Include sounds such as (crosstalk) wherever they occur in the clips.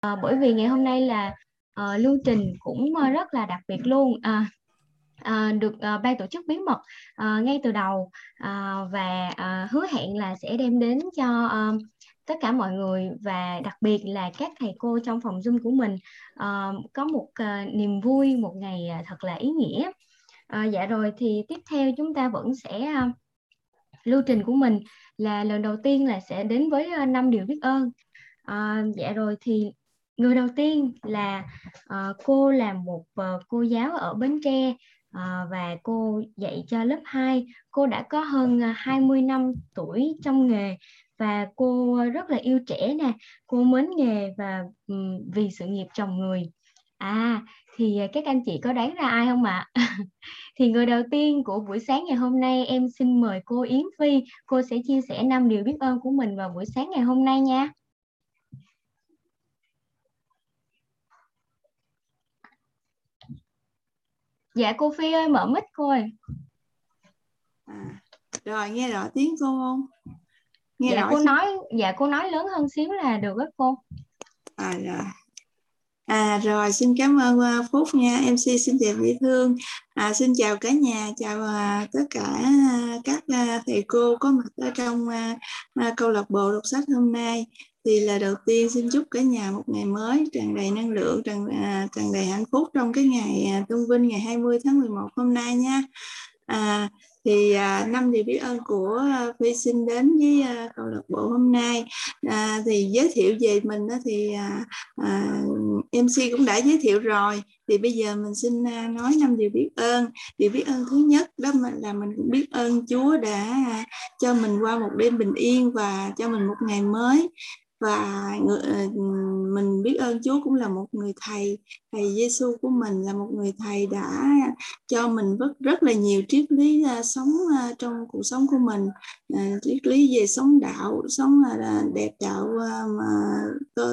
à, bởi vì ngày hôm nay là à, lưu trình cũng ờ, rất là đặc biệt luôn. À, à, được à, ban tổ chức bí mật à, ngay từ đầu. À, và à, hứa hẹn là sẽ đem đến cho à, tất cả mọi người và đặc biệt là các thầy cô trong phòng Zoom của mình uh, có một uh, niềm vui một ngày uh, thật là ý nghĩa. Uh, dạ rồi thì tiếp theo chúng ta vẫn sẽ uh, lưu trình của mình là lần đầu tiên là sẽ đến với à, năm điều biết ơn. Uh, dạ rồi thì người đầu tiên là uh, cô là một uh, cô giáo ở Bến Tre uh, và cô dạy cho lớp 2. Cô đã có hơn 20 năm tuổi trong nghề và cô rất là yêu trẻ nè, cô mến nghề và um, vì sự nghiệp chồng người. À thì các anh chị có đoán ra ai không ạ? (laughs) thì người đầu tiên của buổi sáng ngày hôm nay em xin mời cô Yến Phi, cô sẽ chia sẻ năm điều biết ơn của mình vào buổi sáng ngày hôm nay nha. Dạ cô Phi ơi mở mic cô ơi. À, rồi nghe rõ tiếng cô không? Nghe dạ rõ cô chứ? nói dạ cô nói lớn hơn xíu là được đó cô. À rồi. À rồi xin cảm ơn uh, Phúc nha MC xin chào Mỹ Thương à, xin chào cả nhà chào uh, tất cả uh, các uh, thầy cô có mặt ở trong uh, uh, câu lạc bộ đọc sách hôm nay thì là đầu tiên xin chúc cả nhà một ngày mới tràn đầy năng lượng tràn à, tràn đầy hạnh phúc trong cái ngày à, tôn vinh ngày 20 tháng 11 hôm nay nha. À, thì à, năm điều biết ơn của à, Phi xin đến với à, câu lạc bộ hôm nay. À, thì giới thiệu về mình đó thì à, à, MC cũng đã giới thiệu rồi. Thì bây giờ mình xin à, nói năm điều biết ơn. Điều biết ơn thứ nhất đó là mình cũng biết ơn Chúa đã à, cho mình qua một đêm bình yên và cho mình một ngày mới và người, mình biết ơn Chúa cũng là một người thầy. Thầy Giêsu của mình là một người thầy đã cho mình rất rất là nhiều triết lý ờ, sống ờ, trong cuộc sống của mình. Ờ, triết lý về sống đạo sống là đẹp đạo mà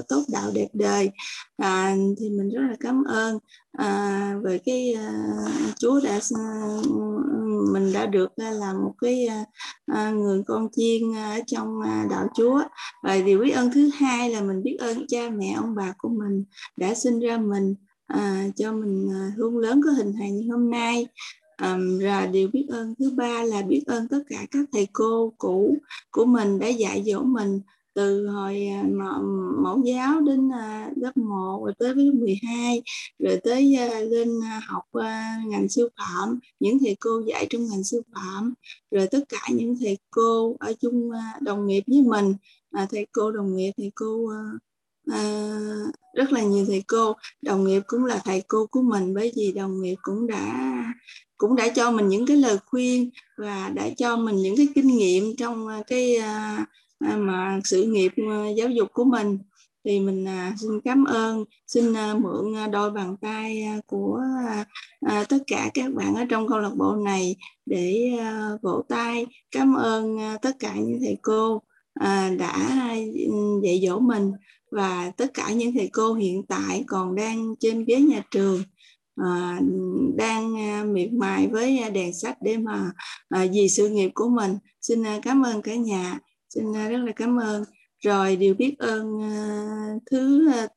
tốt đạo đẹp đời. À, thì mình rất là cảm ơn à, về cái uh, Chúa đã uh, mình đã được uh, là một cái uh, người con chiên ở trong uh, đạo Chúa. Và điều biết ơn thứ hai là mình biết ơn cha mẹ ông bà của mình đã sinh ra mình à, cho mình à, hương lớn có hình hài như hôm nay. À, và điều biết ơn thứ ba là biết ơn tất cả các thầy cô cũ của mình đã dạy dỗ mình từ hồi à, mẫu giáo đến à, lớp 1 rồi tới lớp 12 rồi tới à, lên học ngành sư phạm những thầy cô dạy trong ngành sư phạm rồi tất cả những thầy cô ở chung đồng nghiệp với mình. Thầy cô đồng nghiệp thầy cô à, rất là nhiều thầy cô. Đồng nghiệp cũng là thầy cô của mình bởi vì đồng nghiệp cũng đã cũng đã cho mình những cái lời khuyên và đã cho mình những cái kinh nghiệm trong cái à, À, mà sự nghiệp ờ, giáo dục của mình thì mình à, xin cảm ơn xin à, mượn đôi bàn tay của tất cả các bạn ở trong câu lạc bộ này để vỗ tay. Cảm ơn tất cả những thầy cô đã ừ, dạy dỗ mình và tất cả những thầy cô hiện tại còn đang trên ghế nhà trường à, đang à, miệt mài với đèn sách để mà à, vì sự nghiệp của mình. Xin à, cảm ơn cả nhà xin à, rất là cảm ơn. Rồi điều biết ơn à, thứ à,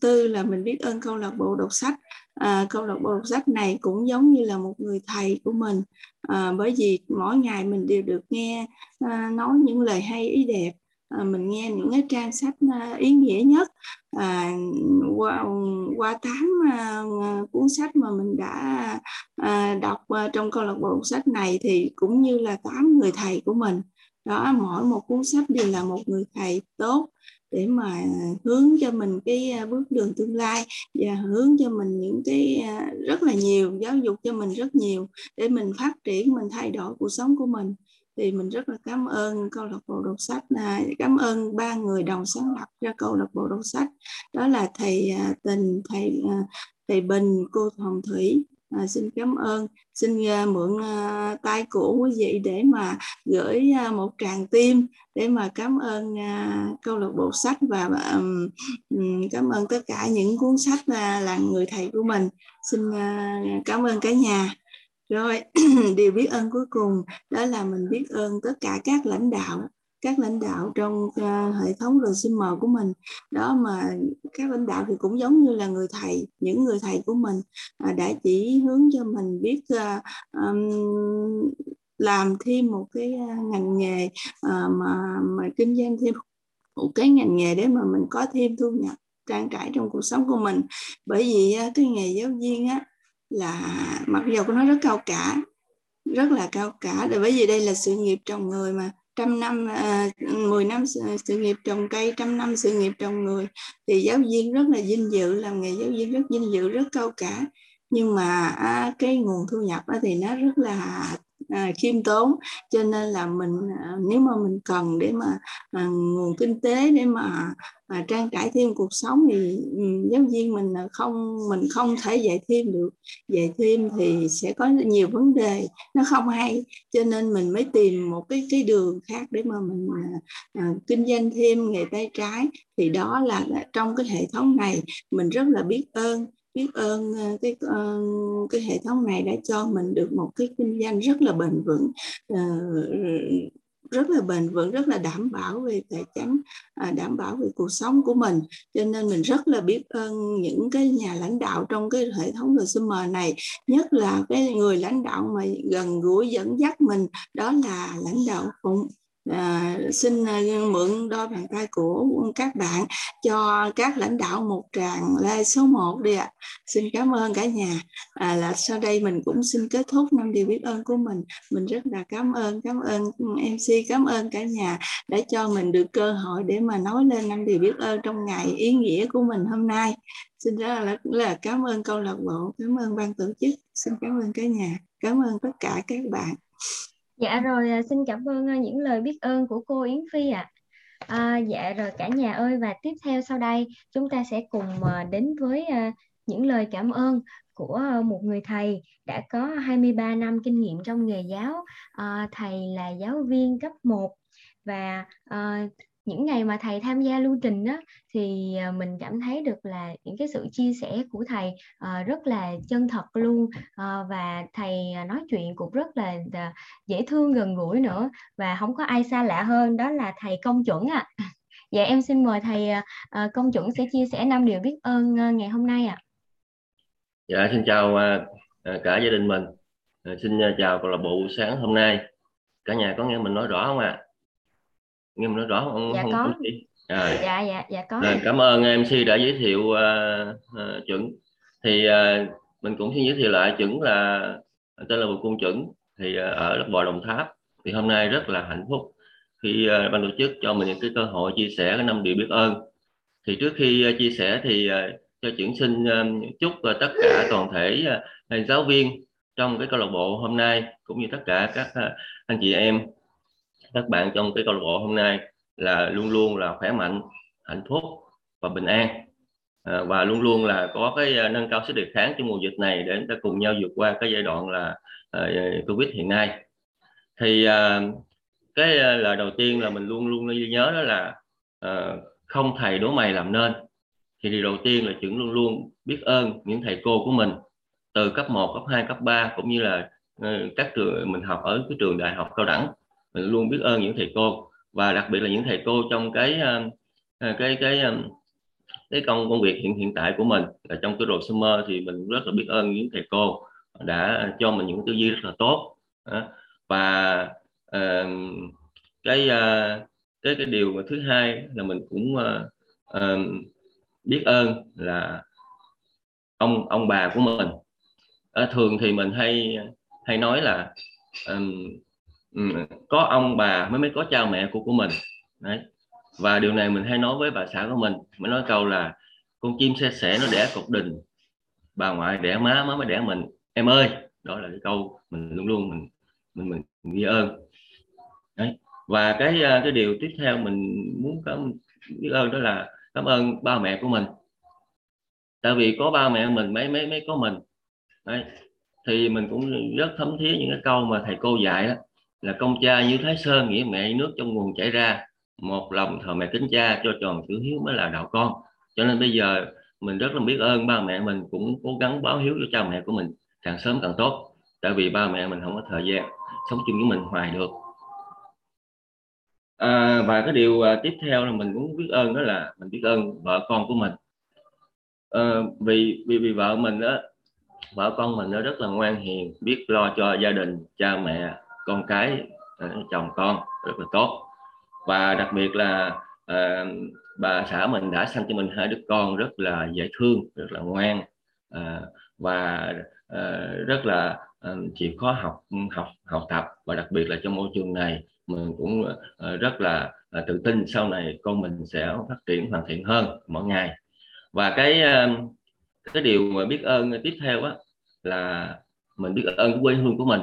tư là mình biết ơn câu lạc bộ đọc sách. À, câu lạc bộ đọc sách này cũng giống như là một người thầy của mình. À, bởi vì mỗi ngày mình đều được nghe à, nói những lời hay ý đẹp. À, mình nghe những cái trang sách à, ý nghĩa nhất. À, qua qua tháng à, cuốn sách mà mình đã à, đọc à, trong câu lạc bộ sách này thì cũng như là tám người thầy của mình đó, mỗi một cuốn sách đều là một người thầy tốt để mà hướng cho mình cái à, bước đường tương lai và hướng cho mình những cái à, rất là nhiều, giáo dục cho mình rất nhiều để mình phát triển, mình thay đổi cuộc sống của mình. Thì mình rất là cảm ơn câu lạc bộ đọc sách này cảm ơn ba người đồng sáng lập ra câu lạc bộ đọc sách. Đó là thầy à, tình, thầy thầy bình, cô hồng thủy à, xin cảm ơn. Xin uh, mượn uh, tay của quý vị để mà gửi uh, một tràng tim để mà cảm ơn uh, câu lạc bộ sách và um, cảm ơn tất cả những cuốn sách uh, là người thầy của mình. Xin uh, cảm ơn cả nhà. Rồi (clears throat) điều biết ơn cuối cùng đó là mình biết ơn tất cả các lãnh đạo các lãnh đạo trong uh, hệ thống RCM của mình. Đó mà các lãnh đạo thì cũng giống như là người thầy những người thầy của mình uh, đã chỉ hướng cho mình biết uh, um, làm thêm một cái ờ, ngành nghề uh, mà mà kinh doanh thêm một cái ngành nghề để mà mình có thêm thu nhập trang trải trong cuộc sống của mình. Bởi vì cái nghề giáo viên á là mặc dù của nó rất cao cả rất là cao cả bởi vì đây là sự nghiệp trong người mà trăm năm à, mười 10 năm sự nghiệp trồng cây, trăm năm sự nghiệp trồng người. Thì giáo viên rất là vinh dự, làm nghề giáo viên rất vinh dự, rất cao cả. Nhưng mà à, cái nguồn thu nhập thì nó rất là à, khiêm tốn. Cho nên là mình à, nếu mà mình cần để mà à, nguồn kinh tế để mà à, trang trải thêm cuộc sống thì um, giáo viên mình không mình không thể dạy thêm được. Dạy thêm thì sẽ có nhiều vấn đề nó không hay. Cho nên mình mới tìm một cái cái đường khác để mà mình à, à, kinh doanh thêm nghề tay trái. Thì đó là trong cái hệ thống này mình rất là biết ơn biết ơn à, cái cái hệ thống này đã cho mình được một cái kinh doanh rất là bền vững ờ, rất là bền vững, rất là đảm bảo về tài chính à, đảm bảo về cuộc sống của mình. Cho nên mình rất là biết ơn những cái nhà lãnh đạo trong cái hệ thống GSM này, nhất là cái người lãnh đạo mà gần gũi dẫn dắt mình, đó là lãnh đạo Phụng à, xin à, mượn đôi bàn tay của các bạn cho các lãnh đạo một tràng like số 1 đi ạ. À. Xin cảm ơn cả nhà. À, là sau đây mình cũng xin kết thúc năm điều biết ơn của mình. Mình rất là cảm ơn, cảm ơn MC, cảm ơn cả nhà đã cho mình được cơ hội để mà nói lên năm điều biết ơn trong ngày ý nghĩa của mình hôm nay. Xin rất là, là cảm ơn câu lạc bộ, cảm ơn ban tổ chức, xin cảm ơn cả nhà, cảm ơn tất cả các bạn. Dạ rồi, à, xin cảm ơn à, những lời biết ơn của cô Yến Phi ạ. À. À, dạ rồi cả nhà ơi và tiếp theo sau đây chúng ta sẽ cùng à, đến với những lời cảm ơn của một người thầy đã có 23 năm kinh nghiệm trong nghề giáo. À, thầy là giáo viên cấp 1 và à, những ngày mà thầy tham gia lưu trình đó thì à, mình cảm thấy được là những cái sự chia sẻ của thầy uh, rất là chân thật luôn uh, và thầy à, nói chuyện cũng rất là uh, dễ thương gần gũi nữa và không có ai xa lạ hơn đó là thầy công chuẩn ạ. À. (laughs) Dạ em xin mời thầy uh, công chuẩn sẽ chia sẻ năm điều biết ơn uh, ngày hôm nay ạ. À. Dạ xin chào uh, cả gia đình mình. Uh, xin chào câu lạc bộ sáng hôm nay. Cả nhà có nghe mình nói rõ không ạ? À? Nghe mình nói rõ không? Dạ không, có. Rồi. dạ dạ dạ có. Rồi, cảm ơn MC đã giới thiệu uh, uh, chuẩn. Thì uh, mình cũng xin giới thiệu lại chuẩn là tên là Bùi Cung chuẩn thì uh, ở lớp bò Đồng Tháp. Thì hôm nay rất là hạnh phúc khi uh, ban tổ chức cho mình những cái cơ hội chia sẻ cái năm điều biết ơn. Thì trước khi uh, chia sẻ thì uh, cho chuyển xin uh, chúc uh, tất cả toàn thể uh, giáo viên trong cái câu lạc bộ hôm nay cũng như tất cả các uh, anh chị em các bạn trong cái câu lạc bộ hôm nay là luôn luôn là khỏe mạnh hạnh phúc và bình an. À, và luôn luôn là có cái à, nâng cao sức đề kháng trong mùa dịch này để chúng ta cùng nhau vượt qua cái giai đoạn là à, covid hiện nay. Thì à, cái à, lời đầu tiên là mình luôn luôn nhớ đó là à, không thầy đố mày làm nên. Thì điều đầu tiên là chúng luôn luôn biết ơn những thầy cô của mình từ cấp 1, cấp 2, cấp 3 cũng như là ừ, các trường mình học ở cái trường đại học cao đẳng mình luôn biết ơn những thầy cô. Và đặc biệt là những thầy cô trong cái ờ, ờ, cái cái ờ, cái công công việc hiện hiện tại của mình. Là trong cái đồ summer thì mình rất là biết ơn những thầy cô đã cho mình những tư duy rất là tốt. Và cái cái cái điều thứ hai là mình cũng biết ơn là ông ông bà của mình. Thường thì mình hay hay nói là um, Ừ, có ông bà mới mới có cha mẹ của của mình. Đấy. Và điều này mình hay nói với bà xã của mình. Mới nói câu là con chim xe sẻ nó đẻ cột đình bà ngoại đẻ má má mới đẻ mình. Em ơi đó là cái câu mình luôn luôn mình mình mình, mình ghi ơn. Đấy. Và cái à, cái điều tiếp theo mình muốn cảm biết ơn đó là cảm ơn ba mẹ của mình. Tại vì có ba mẹ mình mấy mấy mấy có mình. Đấy. Thì mình cũng rất thấm thía những cái câu mà thầy cô dạy đó là công cha như thái sơn nghĩa mẹ nước trong nguồn chảy ra. Một lòng thờ mẹ kính cha cho tròn chữ hiếu mới là đạo con. Cho nên bây giờ mình rất là biết ơn ba mẹ mình cũng cố gắng báo hiếu cho cha mẹ của mình càng sớm càng tốt. Tại vì ba mẹ mình không có thời gian sống chung với mình hoài được. À, và cái điều à, tiếp theo là mình cũng biết ơn đó là mình biết ơn vợ con của mình. À, vì vì vì vợ mình đó vợ con mình nó rất là ngoan hiền biết lo cho gia đình cha mẹ con cái ờ, chồng con rất là tốt. Và đặc biệt là à, bà xã mình đã sanh cho mình hai đứa con rất là dễ thương rất là ngoan à, và à, rất là à, chịu khó học học học tập. Và đặc biệt là trong môi trường này mình cũng à, rất là à, tự tin sau này con mình sẽ phát triển hoàn thiện hơn mỗi ngày. Và cái à, cái điều mà biết ơn tiếp theo á là mình biết ơn quê hương của mình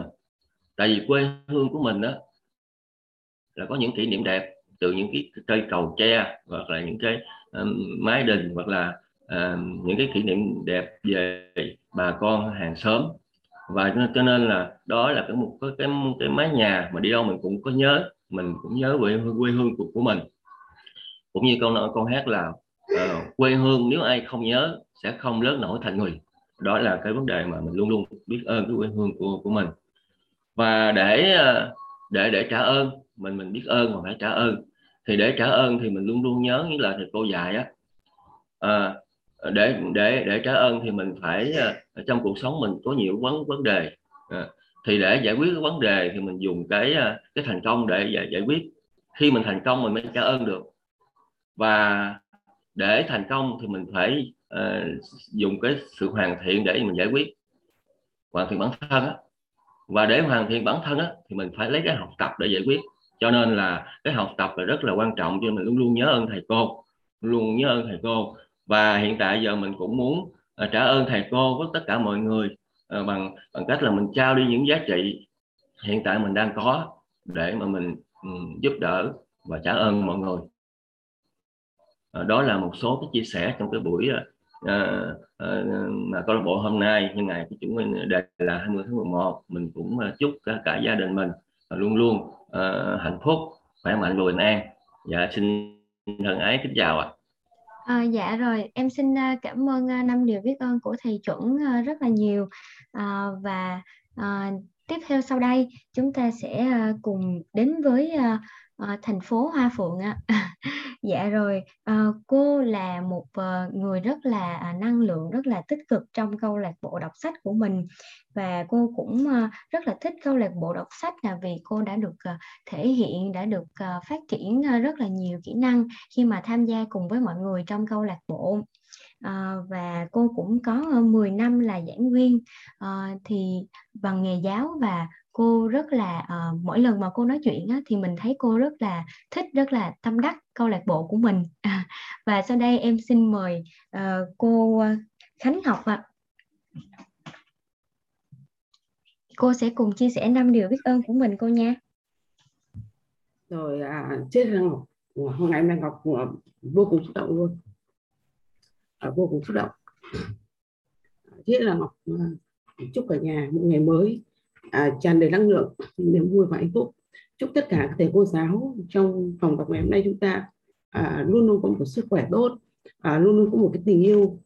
tại vì quê hương của mình đó là có những kỷ niệm đẹp từ những cái cây cầu tre hoặc là những cái um, mái đình hoặc là um, những cái kỷ niệm đẹp về bà con hàng xóm. Và cho nên là đó là cái một cái cái, cái mái nhà mà đi đâu mình cũng có nhớ mình cũng nhớ về quê hương của, của mình. Cũng như câu nói con hát là uh, quê hương nếu ai không nhớ sẽ không lớn nổi thành người. Đó là cái vấn đề mà mình luôn luôn biết ơn cái quê hương của của mình và để ờ, để để trả ơn mình mình biết ơn mà phải trả ơn. Thì để trả ơn thì mình luôn luôn nhớ như là thầy cô dạy á à, để để để trả ơn thì mình phải ờ, trong cuộc sống mình có nhiều vấn vấn đề à, thì để giải quyết cái vấn đề thì mình dùng cái cái thành công để giải, giải quyết. Khi mình thành công mình mới trả ơn được. Và để thành công thì mình phải uh, dùng cái sự hoàn thiện để mình giải quyết. Hoàn thiện bản thân á và để hoàn thiện bản thân á, thì mình phải lấy cái học tập để giải quyết. Cho nên là cái học tập là rất là quan trọng cho mình luôn luôn nhớ ơn thầy cô luôn nhớ ơn thầy cô. Và hiện tại giờ mình cũng muốn uh, trả ơn thầy cô với tất cả mọi người uh, bằng bằng cách là mình trao đi những giá trị hiện tại mình đang có để mà mình um, giúp đỡ và trả ơn mọi người. Uh, đó là một số cái chia sẻ trong cái buổi uh, à, à, mà câu lạc bộ hôm nay như ngày của chúng mình đề là 20 tháng 11 mình cũng ờ, chúc cả, cả gia đình mình luôn luôn uh, hạnh phúc khỏe mạnh và bình an. Dạ xin thân ái kính chào ạ. À, dạ rồi, em xin cảm ơn năm điều biết ơn của thầy chuẩn rất là nhiều. À, và à, tiếp theo sau đây chúng ta sẽ cùng đến với uh, thành phố Hoa Phượng ạ. (laughs) dạ rồi, uh, cô là một uh, người rất là uh, năng lượng, rất là tích cực trong câu lạc bộ đọc sách của mình và cô cũng uh, rất là thích câu lạc bộ đọc sách là vì cô đã được uh, thể hiện, đã được uh, phát triển uh, rất là nhiều kỹ năng khi mà tham gia cùng với mọi người trong câu lạc bộ. À, và cô cũng có 10 năm là giảng viên à, thì bằng nghề giáo và cô rất là uh, mỗi lần mà cô nói chuyện á, thì mình thấy cô rất là thích rất là tâm đắc câu lạc bộ của mình. À, và sau đây em xin mời uh, cô ờ, Khánh Ngọc ạ. Cô sẽ cùng chia sẻ năm điều biết ơn của mình cô nha. Rồi à, chết là Ngọc. Hôm nay Mai Ngọc vô cùng xúc động luôn. À, vô cùng xúc động. Thế là Ngọc chúc cả nhà một ngày mới. À, tràn đầy năng lượng niềm vui và hạnh phúc. Chúc tất cả các thầy cô giáo trong phòng đọc ngày hôm nay chúng ta à, luôn luôn có một sức khỏe tốt à, luôn luôn có một cái tình yêu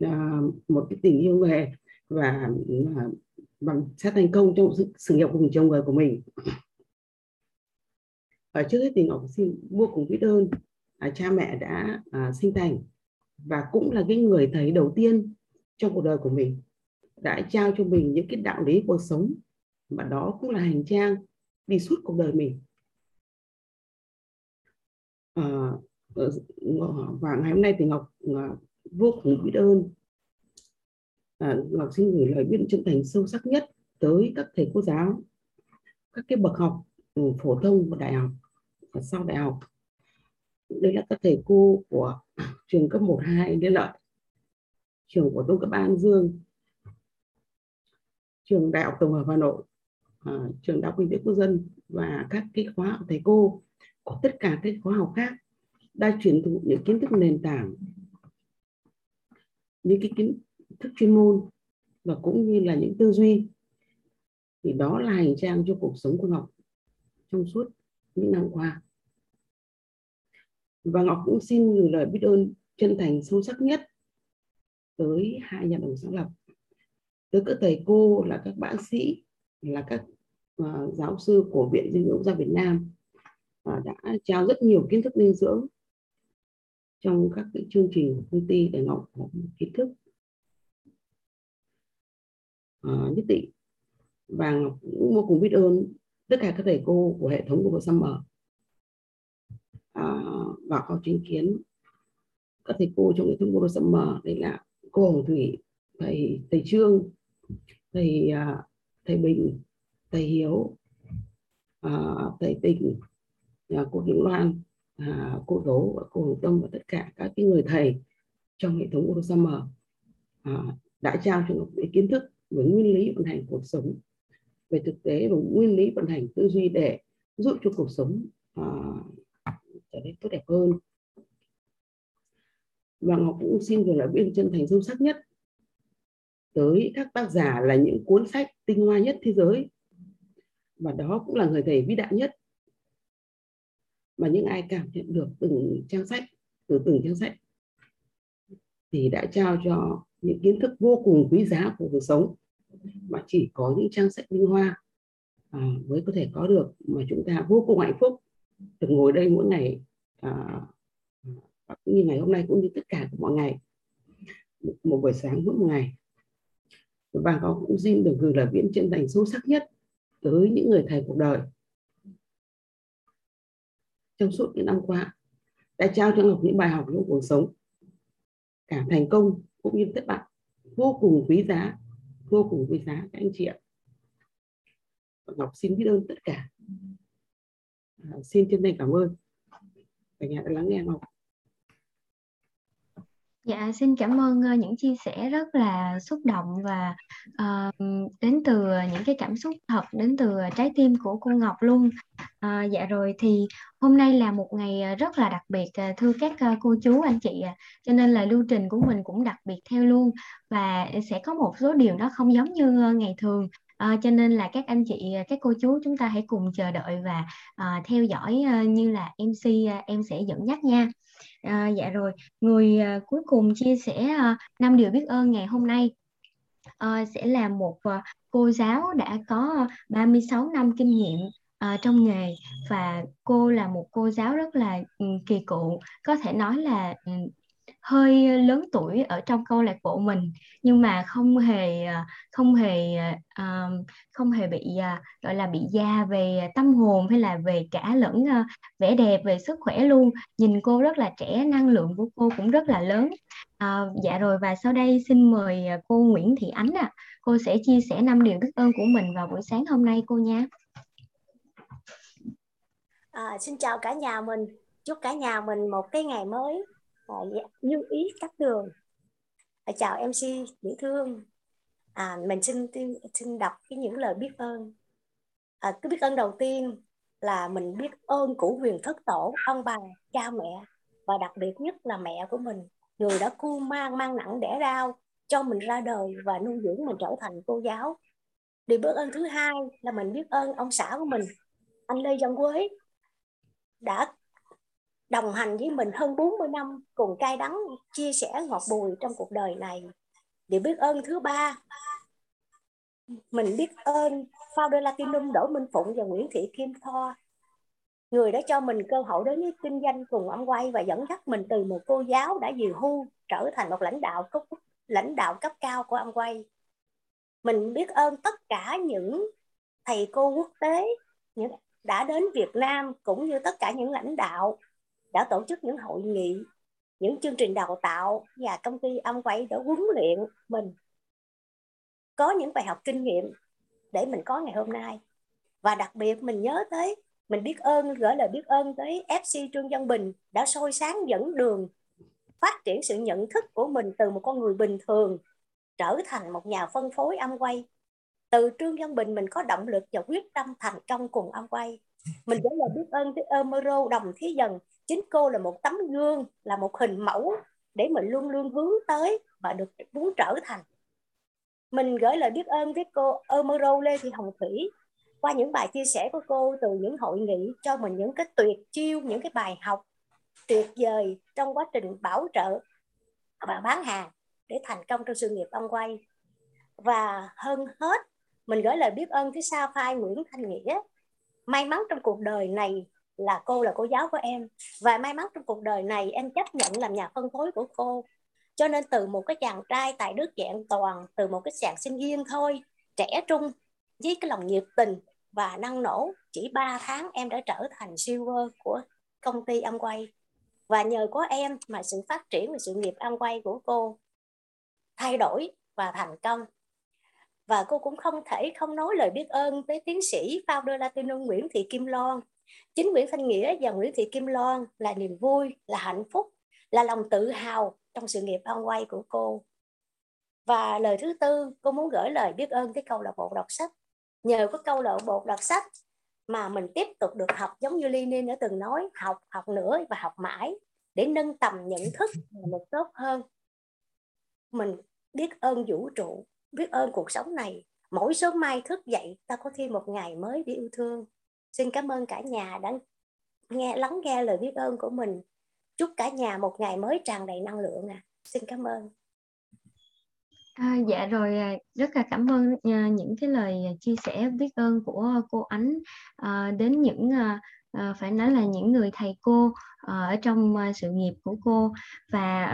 à, một cái tình yêu nghề và à, bằng sẽ thành công trong sự, sự nghiệp cùng chồng người của mình. Ở trước hết thì ngọc xin vô cùng biết ơn à, cha mẹ đã à, sinh thành và cũng là cái người thầy đầu tiên trong cuộc đời của mình đã trao cho mình những cái đạo lý cuộc sống và đó cũng là hành trang đi suốt cuộc đời mình. À, ờ, và ngày hôm nay thì ngọc à, vô cùng biết ơn. À, ngọc xin gửi lời biết chân thành sâu sắc nhất tới các thầy cô giáo các cái bậc học ừ, phổ thông và đại học và sau đại học. Đây là các thầy cô của trường cấp 1 2 Liên Lợi trường của tôi cấp An Dương trường đại học tổng hợp Hà Nội uh, trường đại học kinh tế quốc dân và các cái khóa học thầy cô của tất cả các khóa học khác đã truyền thụ những kiến thức nền tảng những cái kiến thức chuyên môn và cũng như là những tư duy. Thì đó là hành trang cho cuộc sống của Ngọc trong suốt những năm qua. Và Ngọc cũng xin gửi lời biết ơn chân thành sâu sắc nhất tới hai nhà đồng sáng lập tới các thầy cô là các bác sĩ là các Ờ, giáo sư của viện dinh dưỡng gia Việt Nam và đã trao rất nhiều kiến thức dinh dưỡng trong các cái chương trình của công ty để Ngọc kiến thức. À, nhất định và Ngọc cũng vô cùng biết ơn tất cả các thầy cô của hệ thống của Summer à, và có chứng kiến các thầy cô trong hệ thống của Summer đây là cô Hồng Thủy thầy thầy Trương thầy thầy Bình thầy Hiếu à, thầy Tình à, cô hữu Loan à, cô tố và cô Hồng Tâm và tất cả các cái người thầy trong hệ thống Summer à, đã trao cho Ngọc những kiến thức về nguyên lý vận hành cuộc sống về thực tế và nguyên lý vận hành tư duy để giúp cho cuộc sống à, trở nên tốt đẹp hơn. Và Ngọc cũng xin gửi lời biên chân thành sâu sắc nhất tới các tác giả là những cuốn sách tinh hoa nhất thế giới và đó cũng là người thầy vĩ đại nhất mà những ai cảm nhận được từng trang sách từ từng trang sách thì đã trao cho những kiến thức vô cùng quý giá của cuộc sống. Mà chỉ có những trang sách linh hoa à, mới có thể có được mà chúng ta vô cùng hạnh phúc được ngồi đây mỗi ngày à, cũng như ngày hôm nay cũng như tất cả mọi ngày. Một buổi sáng mỗi một ngày. Và có cũng xin được gửi lời viễn chân thành sâu sắc nhất tới những người thầy cuộc đời. Trong suốt những năm qua đã trao cho Ngọc những bài học trong cuộc sống. Cả thành công cũng như thất bại vô cùng quý giá vô cùng quý giá các anh chị ạ. Ngọc xin biết ơn tất cả. À, xin chân thành cảm ơn. Cả nhà đã lắng nghe Ngọc. Dạ, xin cảm ơn uh, những chia sẻ rất là xúc động và uh, đến từ những cái cảm xúc thật đến từ trái tim của cô Ngọc luôn. Uh, ờ, dạ rồi thì hôm nay là một ngày rất là đặc biệt uh, thưa các uh, cô chú anh chị uh, cho nên là lưu trình của mình cũng đặc biệt theo luôn và sẽ có một số điều nó không giống như uh, ngày thường à, cho nên là các anh chị, ờ, các cô chú chúng ta hãy cùng chờ đợi và à, theo dõi à, như là MC à, em sẽ dẫn dắt nha. À, dạ rồi, người à, cuối cùng chia sẻ à, năm điều biết ơn ngày hôm nay à, sẽ là một à, cô giáo đã có 36 năm kinh nghiệm à, trong nghề và cô là một cô giáo rất là um, kỳ cựu, có thể nói là um, hơi lớn tuổi ở trong câu lạc bộ mình nhưng mà không hề à, không hề à, à, không hề bị gọi là bị già về tâm hồn hay là về cả lẫn vẻ đẹp về sức khỏe luôn. Nhìn cô rất là trẻ năng lượng của cô cũng rất là lớn. À, dạ rồi và sau đây xin mời cô Nguyễn Thị Ánh ạ. À. cô sẽ chia sẻ năm điều biết ơn của mình vào buổi sáng hôm nay cô nha. À, xin chào cả nhà mình. Chúc cả nhà mình một cái ngày mới à, như ý các đường. À, chào mc dễ thương. À, mình xin xin đọc cái những lời biết ơn. À, cái biết ơn đầu tiên là mình biết ơn củ huyền thất tổ ông bà cha mẹ và đặc biệt nhất là mẹ của mình. Người đã cu mang mang nặng đẻ đau cho mình ra đời và nuôi dưỡng mình trở thành cô giáo. Điều biết ơn thứ hai là mình biết ơn ông xã của mình anh Lê Văn Quế đã đồng hành với mình hơn 40 năm, cùng cay đắng chia sẻ ngọt bùi trong cuộc đời này. Điều biết ơn thứ ba? Mình biết ơn founder Latinum Đỗ Minh Phụng và Nguyễn Thị Kim Thoa người đã cho mình cơ hội đến với kinh doanh cùng ông quay và dẫn dắt mình từ một cô giáo đã về hưu trở thành một lãnh đạo cấp lãnh đạo cấp cao của ông quay. Mình biết ơn tất cả những thầy cô quốc tế, những đã đến Việt Nam cũng như tất cả những lãnh đạo đã tổ chức những hội nghị, những chương trình đào tạo và công ty âm quay đã huấn luyện mình. Có những bài học kinh nghiệm để mình có ngày hôm nay. Và đặc biệt mình nhớ tới, mình biết ơn, gửi lời biết ơn tới FC Trương Văn Bình đã soi sáng dẫn đường, phát triển sự nhận thức của mình từ một con người bình thường trở thành một nhà phân phối âm quay. Từ Trương Văn Bình mình có động lực và quyết tâm thành công cùng âm quay. Mình gửi lời biết ơn tới Omero, Đồng Thí Dần chính cô là một tấm gương, là một hình mẫu để mình luôn luôn hướng tới và được muốn trở thành. Mình gửi lời biết ơn với cô Omero Lê Thị Hồng Thủy qua những bài chia sẻ của cô từ những hội nghị cho mình những cái tuyệt chiêu, những cái bài học tuyệt vời trong quá trình bảo trợ và bán hàng để thành công trong sự nghiệp ông quay. Và hơn hết, mình gửi lời biết ơn với Sa Phai Nguyễn Thanh Nghĩa. May mắn trong cuộc đời này là cô là cô giáo của em. Và may mắn trong cuộc đời này, em chấp nhận làm nhà phân phối của cô. Cho nên từ một cái chàng trai tại đức dạng toàn, từ một cái chàng sinh viên thôi, trẻ trung, với cái lòng nhiệt tình và năng nổ, chỉ 3 tháng em đã trở thành silver của công ty ăn quay và nhờ có em mà sự phát triển và sự nghiệp ăn quay của cô thay đổi và thành công. Và cô cũng không thể không nói lời biết ơn tới tiến sĩ founder Latino Nguyễn Thị Kim Loan chính Nguyễn Thanh Nghĩa và Nguyễn Thị Kim Loan là niềm vui, là hạnh phúc, là lòng tự hào trong sự nghiệp bao quay của cô. Và lời thứ tư, cô muốn gửi lời biết ơn tới câu lạc bộ đọc sách. Nhờ có câu lạc bộ đọc sách mà mình tiếp tục được học giống như Lenin đã từng nói, học học nữa và học mãi để nâng tầm nhận thức một tốt hơn. Mình biết ơn vũ trụ, biết ơn cuộc sống này. Mỗi sớm mai thức dậy, ta có thêm một ngày mới để yêu thương xin cảm ơn cả nhà đã nghe lắng nghe lời biết ơn của mình. Chúc cả nhà một ngày mới tràn đầy năng lượng à xin cảm ơn. À, dạ rồi à, rất là cảm ơn uh, những cái lời chia sẻ biết ơn của cô Ánh. Uh, đến những uh, à, phải nói là những người thầy cô à, ở trong à, sự nghiệp của cô. Và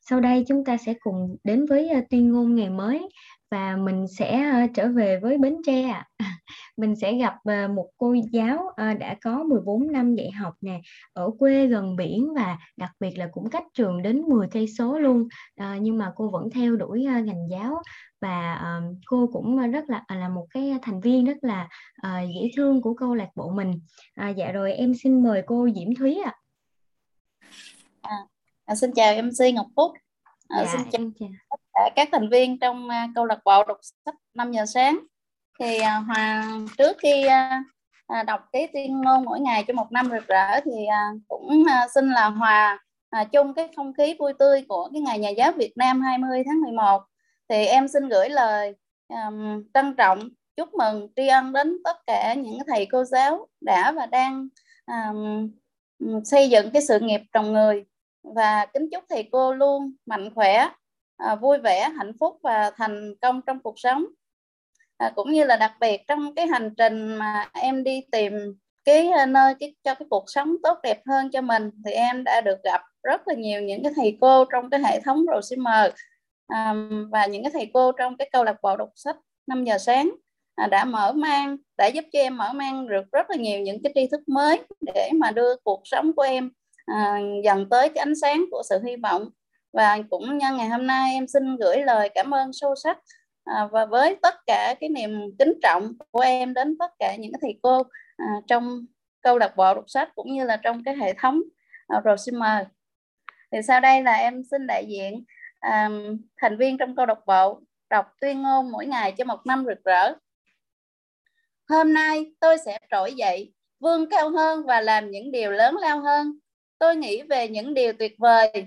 sau đây chúng ta sẽ cùng đến với tuyên ngôn ngày mới và mình sẽ à, trở về với Bến Tre ạ. (laughs) mình sẽ gặp à, một cô giáo à, đã có 14 năm dạy học nè ở quê gần biển và đặc biệt là cũng cách trường đến 10 cây số luôn à, nhưng mà cô vẫn theo đuổi à, ngành giáo và cô cũng rất là là một cái thành viên rất là dễ thương của câu lạc bộ mình à, dạ rồi em xin mời cô Diễm Thúy ạ à. À, xin chào MC Ngọc Phúc à, dạ, xin chào tất cả các thành viên trong à, câu lạc bộ đọc sách 5 giờ sáng. Thì à, hoàng trước khi à, đọc cái tuyên ngôn mỗi ngày cho một năm rực rỡ thì cũng xin là Hòa chung cái không khí vui tươi của cái ngày nhà giáo Việt Nam 20 tháng 11 thì em xin gửi lời um, trân trọng chúc mừng tri ân đến tất cả những thầy cô giáo đã và đang um, xây dựng cái sự nghiệp trồng người. Và kính chúc thầy cô luôn mạnh khỏe À, vui vẻ hạnh phúc và thành công trong cuộc sống. À, cũng như là đặc biệt trong cái hành trình mà em đi tìm cái à, nơi cái cho cái cuộc sống tốt đẹp hơn cho mình thì em đã được gặp rất là nhiều những cái thầy cô trong cái hệ thống RCM à, và những cái thầy cô trong cái câu lạc bộ đọc sách 5 giờ sáng à, đã mở mang đã giúp cho em mở mang được rất là nhiều những cái tri thức mới để mà đưa cuộc sống của em à, dần tới cái ánh sáng của sự hy vọng và cũng nhân ngày hôm nay em xin gửi lời cảm ơn sâu sắc à, và với tất cả cái niềm kính trọng của em đến tất cả những thầy cô à, trong câu lạc bộ đọc sách cũng như là trong cái hệ thống à, Rosimer thì sau đây là em xin đại diện à, thành viên trong câu lạc bộ đọc tuyên ngôn mỗi ngày cho một năm rực rỡ. Hôm nay tôi sẽ trỗi dậy, vươn cao hơn và làm những điều lớn lao hơn. Tôi nghĩ về những điều tuyệt vời,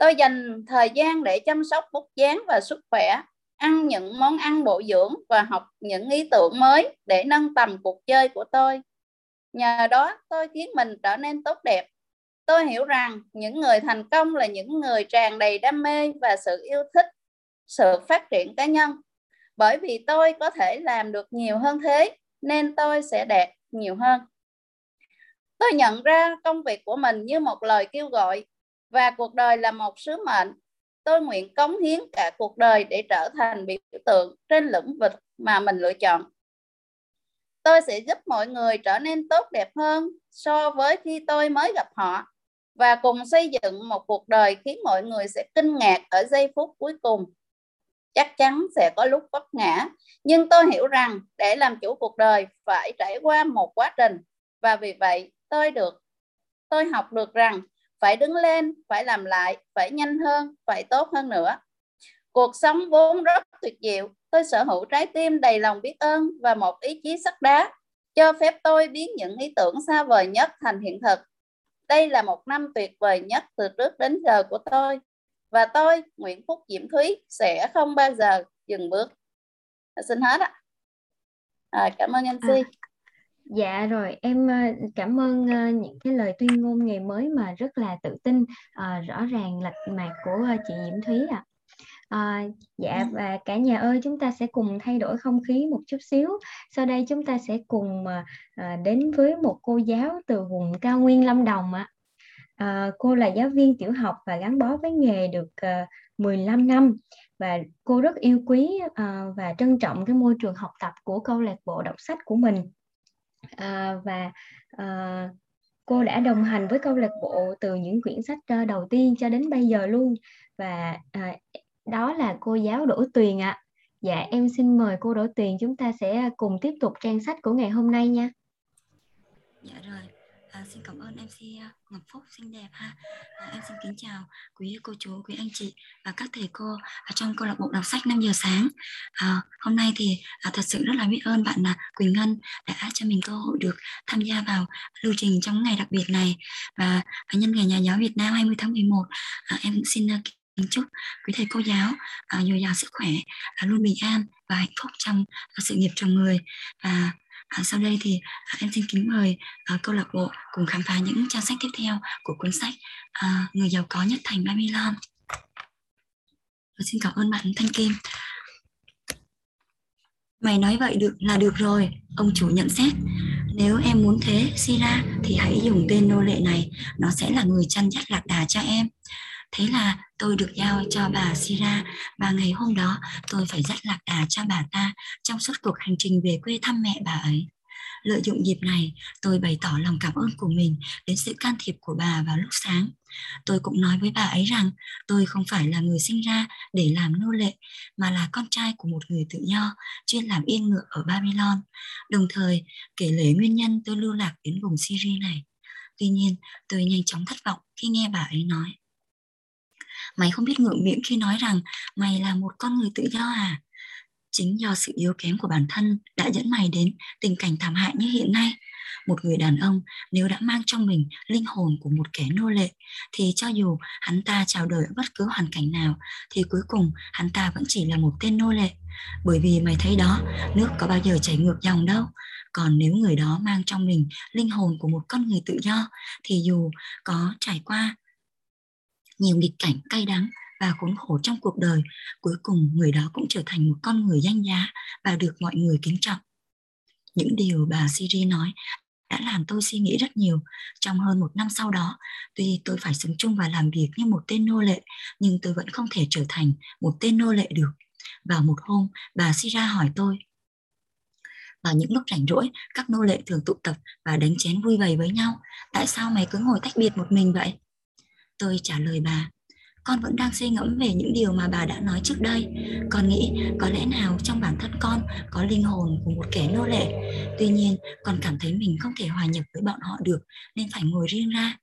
Tôi dành thời gian để chăm sóc vóc dáng và sức khỏe, ăn những món ăn bổ dưỡng và học những ý tưởng mới để nâng tầm cuộc chơi của tôi. Nhờ đó tôi khiến mình trở nên tốt đẹp. Tôi hiểu rằng những người thành công là những người tràn đầy đam mê và sự yêu thích, sự phát triển cá nhân bởi vì tôi có thể làm được nhiều hơn thế nên tôi sẽ đạt nhiều hơn tôi nhận ra công việc của mình như một lời kêu gọi và cuộc đời là một sứ mệnh. Tôi nguyện cống hiến cả cuộc đời để trở thành biểu tượng trên lĩnh vực mà mình lựa chọn. Tôi sẽ giúp mọi người trở nên tốt đẹp hơn so với khi tôi mới gặp họ và cùng xây dựng một cuộc đời khiến mọi người sẽ kinh ngạc ở giây phút cuối cùng. Chắc chắn sẽ có lúc vấp ngã, nhưng tôi hiểu rằng để làm chủ cuộc đời phải trải qua một quá trình và vì vậy tôi được, tôi học được rằng phải đứng lên phải làm lại phải nhanh hơn phải tốt hơn nữa. Cuộc sống vốn rất tuyệt diệu tôi sở hữu trái tim đầy lòng biết ơn và một ý chí sắt đá cho phép tôi biến những ý tưởng xa vời nhất thành hiện thực. Đây là một năm tuyệt vời nhất từ trước đến giờ của tôi và tôi Nguyễn Phúc Diễm Thúy sẽ không bao giờ dừng bước. Xin hết ạ. À, cảm ơn MC à, dạ rồi em ờ, cảm ơn ờ, những cái lời tuyên ngôn ngày mới mà rất là tự tin à, rõ ràng lạch mạc của chị Diễm Thúy ạ à. Dạ ừ. và cả nhà ơi chúng ta sẽ cùng thay đổi không khí một chút xíu sau đây chúng ta sẽ cùng đến với một cô giáo từ vùng cao nguyên lâm đồng ạ à, cô là giáo viên tiểu học và gắn bó với nghề được à, 15 năm và cô rất yêu quý à, và trân trọng cái môi trường học tập của câu lạc bộ đọc sách của mình à, và à, cô đã đồng hành với câu lạc bộ từ những quyển sách ờ, đầu tiên cho đến bây giờ luôn và à, đó là cô giáo Đỗ Tuyền ạ. À. Dạ em xin mời cô Đỗ Tuyền chúng ta sẽ cùng tiếp tục trang sách của ngày hôm nay nha. Dạ rồi, à, xin cảm ơn MC à, Ngọc Phúc xinh đẹp ha. À, em xin kính chào quý cô chú, quý anh chị và các thầy cô ở trong câu lạc bộ đọc sách 5 giờ sáng. À, hôm nay thì à, thật sự rất là biết ơn bạn là Quỳnh Ngân đã cho mình cơ hội được tham gia vào lưu trình trong ngày đặc biệt này và à, nhân ngày nhà giáo Việt Nam 20 tháng 11 à, em xin à, kính chúc quý thầy cô giáo uh, dồi dào sức khỏe à, luôn bình an và hạnh phúc trong sự nghiệp chồng người và À, sau đây thì à, em xin kính mời à, câu lạc bộ cùng khám phá những trang sách tiếp theo của cuốn sách à, người giàu có nhất thành Babylon và xin cảm ơn bạn Thanh Kim Mày nói vậy được là được rồi, ông chủ nhận xét. Nếu em muốn thế, Sira, thì hãy dùng tên nô lệ này, nó sẽ là người chăn dắt lạc đà cho em. Thế là tôi được giao cho bà Sira và ngày hôm đó tôi phải dắt lạc đà cho bà ta trong suốt cuộc hành trình về quê thăm mẹ bà ấy. Lợi dụng dịp này, tôi bày tỏ lòng cảm ơn của mình đến sự can thiệp của bà vào lúc sáng. Tôi cũng nói với bà ấy rằng tôi không phải là người sinh ra để làm nô lệ, mà là con trai của một người tự do, chuyên làm yên ngựa ở Babylon. Đồng thời, kể lể nguyên nhân tôi lưu lạc đến vùng Syria này. Tuy nhiên, tôi nhanh chóng thất vọng khi nghe bà ấy nói. Mày không biết ngượng miệng khi nói rằng mày là một con người tự do à? Chính do sự yếu kém của bản thân đã dẫn mày đến tình cảnh thảm hại như hiện nay. Một người đàn ông nếu đã mang trong mình linh hồn của một kẻ nô lệ thì cho dù hắn ta chào đời ở bất cứ hoàn cảnh nào thì cuối cùng hắn ta vẫn chỉ là một tên nô lệ. Bởi vì mày thấy đó, nước có bao giờ chảy ngược dòng đâu. Còn nếu người đó mang trong mình linh hồn của một con người tự do thì dù có trải qua nhiều nghịch cảnh cay đắng và khốn khổ trong cuộc đời, cuối cùng người đó cũng trở thành một con người danh giá và được mọi người kính trọng. Những điều bà Siri nói đã làm tôi suy nghĩ rất nhiều. Trong hơn một năm sau đó, tuy tôi phải sống chung và làm việc như một tên nô lệ, nhưng tôi vẫn không thể trở thành một tên nô lệ được. Vào một hôm, bà Sira hỏi tôi, vào những lúc rảnh rỗi, các nô lệ thường tụ tập và đánh chén vui vầy với nhau. Tại sao mày cứ ngồi tách biệt một mình vậy? Tôi trả lời bà, con vẫn đang suy ngẫm về những điều mà bà đã nói trước đây. Con nghĩ có lẽ nào trong bản thân con có linh hồn của một kẻ nô lệ. Tuy nhiên, con cảm thấy mình không thể hòa nhập với bọn họ được nên phải ngồi riêng ra.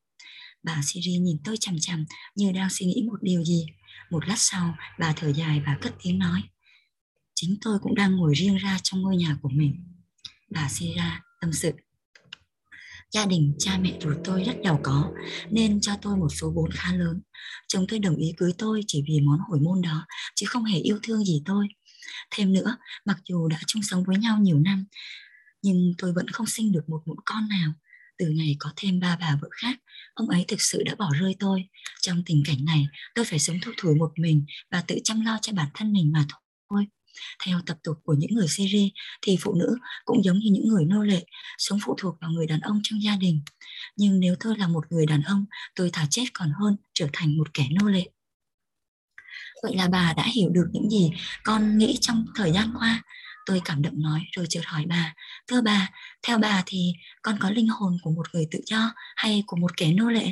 Bà Siri nhìn tôi chằm chằm như đang suy nghĩ một điều gì. Một lát sau, bà thở dài và cất tiếng nói. Chính tôi cũng đang ngồi riêng ra trong ngôi nhà của mình. Bà Sira tâm sự gia đình, cha mẹ ruột tôi rất giàu có, nên cho tôi một số vốn khá lớn. Chồng tôi đồng ý cưới tôi chỉ vì món hồi môn đó, chứ không hề yêu thương gì tôi. Thêm nữa, mặc dù đã chung sống với nhau nhiều năm, nhưng tôi vẫn không sinh được một mụn con nào. Từ ngày có thêm ba bà vợ khác, ông ấy thực sự đã bỏ rơi tôi. Trong tình cảnh này, tôi phải sống thu thủi một mình và tự chăm lo cho bản thân mình mà thôi theo tập tục của những người Syria thì phụ nữ cũng giống như những người nô lệ, sống phụ thuộc vào người đàn ông trong gia đình. Nhưng nếu tôi là một người đàn ông, tôi thà chết còn hơn trở thành một kẻ nô lệ. Vậy là bà đã hiểu được những gì con nghĩ trong thời gian qua. Tôi cảm động nói rồi chợt hỏi bà, thưa bà, theo bà thì con có linh hồn của một người tự do hay của một kẻ nô lệ?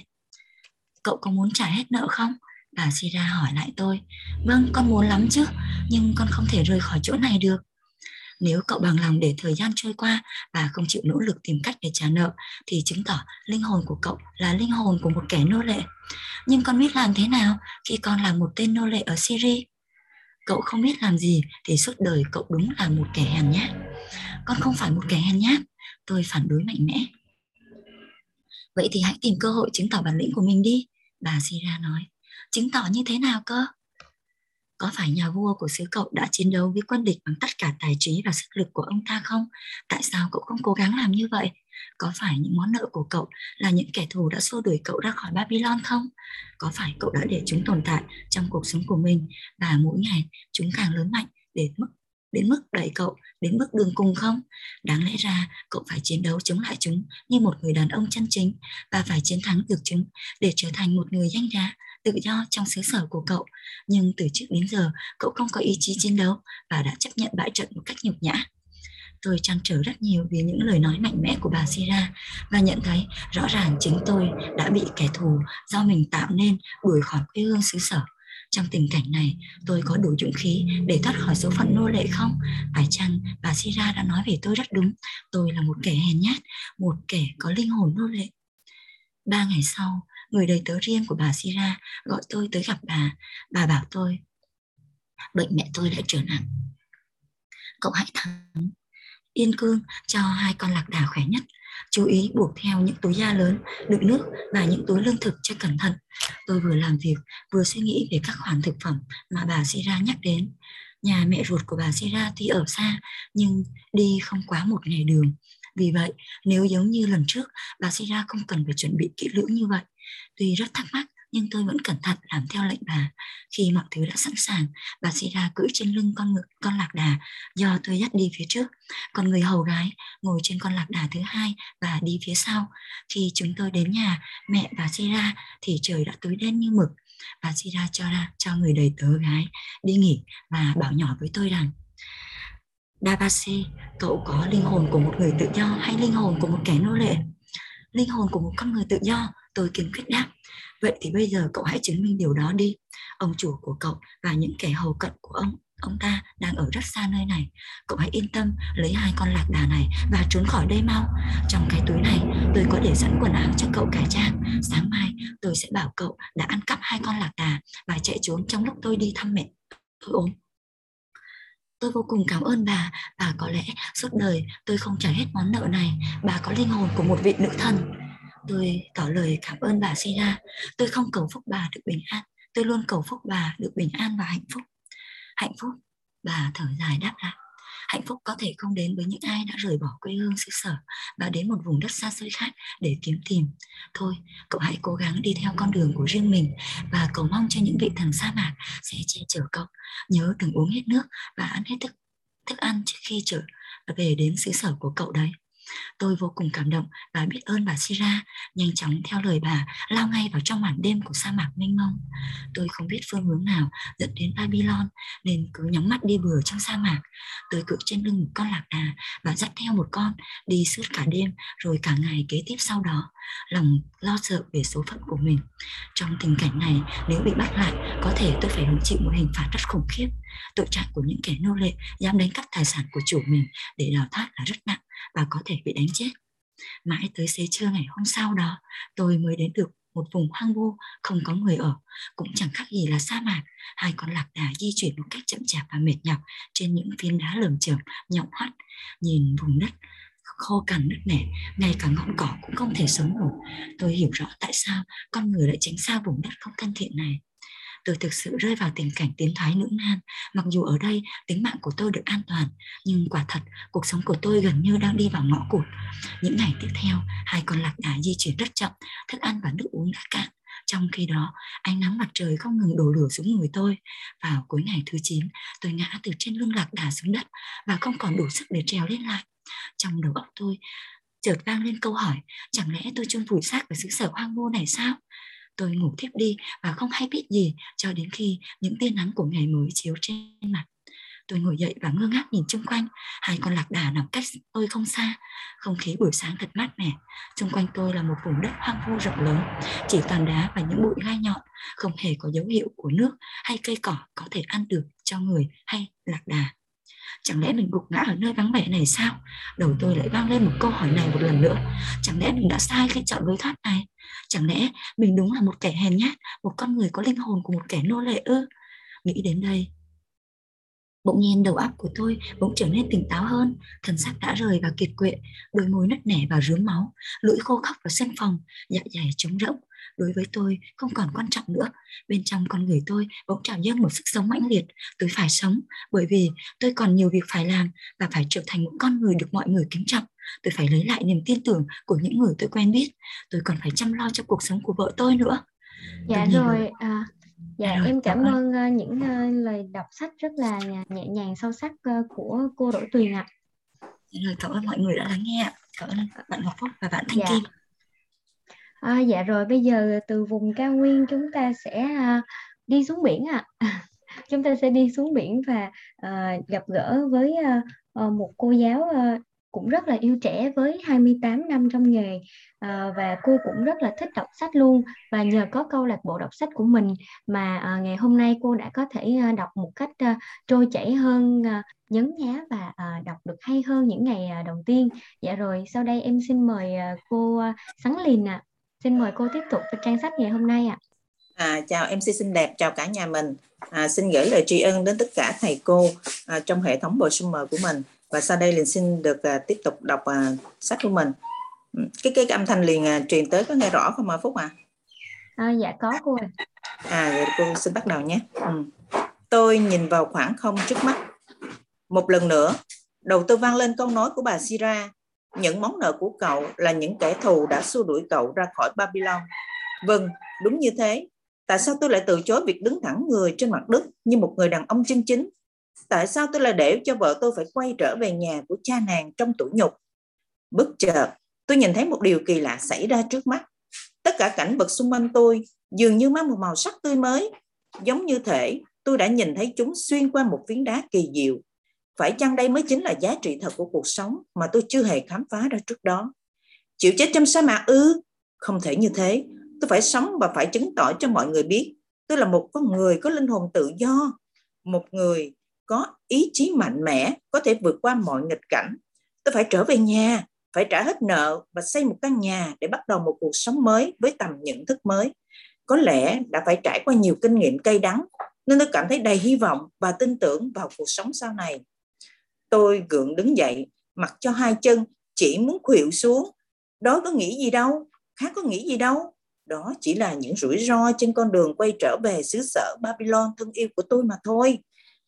Cậu có muốn trả hết nợ không? Bà Sira hỏi lại tôi, vâng con muốn lắm chứ, nhưng con không thể rời khỏi chỗ này được. Nếu cậu bằng lòng để thời gian trôi qua và không chịu nỗ lực tìm cách để trả nợ thì chứng tỏ linh hồn của cậu là linh hồn của một kẻ nô lệ. Nhưng con biết làm thế nào khi con là một tên nô lệ ở Syria? Cậu không biết làm gì thì suốt đời cậu đúng là một kẻ hèn nhát. Con không phải một kẻ hèn nhát, tôi phản đối mạnh mẽ. Vậy thì hãy tìm cơ hội chứng tỏ bản lĩnh của mình đi, bà Sira nói. Chứng tỏ như thế nào cơ? Có phải nhà vua của xứ cậu đã chiến đấu với quân địch bằng tất cả tài trí và sức lực của ông ta không? Tại sao cậu không cố gắng làm như vậy? Có phải những món nợ của cậu là những kẻ thù đã xua đuổi cậu ra khỏi Babylon không? Có phải cậu đã để chúng tồn tại trong cuộc sống của mình và mỗi ngày chúng càng lớn mạnh để mức đến mức đẩy cậu đến bước đường cùng không? Đáng lẽ ra cậu phải chiến đấu chống lại chúng như một người đàn ông chân chính và phải chiến thắng được chúng để trở thành một người danh giá, tự do trong xứ sở của cậu. Nhưng từ trước đến giờ cậu không có ý chí chiến đấu và đã chấp nhận bại trận một cách nhục nhã. Tôi trăn trở rất nhiều vì những lời nói mạnh mẽ của bà Sira và nhận thấy rõ ràng chính tôi đã bị kẻ thù do mình tạo nên đuổi khỏi quê hương xứ sở trong tình cảnh này, tôi có đủ dũng khí để thoát khỏi số phận nô lệ không? Phải chăng bà Sira đã nói về tôi rất đúng. Tôi là một kẻ hèn nhát, một kẻ có linh hồn nô lệ. Ba ngày sau, người đầy tớ riêng của bà Sira gọi tôi tới gặp bà. Bà bảo tôi, bệnh mẹ tôi đã trở nặng. Cậu hãy thắng. Yên cương cho hai con lạc đà khỏe nhất chú ý buộc theo những túi da lớn đựng nước và những túi lương thực cho cẩn thận. Tôi vừa làm việc vừa suy nghĩ về các khoản thực phẩm mà bà Sira nhắc đến. Nhà mẹ ruột của bà Sira tuy ở xa nhưng đi không quá một ngày đường. Vì vậy nếu giống như lần trước bà Sira không cần phải chuẩn bị kỹ lưỡng như vậy tuy rất thắc mắc nhưng tôi vẫn cẩn thận làm theo lệnh bà. Khi mọi thứ đã sẵn sàng, bà Sira cưỡi trên lưng con ngựa, con lạc đà do tôi dắt đi phía trước. Còn người hầu gái ngồi trên con lạc đà thứ hai và đi phía sau. Khi chúng tôi đến nhà mẹ bà Sira thì trời đã tối đen như mực. Bà Sira cho ra cho người đầy tớ gái đi nghỉ và bảo nhỏ với tôi rằng Dabasi, cậu có linh hồn của một người tự do hay linh hồn của một kẻ nô lệ? Linh hồn của một con người tự do, tôi kiên quyết đáp. Vậy thì bây giờ cậu hãy chứng minh điều đó đi. Ông chủ của cậu và những kẻ hầu cận của ông ông ta đang ở rất xa nơi này. Cậu hãy yên tâm, lấy hai con lạc đà này và trốn khỏi đây mau. Trong cái túi này, tôi có để sẵn quần áo cho cậu cải trang. Sáng mai, tôi sẽ bảo cậu đã ăn cắp hai con lạc đà và chạy trốn trong lúc tôi đi thăm mẹ. Tôi ốm. Tôi vô cùng cảm ơn bà. Và có lẽ suốt đời tôi không trả hết món nợ này. Bà có linh hồn của một vị nữ thần. Tôi tỏ lời cảm ơn bà Sira. Tôi không cầu phúc bà được bình an. Tôi luôn cầu phúc bà được bình an và hạnh phúc. Hạnh phúc, bà thở dài đáp lại. Hạnh phúc có thể không đến với những ai đã rời bỏ quê hương xứ sở và đến một vùng đất xa xôi khác để kiếm tìm. Thôi, cậu hãy cố gắng đi theo con đường của riêng mình và cầu mong cho những vị thần sa mạc sẽ che chở cậu. Nhớ đừng uống hết nước và ăn hết thức, thức ăn trước khi trở về đến xứ sở của cậu đấy. Tôi vô cùng cảm động và biết ơn bà Sira, nhanh chóng theo lời bà lao ngay vào trong màn đêm của sa mạc mênh mông. Tôi không biết phương hướng nào dẫn đến Babylon nên cứ nhắm mắt đi bừa trong sa mạc. Tôi cưỡi trên lưng một con lạc đà và dắt theo một con đi suốt cả đêm rồi cả ngày kế tiếp sau đó. Lòng lo sợ về số phận của mình. Trong tình cảnh này, nếu bị bắt lại, có thể tôi phải hứng chịu một hình phạt rất khủng khiếp. Tội trạng của những kẻ nô lệ dám đánh cắp tài sản của chủ mình để đào thoát là rất nặng và có thể bị đánh chết. Mãi tới xế trưa ngày hôm sau đó, tôi mới đến được một vùng hoang vu không có người ở, cũng chẳng khác gì là sa mạc. Hai con lạc đà di chuyển một cách chậm chạp và mệt nhọc trên những phiến đá lởm chởm, nhọn hoắt. Nhìn vùng đất khô cằn nứt nẻ, ngay cả ngọn cỏ cũng không thể sống nổi. Tôi hiểu rõ tại sao con người lại tránh xa vùng đất không thân thiện này tôi thực sự rơi vào tình cảnh tiến thoái lưỡng nan mặc dù ở đây tính mạng của tôi được an toàn nhưng quả thật cuộc sống của tôi gần như đang đi vào ngõ cụt những ngày tiếp theo hai con lạc đà di chuyển rất chậm thức ăn và nước uống đã cạn trong khi đó, ánh nắng mặt trời không ngừng đổ lửa xuống người tôi. Vào cuối ngày thứ 9, tôi ngã từ trên lưng lạc đà xuống đất và không còn đủ sức để trèo lên lại. Trong đầu óc tôi chợt vang lên câu hỏi, chẳng lẽ tôi chôn vùi xác ở xứ sở hoang vu này sao? Tôi ngủ thiếp đi và không hay biết gì cho đến khi những tia nắng của ngày mới chiếu trên mặt. Tôi ngồi dậy và ngơ ngác nhìn chung quanh, hai con lạc đà nằm cách tôi không xa. Không khí buổi sáng thật mát mẻ. Xung quanh tôi là một vùng đất hoang vu rộng lớn, chỉ toàn đá và những bụi gai nhọn, không hề có dấu hiệu của nước hay cây cỏ có thể ăn được cho người hay lạc đà chẳng lẽ mình gục ngã ở nơi vắng vẻ này sao? Đầu tôi lại vang lên một câu hỏi này một lần nữa. Chẳng lẽ mình đã sai khi chọn lối thoát này? Chẳng lẽ mình đúng là một kẻ hèn nhát một con người có linh hồn của một kẻ nô lệ ư? Nghĩ đến đây Bỗng nhiên đầu óc của tôi bỗng trở nên tỉnh táo hơn, thần sắc đã rời và kiệt quệ, đôi môi nứt nẻ và rướm máu, lưỡi khô khóc và sân phòng, dạ dày trống rỗng. Đối với tôi không còn quan trọng nữa. Bên trong con người tôi bỗng trào dâng một sức sống mãnh liệt. Tôi phải sống bởi vì tôi còn nhiều việc phải làm và phải trở thành một con người được mọi người kính trọng. Tôi phải lấy lại niềm tin tưởng của những người tôi quen biết. Tôi còn phải chăm lo cho cuộc sống của vợ tôi nữa. Dạ rồi, à, Dạ, rồi, em cảm ơn uh, những uh, lời đọc sách rất là nhẹ nhàng sâu sắc uh, của cô Đỗ Tuyền ạ. Dạ rồi, cảm ơn mọi người đã lắng nghe. Cảm ơn bạn Ngọc Phúc và bạn Thanh dạ. Kim. À, dạ rồi, bây giờ từ vùng cao nguyên chúng ta sẽ uh, đi xuống biển ạ. À. (laughs) chúng ta sẽ đi xuống biển và uh, gặp gỡ với uh, một cô giáo uh, cũng rất là yêu trẻ với 28 năm trong nghề à, và cô cũng rất là thích đọc sách luôn và nhờ có câu lạc bộ đọc sách của mình mà à, ngày hôm nay cô đã có thể à, đọc một cách à, trôi chảy hơn à, nhấn nhá và à, đọc được hay hơn những ngày à, đầu tiên dạ rồi sau đây em xin mời à, cô à, Sắn Lìn ạ à xin mời cô tiếp tục với trang sách ngày hôm nay ạ à. À, chào MC xinh đẹp, chào cả nhà mình. À, xin gửi lời tri ân đến tất cả thầy cô à, trong hệ thống bồi summer của mình và sau đây liền xin được uh, tiếp tục đọc uh, sách của mình ừ, cái cái âm thanh liền uh, truyền tới có nghe rõ không mà phúc à? à dạ có cô à vậy cô xin bắt đầu nhé ừ. tôi nhìn vào khoảng không trước mắt một lần nữa đầu tôi vang lên câu nói của bà Sira những món nợ của cậu là những kẻ thù đã xua đuổi cậu ra khỏi Babylon. Vâng đúng như thế. Tại sao tôi lại từ chối việc đứng thẳng người trên mặt đất như một người đàn ông chân chính? Tại sao tôi lại để cho vợ tôi phải quay trở về nhà của cha nàng trong tủ nhục? Bất chợt, tôi nhìn thấy một điều kỳ lạ xảy ra trước mắt. Tất cả cảnh vật xung quanh tôi dường như mang một màu sắc tươi mới. Giống như thể tôi đã nhìn thấy chúng xuyên qua một phiến đá kỳ diệu phải chăng đây mới chính là giá trị thật của cuộc sống mà tôi chưa hề khám phá ra trước đó chịu chết trong sa mạc ư không thể như thế tôi phải sống và phải chứng tỏ cho mọi người biết tôi là một con người có linh hồn tự do một người có ý chí mạnh mẽ, có thể vượt qua mọi nghịch cảnh. Tôi phải trở về nhà, phải trả hết nợ và xây một căn nhà để bắt đầu một cuộc sống mới với tầm nhận thức mới. Có lẽ đã phải trải qua nhiều kinh nghiệm cay đắng, nên tôi cảm thấy đầy hy vọng và tin tưởng vào cuộc sống sau này. Tôi gượng đứng dậy, mặc cho hai chân, chỉ muốn khuỵu xuống. Đó có nghĩ gì đâu, khác có nghĩ gì đâu. Đó chỉ là những rủi ro trên con đường quay trở về xứ sở Babylon thân yêu của tôi mà thôi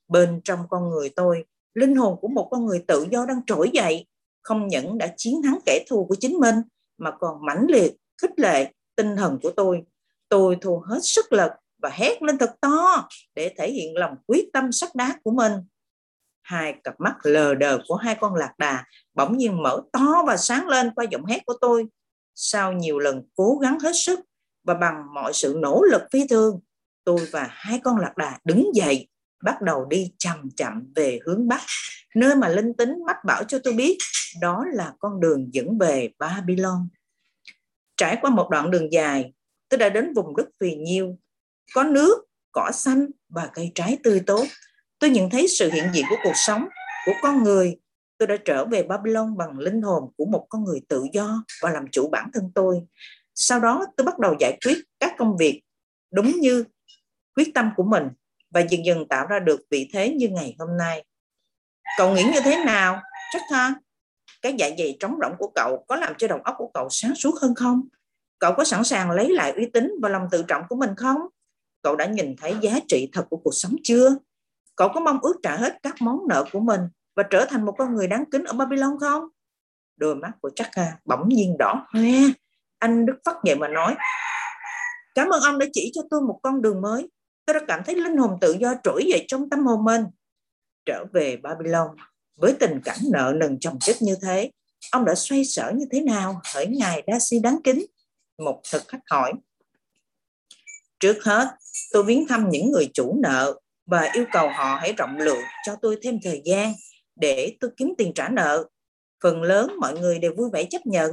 bên trong con người tôi linh hồn của một con người tự do đang trỗi dậy không những đã chiến thắng kẻ thù của chính mình mà còn mãnh liệt khích lệ tinh thần của tôi tôi thu hết sức lực và hét lên thật to để thể hiện lòng quyết tâm sắt đá của mình hai cặp mắt lờ đờ của hai con lạc đà bỗng nhiên mở to và sáng lên qua giọng hét của tôi sau nhiều lần cố gắng hết sức và bằng mọi sự nỗ lực phi thường tôi và hai con lạc đà đứng dậy bắt đầu đi chậm chậm về hướng Bắc, nơi mà linh tính mách bảo cho tôi biết đó là con đường dẫn về Babylon. Trải qua một đoạn đường dài, tôi đã đến vùng đất phì nhiêu, có nước, cỏ xanh và cây trái tươi tốt. Tôi nhận thấy sự hiện diện của cuộc sống, của con người. Tôi đã trở về Babylon bằng linh hồn của một con người tự do và làm chủ bản thân tôi. Sau đó tôi bắt đầu giải quyết các công việc đúng như quyết tâm của mình và dần dần tạo ra được vị thế như ngày hôm nay. Cậu nghĩ như thế nào? Chắc ha? Cái dạ dày trống rỗng của cậu có làm cho đầu óc của cậu sáng suốt hơn không? Cậu có sẵn sàng lấy lại uy tín và lòng tự trọng của mình không? Cậu đã nhìn thấy giá trị thật của cuộc sống chưa? Cậu có mong ước trả hết các món nợ của mình và trở thành một con người đáng kính ở Babylon không? Đôi mắt của Chaka bỗng nhiên đỏ hoe. Anh Đức Phát dậy mà nói, Cảm ơn ông đã chỉ cho tôi một con đường mới tôi đã cảm thấy linh hồn tự do trỗi dậy trong tâm hồn mình. Trở về Babylon, với tình cảnh nợ nần chồng chất như thế, ông đã xoay sở như thế nào hỡi ngài Darcy đáng kính? Một thực khách hỏi. Trước hết, tôi viếng thăm những người chủ nợ và yêu cầu họ hãy rộng lượng cho tôi thêm thời gian để tôi kiếm tiền trả nợ. Phần lớn mọi người đều vui vẻ chấp nhận,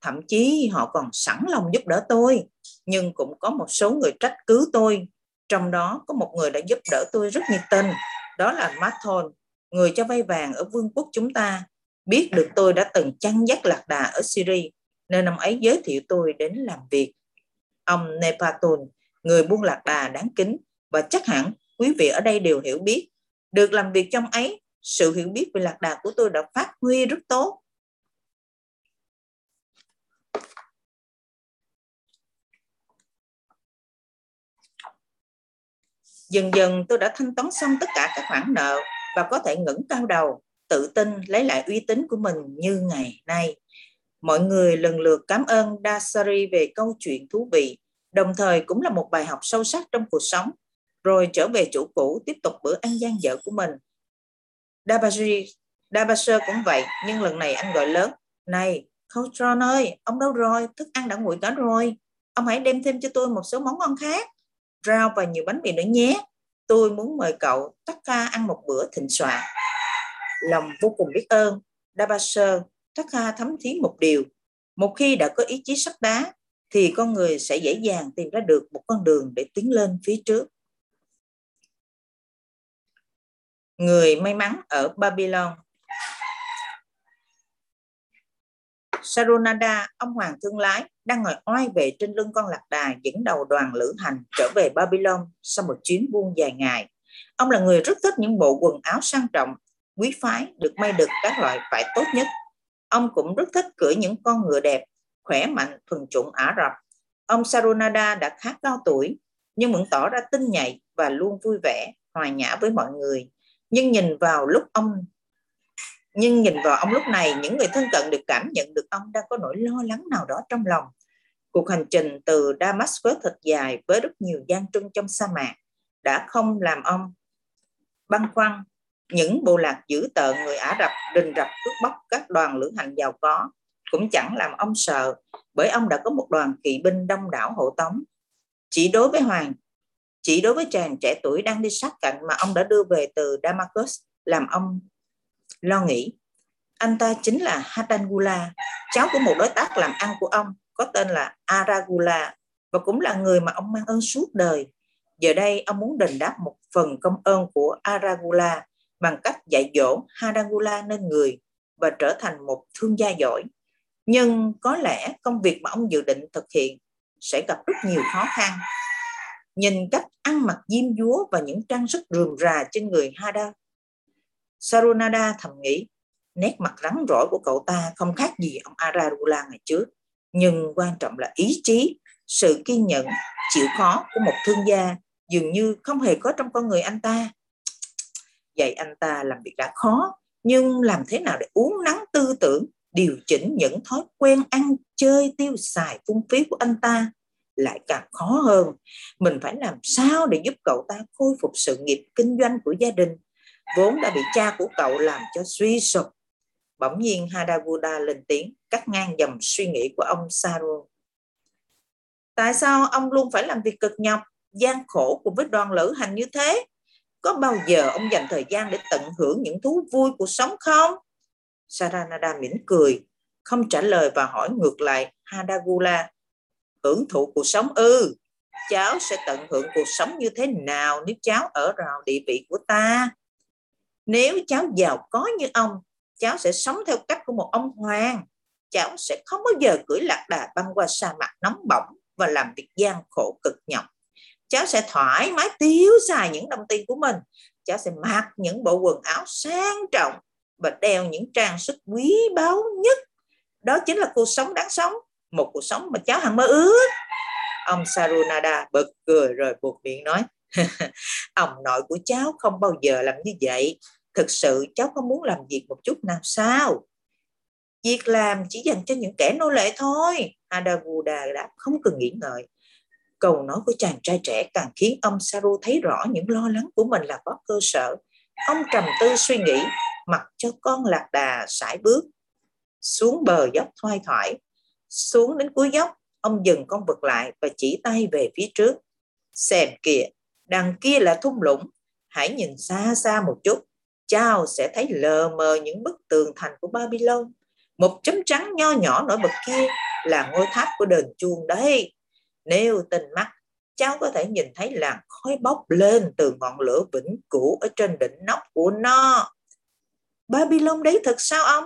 thậm chí họ còn sẵn lòng giúp đỡ tôi, nhưng cũng có một số người trách cứ tôi trong đó có một người đã giúp đỡ tôi rất nhiệt tình, đó là Mathon, người cho vay vàng ở vương quốc chúng ta. Biết được tôi đã từng chăn dắt lạc đà ở Syria, nên ông ấy giới thiệu tôi đến làm việc. Ông Nepaton, người buôn lạc đà đáng kính, và chắc hẳn quý vị ở đây đều hiểu biết. Được làm việc trong ấy, sự hiểu biết về lạc đà của tôi đã phát huy rất tốt. Dần dần tôi đã thanh toán xong tất cả các khoản nợ và có thể ngẩng cao đầu, tự tin lấy lại uy tín của mình như ngày nay. Mọi người lần lượt cảm ơn Dasari về câu chuyện thú vị, đồng thời cũng là một bài học sâu sắc trong cuộc sống. Rồi trở về chủ cũ tiếp tục bữa ăn gian dở của mình. Dabasri, Dabasher cũng vậy, nhưng lần này anh gọi lớn. Này, Coutron ơi, ông đâu rồi? Thức ăn đã nguội cả rồi. Ông hãy đem thêm cho tôi một số món ngon khác. Rau và nhiều bánh mì nữa nhé. Tôi muốn mời cậu Taka ăn một bữa thịnh soạn. Lòng vô cùng biết ơn. Dabasher Taka thấm thí một điều. Một khi đã có ý chí sắt đá, thì con người sẽ dễ dàng tìm ra được một con đường để tiến lên phía trước. Người may mắn ở Babylon Sarunada, ông hoàng thương lái, đang ngồi oai về trên lưng con lạc đà dẫn đầu đoàn lữ hành trở về Babylon sau một chuyến buôn dài ngày. Ông là người rất thích những bộ quần áo sang trọng, quý phái, được may được các loại vải tốt nhất. Ông cũng rất thích cưỡi những con ngựa đẹp, khỏe mạnh, thuần chủng Ả Rập. Ông Sarunada đã khá cao tuổi, nhưng vẫn tỏ ra tinh nhạy và luôn vui vẻ, hòa nhã với mọi người. Nhưng nhìn vào lúc ông, nhưng nhìn vào ông lúc này, những người thân cận được cảm nhận được ông đang có nỗi lo lắng nào đó trong lòng. Cuộc hành trình từ Damascus thật dài với rất nhiều gian truân trong sa mạc đã không làm ông băn khoăn. Những bộ lạc dữ tợn người Ả Rập rình rập cướp bóc các đoàn lữ hành giàu có cũng chẳng làm ông sợ, bởi ông đã có một đoàn kỵ binh đông đảo hộ tống. Chỉ đối với hoàng chỉ đối với chàng trẻ tuổi đang đi sát cạnh mà ông đã đưa về từ Damascus làm ông lo nghĩ. Anh ta chính là Hatangula, cháu của một đối tác làm ăn của ông, có tên là Aragula, và cũng là người mà ông mang ơn suốt đời. Giờ đây ông muốn đền đáp một phần công ơn của Aragula bằng cách dạy dỗ Hadangula nên người và trở thành một thương gia giỏi. Nhưng có lẽ công việc mà ông dự định thực hiện sẽ gặp rất nhiều khó khăn. Nhìn cách ăn mặc diêm dúa và những trang sức rườm rà trên người Hada Sarunada thầm nghĩ, nét mặt rắn rỏi của cậu ta không khác gì ông Ararula ngày trước. Nhưng quan trọng là ý chí, sự kiên nhẫn, chịu khó của một thương gia dường như không hề có trong con người anh ta. Vậy anh ta làm việc đã khó, nhưng làm thế nào để uống nắng tư tưởng, điều chỉnh những thói quen ăn chơi tiêu xài phung phí của anh ta lại càng khó hơn. Mình phải làm sao để giúp cậu ta khôi phục sự nghiệp kinh doanh của gia đình vốn đã bị cha của cậu làm cho suy sụp. Bỗng nhiên Hadaguda lên tiếng, cắt ngang dòng suy nghĩ của ông Saru. Tại sao ông luôn phải làm việc cực nhọc, gian khổ cùng với đoàn lữ hành như thế? Có bao giờ ông dành thời gian để tận hưởng những thú vui cuộc sống không? Saranada mỉm cười, không trả lời và hỏi ngược lại Hadagula. Hưởng thụ cuộc sống ư, cháu sẽ tận hưởng cuộc sống như thế nào nếu cháu ở rào địa vị của ta? Nếu cháu giàu có như ông, cháu sẽ sống theo cách của một ông hoàng. Cháu sẽ không bao giờ cưỡi lạc đà băng qua sa mạc nóng bỏng và làm việc gian khổ cực nhọc. Cháu sẽ thoải mái tiêu xài những đồng tiền của mình. Cháu sẽ mặc những bộ quần áo sang trọng và đeo những trang sức quý báu nhất. Đó chính là cuộc sống đáng sống, một cuộc sống mà cháu hằng mơ ước. Ông Sarunada bật cười rồi buộc miệng nói, (laughs) ông nội của cháu không bao giờ làm như vậy. Thực sự cháu không muốn làm việc một chút nào sao? Việc làm chỉ dành cho những kẻ nô lệ thôi Adaguda đã không cần nghĩ ngợi. Câu nói của chàng trai trẻ càng khiến ông Saru thấy rõ những lo lắng của mình là có cơ sở. Ông trầm tư suy nghĩ mặc cho con lạc đà sải bước xuống bờ dốc thoai thoải xuống đến cuối dốc ông dừng con vật lại và chỉ tay về phía trước xem kìa đằng kia là thung lũng hãy nhìn xa xa một chút cháu sẽ thấy lờ mờ những bức tường thành của Babylon. Một chấm trắng nho nhỏ nổi bật kia là ngôi tháp của đền chuông đấy. Nếu tình mắt, cháu có thể nhìn thấy làn khói bốc lên từ ngọn lửa vĩnh cửu ở trên đỉnh nóc của nó. Babylon đấy thật sao ông?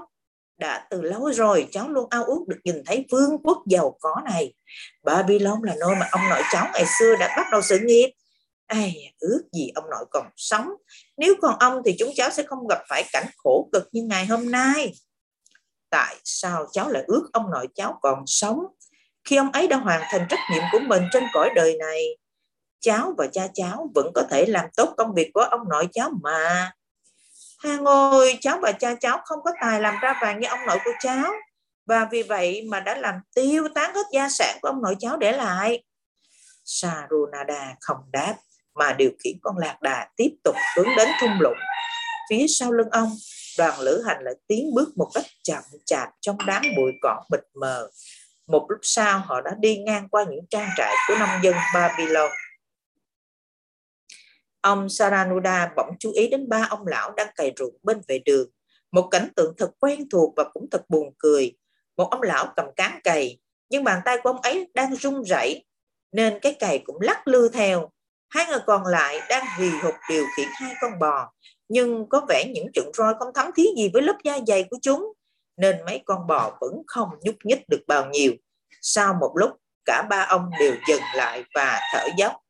Đã từ lâu rồi cháu luôn ao ước được nhìn thấy vương quốc giàu có này. Babylon là nơi mà ông nội cháu ngày xưa đã bắt đầu sự nghiệp. ai à, ước gì ông nội còn sống nếu còn ông thì chúng cháu sẽ không gặp phải cảnh khổ cực như ngày hôm nay tại sao cháu lại ước ông nội cháu còn sống khi ông ấy đã hoàn thành trách nhiệm của mình trên cõi đời này, cháu và cha cháu vẫn có thể làm tốt công việc của ông nội cháu mà Hàng ơi, cháu và cha cháu không có tài làm ra vàng như ông nội của cháu. Và vì vậy mà đã làm tiêu tán hết gia sản của ông nội cháu để lại. Sarunada không đáp mà điều khiển con lạc đà tiếp tục hướng đến thung lũng. Phía sau lưng ông, đoàn lữ hành lại tiến bước một cách chậm chạp trong đám bụi cỏ mịt mờ. Một lúc sau họ đã đi ngang qua những trang trại của nông dân Babylon. Ông Saranuda bỗng chú ý đến ba ông lão đang cày ruộng bên vệ đường. Một cảnh tượng thật quen thuộc và cũng thật buồn cười. Một ông lão cầm cán cày, nhưng bàn tay của ông ấy đang run rẩy nên cái cày cũng lắc lư theo. Hai người còn lại đang hì hục điều khiển hai con bò, nhưng có vẻ những trận roi không thấm thí gì với lớp da dày của chúng, nên mấy con bò vẫn không nhúc nhích được bao nhiêu. Sau một lúc, cả ba ông đều dừng lại và thở dốc.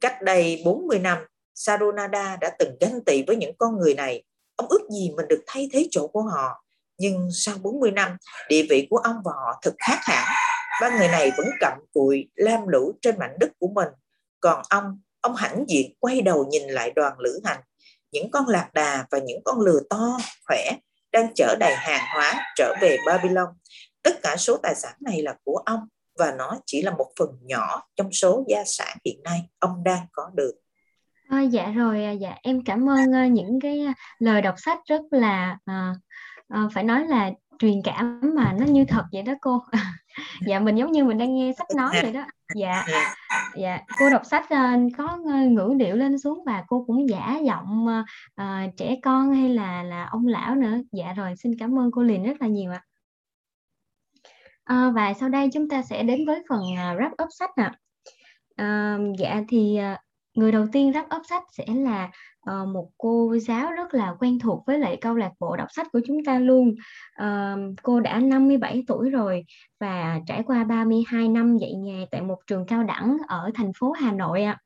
Cách đây 40 năm, Sarunada đã từng ganh tị với những con người này. Ông ước gì mình được thay thế chỗ của họ. Nhưng sau 40 năm, địa vị của ông và họ thật khác hẳn. Ba người này vẫn cặm cụi, lam lũ trên mảnh đất của mình. Còn ông, ông hãnh diện quay đầu nhìn lại đoàn lữ hành. Những con lạc đà và những con lừa to, khỏe, đang chở đầy hàng hóa trở về Babylon. Tất cả số tài sản này là của ông và nó chỉ là một phần nhỏ trong số gia sản hiện nay ông đang có được. À, dạ rồi, à, dạ em cảm ơn uh, những cái à, lời đọc sách rất là uh, uh, phải nói là truyền cảm mà nó như thật vậy đó cô. (laughs) dạ mình giống như mình đang nghe sách nói vậy đó. Dạ, dạ cô đọc sách uh, có ngữ điệu lên xuống và cô cũng giả giọng uh, trẻ con hay là là ông lão nữa. Dạ rồi, xin cảm ơn cô liền rất là nhiều ạ. À, và sau đây chúng ta sẽ đến với phần à, wrap up sách nè. À, dạ thì à, người đầu tiên wrap up sách sẽ là uh, một cô giáo rất là quen thuộc với lại câu lạc bộ đọc sách của chúng ta luôn. Uh, cô đã 57 tuổi rồi và trải qua 32 năm dạy nghề tại một trường cao đẳng ở thành phố Hà Nội ạ.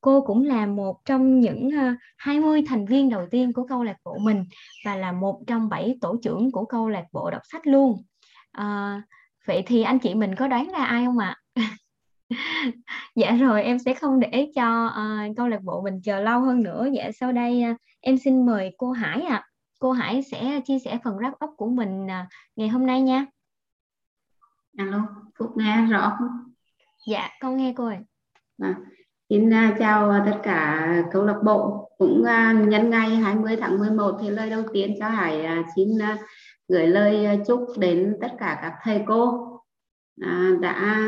Cô cũng là một trong những uh, 20 thành viên đầu tiên của câu lạc bộ mình và là một trong bảy tổ trưởng của câu lạc bộ đọc sách luôn. Uh, vậy thì anh chị mình có đoán ra ai không ạ? (laughs) Dạ rồi em sẽ không để cho uh, câu lạc bộ mình chờ lâu hơn nữa. Dạ sau đây uh, em xin mời cô Hải ạ. À. cô Hải sẽ chia sẻ phần wrap up của mình uh, ngày hôm nay nha. Alo Phúc nghe rõ không? Dạ con nghe cô ơi à, xin uh, chào tất cả câu lạc bộ. Cũng uh, nhân ngày 20 tháng 11 thì lời đầu tiên cho Hải uh, xin uh, gửi lời à, chúc đến tất cả các thầy cô à, đã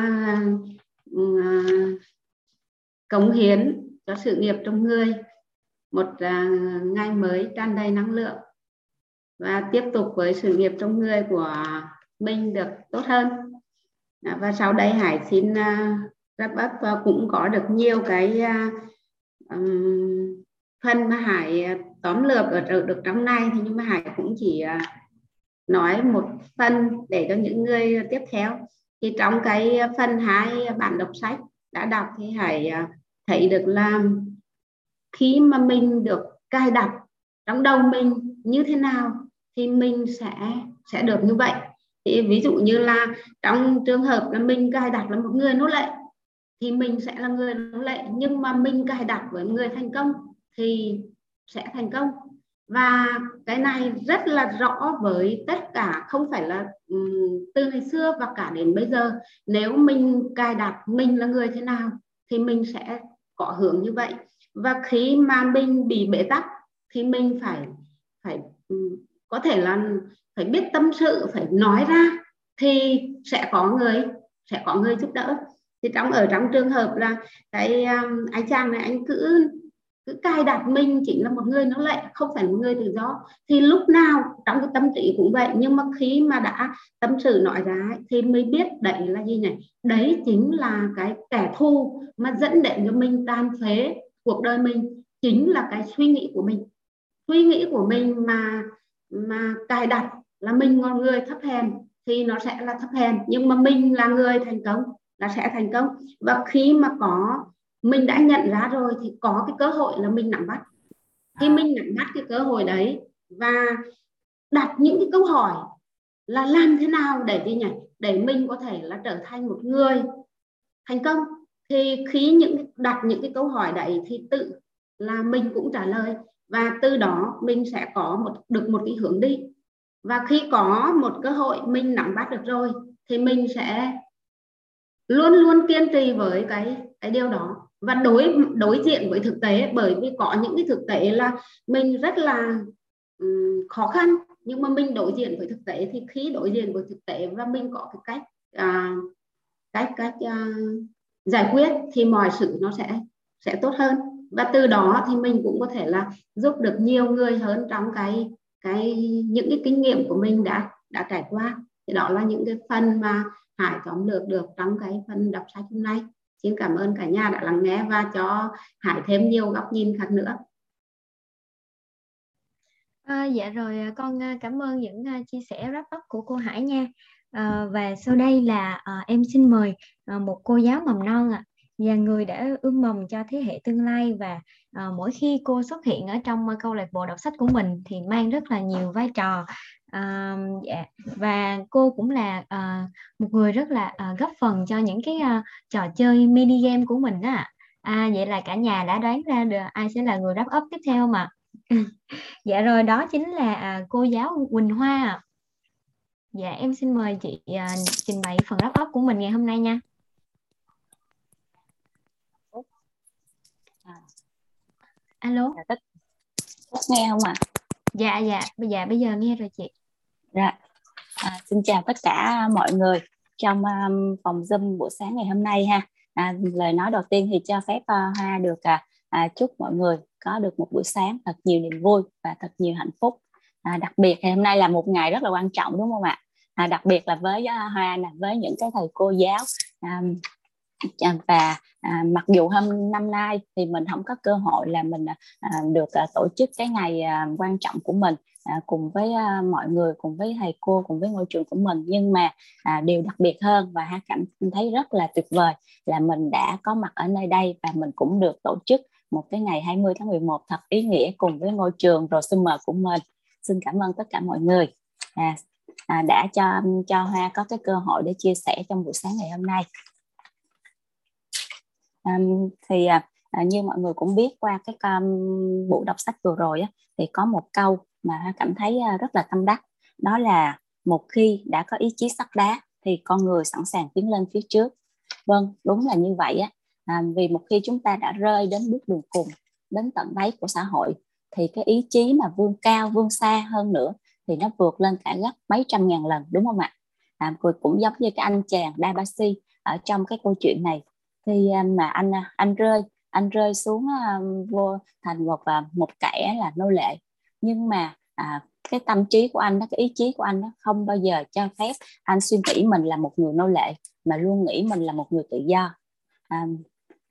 ừ, à, cống hiến cho sự nghiệp trong người. Một ngày mới tràn đầy năng lượng và tiếp tục với sự nghiệp trong người của mình được tốt hơn. Và sau đây Hải xin wrap up và cũng có được nhiều cái um, phần mà Hải tóm lược ở được trong này. Thì nhưng mà Hải cũng chỉ nói một phần để cho những người tiếp theo. Thì trong cái phần hai bản đọc sách đã đọc thì hãy à, thấy được là khi mà mình được cài đặt trong đầu mình như thế nào thì mình sẽ sẽ được như vậy. Thì ví dụ như là trong trường hợp là mình cài đặt là một người nô lệ thì mình sẽ là người nô lệ, nhưng mà mình cài đặt với người thành công thì sẽ thành công và cái này rất là rõ với tất cả, không phải là ừ, từ ngày xưa và cả đến bây giờ. Nếu mình cài đặt mình là người thế nào thì mình sẽ có hướng như vậy. Và khi mà mình bị bế tắc thì mình phải phải ừ, có thể là phải biết tâm sự, phải nói ra thì sẽ có người, sẽ có người giúp đỡ. Thì trong, ở trong trường hợp là cái à, anh chàng này, anh cứ cứ cài đặt mình chính là một người nó lệ, không phải một người tự do. Thì lúc nào trong cái tâm trí cũng vậy, nhưng mà khi mà đã tâm sự nói ra thì mới biết đấy là gì này đấy chính là cái kẻ thù mà dẫn đến cho mình tan phế cuộc đời mình, chính là cái suy nghĩ của mình. Suy nghĩ của mình mà mà cài đặt là mình là người thấp hèn, thì nó sẽ là thấp hèn. Nhưng mà mình là người thành công, là sẽ thành công. Và khi mà có mình đã nhận ra rồi thì có cái cơ hội là mình nắm bắt. Khi mình nắm bắt cái cơ hội đấy và đặt những cái câu hỏi là làm thế nào để gì nhỉ? Để mình có thể là trở thành một người thành công. Thì khi những đặt những cái câu hỏi đấy thì tự là mình cũng trả lời và từ đó mình sẽ có một được một cái hướng đi. Và khi có một cơ hội mình nắm bắt được rồi thì mình sẽ luôn luôn kiên trì với cái cái điều đó và đối đối diện với thực tế bởi vì có những cái thực tế là mình rất là um, khó khăn nhưng mà mình đối diện với thực tế thì khi đối diện với thực tế và mình có cái cách uh, cách cách uh, giải quyết thì mọi sự nó sẽ sẽ tốt hơn. Và từ đó thì mình cũng có thể là giúp được nhiều người hơn trong cái cái những cái kinh nghiệm của mình đã đã trải qua. Thì đó là những cái phần mà Hải tóm lược được trong cái phần đọc sách hôm nay xin cảm ơn cả nhà đã lắng nghe và cho Hải thêm nhiều góc nhìn khác nữa À, dạ rồi à, con à, cảm ơn những à, chia sẻ wrap up của cô Hải nha. À, và sau đây là à, em xin mời à, một cô giáo mầm non ạ. À và người đã ươm mầm cho thế hệ tương lai và uh, mỗi khi cô xuất hiện ở trong uh, câu lạc bộ đọc sách của mình thì mang rất là nhiều vai trò uh, yeah. và cô cũng là uh, một người rất là uh, góp phần cho những cái uh, trò chơi mini game của mình đó à vậy là cả nhà đã đoán ra được ai sẽ là người wrap up tiếp theo mà. (laughs) Dạ rồi đó chính là uh, cô giáo Quỳnh Hoa dạ em xin mời chị uh, trình bày phần wrap up của mình ngày hôm nay nha. Alo? Dạ, nghe không ạ? À? dạ dạ. Bây giờ bây giờ nghe rồi chị dạ. À, xin chào tất cả mọi người trong um, phòng zoom buổi sáng ngày hôm nay ha. À, lời nói đầu tiên thì cho phép uh, hoa được à, à, chúc mọi người có được một buổi sáng thật nhiều niềm vui và thật nhiều hạnh phúc. À, đặc biệt ngày hôm nay là một ngày rất là quan trọng đúng không ạ? À, đặc biệt là với uh, hoa nè với những cái thầy cô giáo um, Dạ, và à, mặc dù hôm năm nay thì mình không có cơ hội là mình à, à, được à, tổ chức cái ngày à, quan trọng của mình à, cùng với à, mọi người cùng với thầy cô cùng với ngôi trường của mình. Nhưng mà à, điều đặc biệt hơn và ha cảm thấy rất là tuyệt vời là mình đã có mặt ở nơi đây và mình cũng được tổ chức một cái ngày 20 tháng 11 thật ý nghĩa cùng với ngôi trường Rosumer của mình. Xin cảm ơn tất cả mọi người. À, à, đã cho cho Hoa có cái cơ hội để chia sẻ trong buổi sáng ngày hôm nay um, thì uh, như mọi người cũng biết qua cái um, buổi đọc sách vừa rồi á, thì có một câu mà cảm thấy uh, rất là tâm đắc đó là một khi đã có ý chí sắt đá thì con người sẵn sàng tiến lên phía trước. Vâng đúng là như vậy á. À, vì một khi chúng ta đã rơi đến bước đường cùng đến tận đáy của xã hội thì cái ý chí mà vươn cao vươn xa hơn nữa thì nó vượt lên cả gấp mấy trăm ngàn lần đúng không ạ? À, cũng giống như cái anh chàng Dabasi ở trong cái câu chuyện này khi à, mà anh à, anh rơi anh rơi xuống à, vô thành một một kẻ là nô lệ. Nhưng mà à, cái tâm trí của anh đó cái ý chí của anh đó không bao giờ cho phép anh suy nghĩ mình là một người nô lệ mà luôn nghĩ mình là một người tự do. À,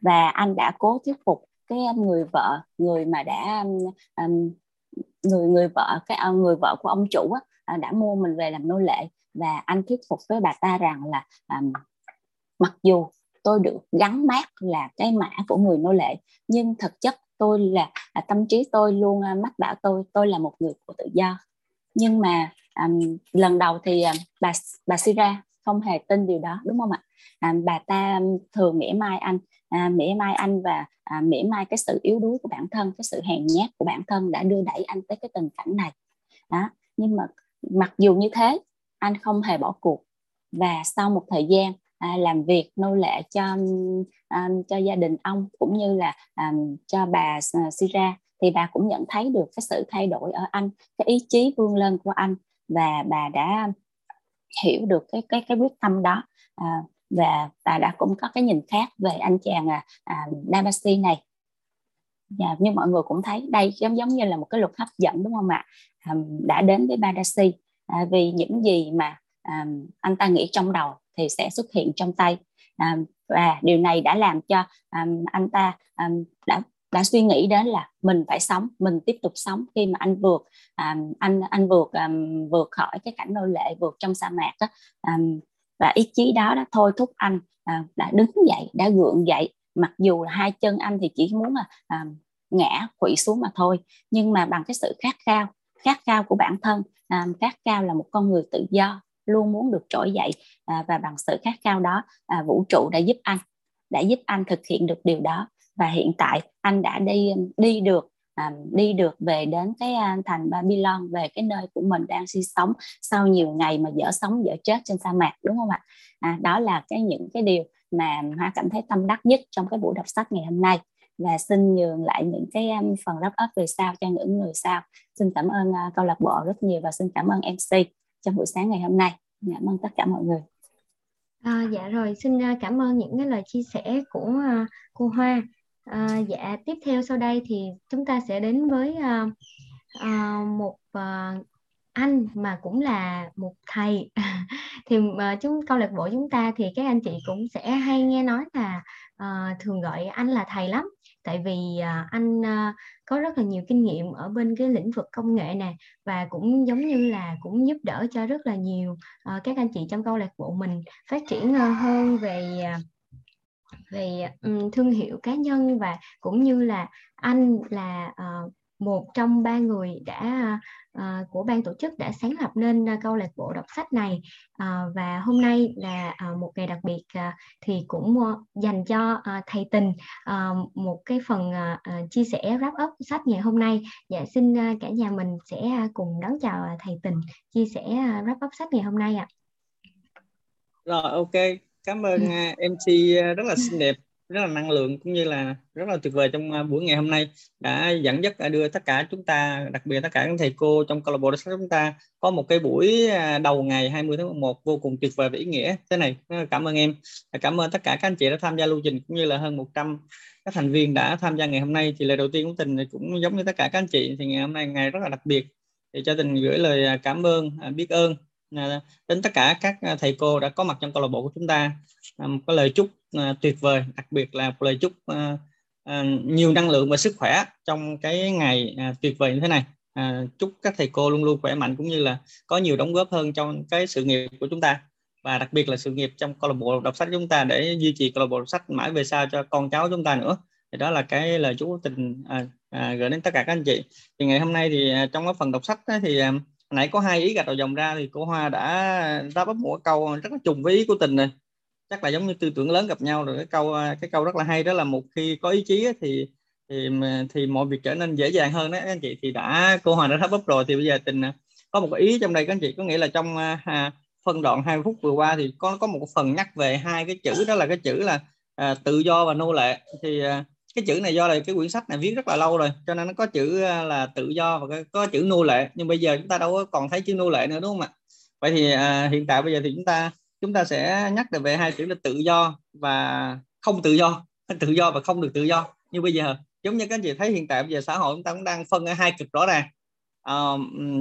và anh đã cố thuyết phục cái người vợ người mà đã um, người người vợ cái người vợ của ông chủ á, đã mua mình về làm nô lệ. Và anh thuyết phục với bà ta rằng là um, mặc dù tôi được gắn mát là cái mã của người nô lệ. Nhưng thực chất tôi là, là tâm trí tôi luôn à, mách bảo tôi tôi là một người của tự do. Nhưng mà um, lần đầu thì um, bà bà Sira không hề tin điều đó đúng không ạ? À, bà ta thường mỉa mai anh à, mỉa mai anh và à, mỉa mai cái sự yếu đuối của bản thân cái sự hèn nhát của bản thân đã đưa đẩy anh tới cái tình cảnh này. Đó nhưng mà mặc dù như thế anh không hề bỏ cuộc. Và sau một thời gian à, làm việc nô lệ cho à, cho gia đình ông cũng như là à, cho bà à, Sira. Thì bà cũng nhận thấy được cái sự thay đổi ở anh cái ý chí vươn lên của anh và bà đã hiểu được cái cái cái quyết tâm đó. À, và bà đã cũng có cái nhìn khác về anh chàng à, à, Damasi này. Và như mọi người cũng thấy đây giống giống như là một cái luật hấp dẫn đúng không ạ? À, đã đến với Badasi à, vì những gì mà à, anh ta nghĩ trong đầu thì sẽ xuất hiện trong tay. À, và điều này đã làm cho um, anh ta um, đã đã suy nghĩ đến là mình phải sống mình tiếp tục sống. Khi mà anh vượt um, anh anh vượt um, vượt khỏi cái cảnh nô lệ vượt trong sa mạc đó um, và ý chí đó đã thôi thúc anh uh, đã đứng dậy đã gượng dậy. Mặc dù là hai chân anh thì chỉ muốn là à, ngã quỵ xuống mà thôi. Nhưng mà bằng cái sự khát khao khát khao của bản thân à, khát khao là một con người tự do luôn muốn được trỗi dậy à, và bằng sự khát khao đó à, vũ trụ đã giúp anh đã giúp anh thực hiện được điều đó. Và hiện tại anh đã đi đi được à, đi được về đến cái à, thành Babylon về cái nơi của mình đang sinh sống sau nhiều ngày mà dở sống dở chết trên sa mạc đúng không ạ? À, đó là cái những cái điều mà hoa cảm thấy tâm đắc nhất trong cái buổi đọc sách ngày hôm nay. Và xin nhường lại những cái phần wrap up về sau cho những người sau. Xin cảm ơn uh, câu lạc bộ rất nhiều và xin cảm ơn MC trong buổi sáng ngày hôm nay. Dạ, cảm ơn tất cả mọi người. À, dạ rồi xin à, cảm ơn những cái lời chia sẻ của uh, cô Hoa. À, dạ tiếp theo sau đây thì chúng ta sẽ đến với uh, uh, một uh, anh mà cũng là một thầy. (laughs) Thì uh, chúng câu lạc bộ chúng ta thì các anh chị cũng sẽ hay nghe nói là uh, thường gọi anh là thầy lắm tại vì à, anh à, có rất là nhiều kinh nghiệm ở bên cái lĩnh vực công nghệ nè và cũng giống như là cũng giúp đỡ cho rất là nhiều ờ, các anh chị trong câu lạc bộ mình phát triển ờ, hơn về à, về um, thương hiệu cá nhân. Và cũng như là anh là uh, một trong ba người đã uh, của ban tổ chức đã sáng lập nên uh, câu lạc bộ đọc sách này. Uh, và hôm nay là uh, một ngày đặc biệt uh, thì cũng uh, dành cho uh, thầy tình uh, một cái phần uh, uh, chia sẻ wrap up sách ngày hôm nay. Dạ xin uh, cả nhà mình sẽ uh, cùng đón chào thầy tình chia sẻ uh, wrap up sách ngày hôm nay ạ. À. rồi ok. Cảm ơn uh, MC rất là xinh đẹp rất là năng lượng cũng như là rất là tuyệt vời trong à, buổi ngày hôm nay đã dẫn dắt à, đưa tất cả chúng ta, đặc biệt tất cả các thầy cô trong câu lạc bộ chúng ta có một cái buổi à, đầu ngày 20 tháng 11 vô cùng tuyệt vời và ý nghĩa thế này. Cảm ơn em cảm ơn tất cả các anh chị đã tham gia lưu trình cũng như là hơn 100 các thành viên đã tham gia ngày hôm nay. Thì lời đầu tiên của tình cũng giống như tất cả các anh chị thì ngày hôm nay ngày rất là đặc biệt. Thì cho tình gửi lời cảm ơn biết ơn Ờ, đến tất cả các ờ, thầy cô đã có mặt trong câu lạc bộ của chúng ta. Ờ, một cái lời chúc tuyệt vời đặc biệt là một lời chúc nhiều năng lượng và sức khỏe trong cái ngày tuyệt vời như thế này. Chúc các thầy cô luôn luôn khỏe mạnh cũng như là có nhiều đóng góp hơn trong cái sự nghiệp của chúng ta. Và đặc biệt là sự nghiệp trong câu lạc bộ đọc sách chúng ta để duy trì câu lạc bộ đọc sách mãi về sau cho con cháu chúng ta nữa. Thì đó là cái lời chúc tình à, à, gửi đến tất cả các anh chị. Thì ngày hôm nay thì trong cái phần đọc sách ấy, thì nãy có hai ý gạch đầu dòng ra thì cô Hoa đã đáp bấm một câu rất là trùng với ý của tình rồi. Chắc là giống như tư tưởng lớn gặp nhau rồi. Cái câu cái câu rất là hay đó là một khi có ý chí thì thì thì mọi việc trở nên dễ dàng hơn đấy anh chị thì đã cô hoa đã thắp bắp rồi. Thì bây giờ tình à, có một ý trong đây các anh chị. Có nghĩa là trong à, phân đoạn 20 phút vừa qua thì có có một phần nhắc về hai cái chữ. Đó là cái chữ là à, tự do và nô lệ. Thì à, cái chữ này do là cái quyển sách này viết rất là lâu rồi cho nên nó có chữ à, là tự do và có chữ nô lệ. Nhưng bây giờ chúng ta đâu có còn thấy chữ nô lệ nữa đúng không ạ? Vậy thì à, hiện tại bây giờ thì chúng ta chúng ta sẽ nhắc về hai chữ là tự do và không tự do. (laughs) Tự do và không được tự do. Như bây giờ giống như các anh chị thấy hiện tại bây giờ xã hội chúng ta cũng đang phân ở hai cực rõ ràng. À,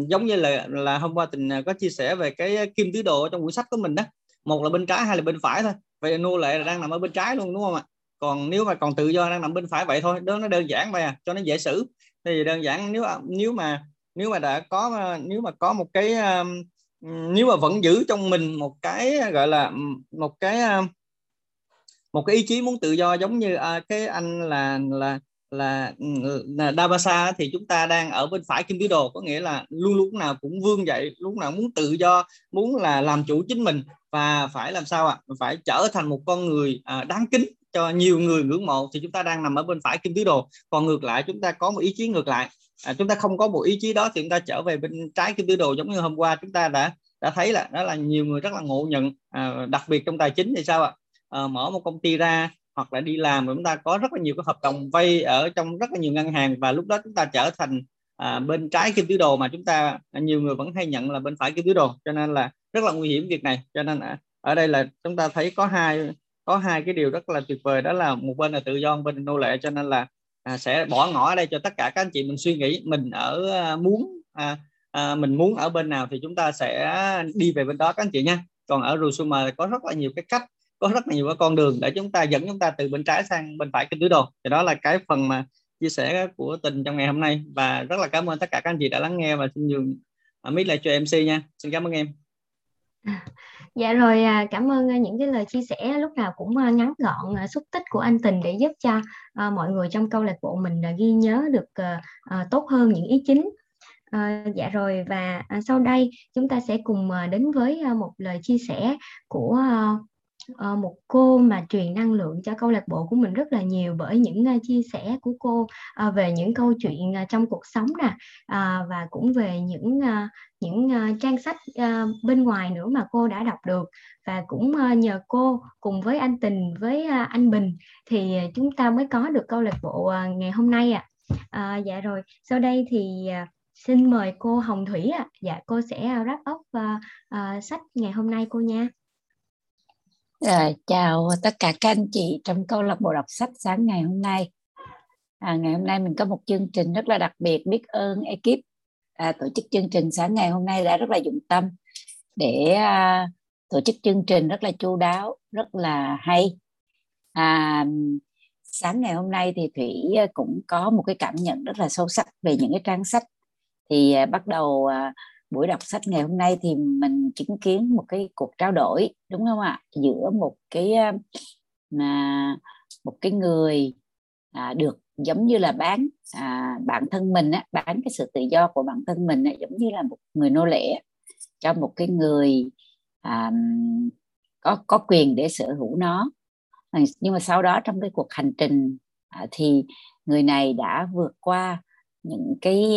giống như là là hôm qua tình à, có chia sẻ về cái kim tứ đồ trong quyển sách của mình đó. Một là bên trái hai là bên phải thôi. Vậy nô lệ là đang nằm ở bên trái luôn đúng không ạ? Còn nếu mà còn tự do đang nằm bên phải vậy thôi đó nó đơn giản vậy à cho nó dễ xử thì đơn giản nếu nếu mà nếu mà đã có nếu mà có một cái um, nếu mà vẫn giữ trong mình một cái gọi là một cái um, một cái ý chí muốn tự do giống như à, cái anh là là là, là Dabasa thì chúng ta đang ở bên phải kim tứ đồ có nghĩa là luôn lúc nào cũng vươn dậy lúc nào muốn tự do muốn là làm chủ chính mình và phải làm sao ạ à? phải trở thành một con người à, đáng kính cho nhiều người ngưỡng mộ thì chúng ta đang nằm ở bên phải kim tứ đồ. Còn ngược lại chúng ta có một ý chí ngược lại. À, chúng ta không có một ý chí đó thì chúng ta trở về bên trái kim tứ đồ. Giống như hôm qua chúng ta đã đã thấy là đó là nhiều người rất là ngộ nhận à, đặc biệt trong tài chính thì sao ạ? À, mở một công ty ra hoặc là đi làm chúng ta có rất là nhiều cái hợp đồng vay ở trong rất là nhiều ngân hàng và lúc đó chúng ta trở thành à, bên trái kim tứ đồ mà chúng ta à, nhiều người vẫn hay nhận là bên phải kim tứ đồ. Cho nên là rất là nguy hiểm việc này. Cho nên à, ở đây là chúng ta thấy có hai có hai cái điều rất là tuyệt vời đó là một bên là tự do một bên là nô lệ cho nên là à, sẽ bỏ ngỏ ở đây cho tất cả các anh chị mình suy nghĩ mình ở à, muốn à, à, mình muốn ở bên nào thì chúng ta sẽ đi về bên đó các anh chị nha. Còn ở Rusuma có rất là nhiều cái cách có rất là nhiều cái con đường để chúng ta dẫn chúng ta từ bên trái sang bên phải kinh tứ đồ. Thì đó là cái phần mà chia sẻ của tình trong ngày hôm nay. Và rất là cảm ơn tất cả các anh chị đã lắng nghe và xin nhường à, mic lại cho MC nha. Xin cảm ơn em. (laughs) Dạ rồi à, cảm ơn à, những cái lời chia sẻ lúc nào cũng à, ngắn gọn à, xúc tích của anh Tình để giúp cho à, mọi người trong câu lạc bộ mình à, ghi nhớ được ờ, ờ, tốt hơn những ý chính. Ờ, dạ rồi và sau đây chúng ta sẽ cùng đến với một lời chia sẻ của uh, một cô mà truyền năng lượng cho câu lạc bộ của mình rất là nhiều bởi những uh, chia sẻ của cô uh, về những câu chuyện uh, trong cuộc sống nè uh, và cũng về những uh, những uh, trang sách uh, bên ngoài nữa mà cô đã đọc được và cũng uh, nhờ cô cùng với anh Tình với uh, anh Bình thì chúng ta mới có được câu lạc bộ uh, ngày hôm nay ạ. À. Uh, dạ rồi sau đây thì uh, xin mời cô Hồng Thủy ạ. À. Dạ cô sẽ wrap up uh, uh, sách ngày hôm nay cô nha. À, chào tất cả các anh chị trong câu lạc bộ đọc sách sáng ngày hôm nay. À, ngày hôm nay mình có một chương trình rất là đặc biệt, biết ơn ekip à, tổ chức chương trình sáng ngày hôm nay đã rất là dụng tâm để à, tổ chức chương trình rất là chu đáo, rất là hay. À, sáng ngày hôm nay thì Thủy à, cũng có một cái cảm nhận rất là sâu sắc về những cái trang sách. Thì à, bắt đầu à, buổi đọc sách ngày hôm nay thì mình chứng kiến một cái cuộc trao đổi đúng không ạ? Giữa một cái mà một cái người à, được giống như là bán à, bản thân mình á, bán cái sự tự do của bản thân mình á, giống như là một người nô lệ cho một cái người à, có có quyền để sở hữu nó. Ờ, nhưng mà sau đó trong cái cuộc hành trình à, thì người này đã vượt qua những cái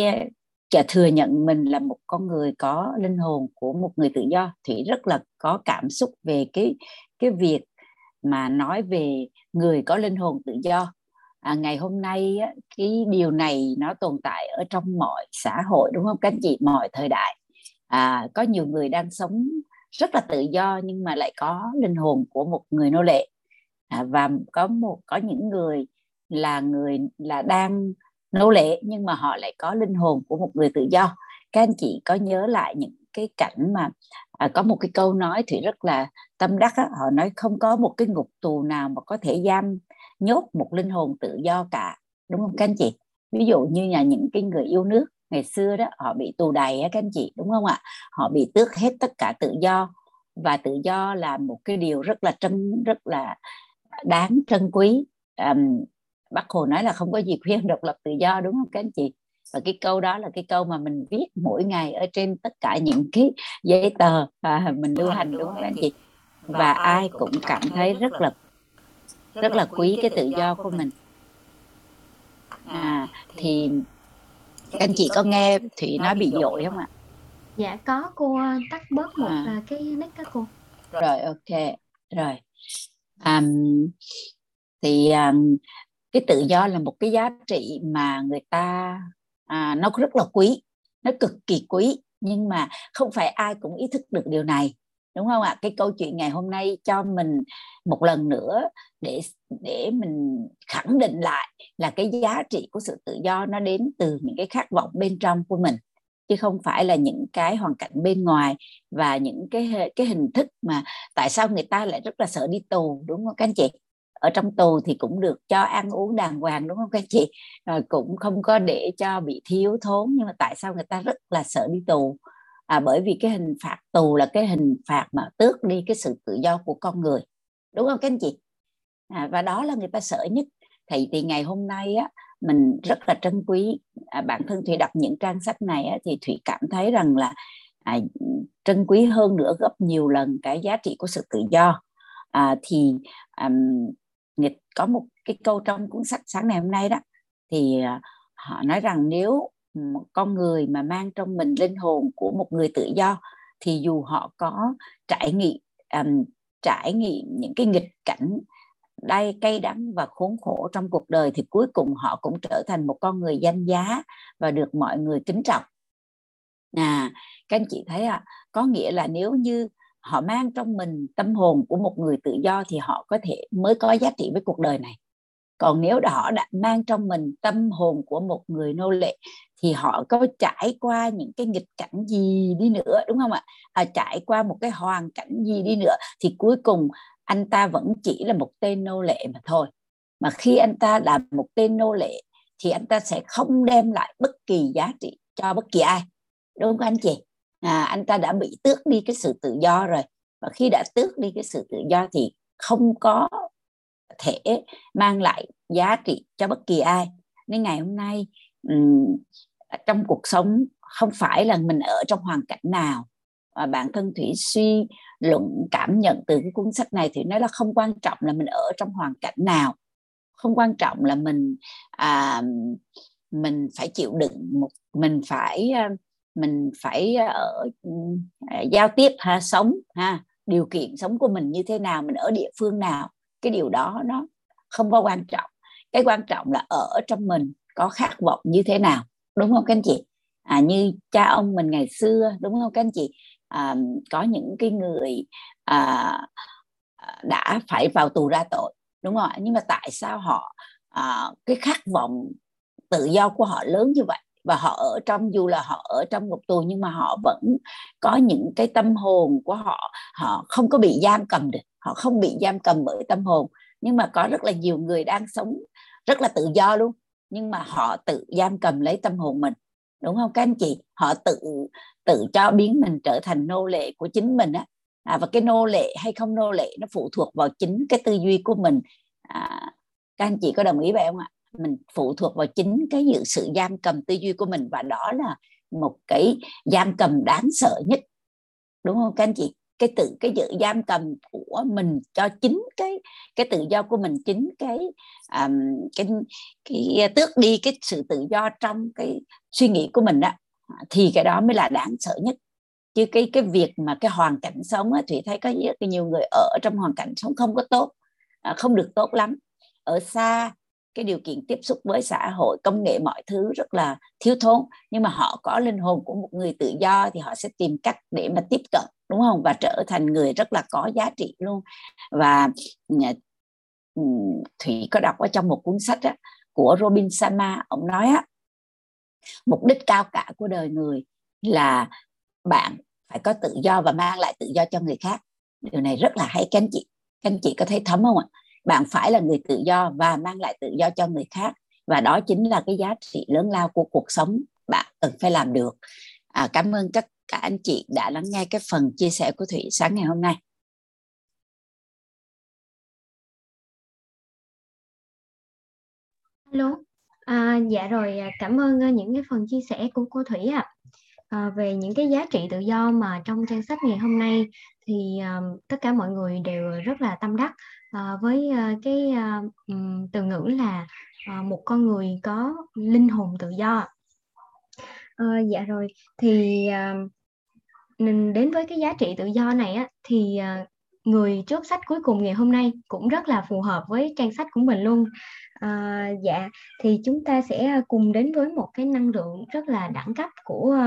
chả thừa nhận mình là một con người có linh hồn của một người tự do thủy rất là có cảm xúc về cái cái việc mà nói về người có linh hồn tự do. À, ngày hôm nay á, cái điều này nó tồn tại ở trong mọi xã hội đúng không các anh chị? Mọi thời đại. À, có nhiều người đang sống rất là tự do nhưng mà lại có linh hồn của một người nô lệ. À, và có một có những người là người là đang nô lệ nhưng mà họ lại có linh hồn của một người tự do. Các anh chị có nhớ lại những cái cảnh mà à, có một cái câu nói thì rất là tâm đắc á, họ nói không có một cái ngục tù nào mà có thể giam nhốt một linh hồn tự do cả đúng không các anh chị? Ví dụ như là những cái người yêu nước ngày xưa đó họ bị tù đầy á các anh chị đúng không ạ? Họ bị tước hết tất cả tự do và tự do là một cái điều rất là trân rất là đáng trân quý um, bác hồ nói là không có gì khuyên độc lập tự do đúng không các anh chị? Và cái câu đó là cái câu mà mình viết mỗi ngày ở trên tất cả những cái giấy tờ và mình lưu hành đúng không các anh chị? và ai cũng cảm thấy rất là rất là quý cái tự do của mình. à thì các anh chị có nghe thủy nói bị dội không ạ? dạ có cô tắt bớt một à. cái nick các cô. Rồi ok. Rồi. Um, thì um, cái tự do là một cái giá trị mà người ta à, nó rất là quý nó cực kỳ quý nhưng mà không phải ai cũng ý thức được điều này đúng không ạ? Cái câu chuyện ngày hôm nay cho mình một lần nữa để để mình khẳng định lại là cái giá trị của sự tự do nó đến từ những cái khát vọng bên trong của mình chứ không phải là những cái hoàn cảnh bên ngoài và những cái cái hình thức mà tại sao người ta lại rất là sợ đi tù đúng không các anh chị? Ở trong tù thì cũng được cho ăn uống đàng hoàng đúng không các chị? Rồi cũng không có để cho bị thiếu thốn nhưng mà tại sao người ta rất là sợ đi tù? À, bởi vì cái hình phạt tù là cái hình phạt mà tước đi cái sự tự do của con người đúng không các anh chị? À, và đó là người ta sợ nhất. Thì thì ngày hôm nay á mình rất là trân quý à, bản thân thủy đọc những trang sách này á, thì thủy cảm thấy rằng là à, trân quý hơn nữa gấp nhiều lần cái giá trị của sự tự do. À, thì um, nghịch có một cái câu trong cuốn sách sáng ngày hôm nay đó thì à, họ nói rằng nếu một con người mà mang trong mình linh hồn của một người tự do thì dù họ có trải nghiệm um, trải nghiệm những cái nghịch cảnh đay cay đắng và khốn khổ trong cuộc đời thì cuối cùng họ cũng trở thành một con người danh giá và được mọi người kính trọng. À các anh chị thấy à có nghĩa là nếu như họ mang trong mình tâm hồn của một người tự do thì họ có thể mới có giá trị với cuộc đời này. Còn nếu họ đã mang trong mình tâm hồn của một người nô lệ thì họ có trải qua những cái nghịch cảnh gì đi nữa đúng không ạ? À, trải qua một cái hoàn cảnh gì đi nữa thì cuối cùng anh ta vẫn chỉ là một tên nô lệ mà thôi. Mà khi anh ta là một tên nô lệ thì anh ta sẽ không đem lại bất kỳ giá trị cho bất kỳ ai. Đúng không anh chị? À, anh ta đã bị tước đi cái sự tự do rồi. Và khi đã tước đi cái sự tự do thì không có thể mang lại giá trị cho bất kỳ ai. Nên ngày hôm nay trong cuộc sống không phải là mình ở trong hoàn cảnh nào và bản thân thủy suy luận cảm nhận từ cái cuốn sách này thì nói là không quan trọng là mình ở trong hoàn cảnh nào. Không quan trọng là mình à, mình phải chịu đựng một mình phải à, mình phải ở giao tiếp ha sống ha điều kiện sống của mình như thế nào mình ở địa phương nào. Cái điều đó nó không có quan trọng. Cái quan trọng là ở trong mình có khát vọng như thế nào đúng không các anh chị? À, như cha ông mình ngày xưa đúng không các anh chị? À, có những cái người à, đã phải vào tù ra tội đúng không nhưng mà tại sao họ à, cái khát vọng tự do của họ lớn như vậy? Và họ ở trong dù là họ ở trong ngục tù nhưng mà họ vẫn có những cái tâm hồn của họ họ không có bị giam cầm được họ không bị giam cầm bởi tâm hồn. Nhưng mà có rất là nhiều người đang sống rất là tự do luôn nhưng mà họ tự giam cầm lấy tâm hồn mình đúng không các anh chị? Họ tự tự cho biến mình trở thành nô lệ của chính mình á. À, và cái nô lệ hay không nô lệ nó phụ thuộc vào chính cái tư duy của mình. À, các anh chị có đồng ý vậy không ạ? Mình phụ thuộc vào chính cái dự sự giam cầm tư duy của mình và đó là một cái giam cầm đáng sợ nhất. Đúng không các anh chị? Cái tự cái dự giam cầm của mình cho chính cái cái tự do của mình chính cái um, cái cái tước đi cái sự tự do trong cái suy nghĩ của mình đó thì cái đó mới là đáng sợ nhất. Chứ cái cái việc mà cái hoàn cảnh sống á, thủy thấy có rất nhiều người ở trong hoàn cảnh sống không có tốt à, không được tốt lắm. Ở xa cái điều kiện tiếp xúc với xã hội công nghệ mọi thứ rất là thiếu thốn. Nhưng mà họ có linh hồn của một người tự do thì họ sẽ tìm cách để mà tiếp cận đúng không? Và trở thành người rất là có giá trị luôn. Và ừ, ừ, thủy có đọc ở trong một cuốn sách á, của Robin Sama ông nói á mục đích cao cả của đời người là bạn phải có tự do và mang lại tự do cho người khác. Điều này rất là hay. Các anh chị các anh chị có thấy thấm không ạ? Bạn phải là người tự do và mang lại tự do cho người khác và đó chính là cái giá trị lớn lao của cuộc sống bạn cần phải làm được à, cảm ơn tất cả anh chị đã lắng nghe cái phần chia sẻ của thủy sáng ngày hôm nay Alo, à, dạ rồi à, cảm ơn à, những cái phần chia sẻ của cô Thủy ạ. À. À, về những cái giá trị tự do mà trong trang sách ngày hôm nay thì uh, tất cả mọi người đều rất là tâm đắc Ờ, với ờ, cái uh, từ ngữ là một con người có linh hồn tự do. à, dạ rồi. Thì mình đến với cái giá trị tự do này á thì người chốt sách cuối cùng ngày hôm nay cũng rất là phù hợp với trang sách của mình luôn. À, dạ. Thì chúng ta sẽ cùng đến với một cái năng lượng rất là đẳng cấp của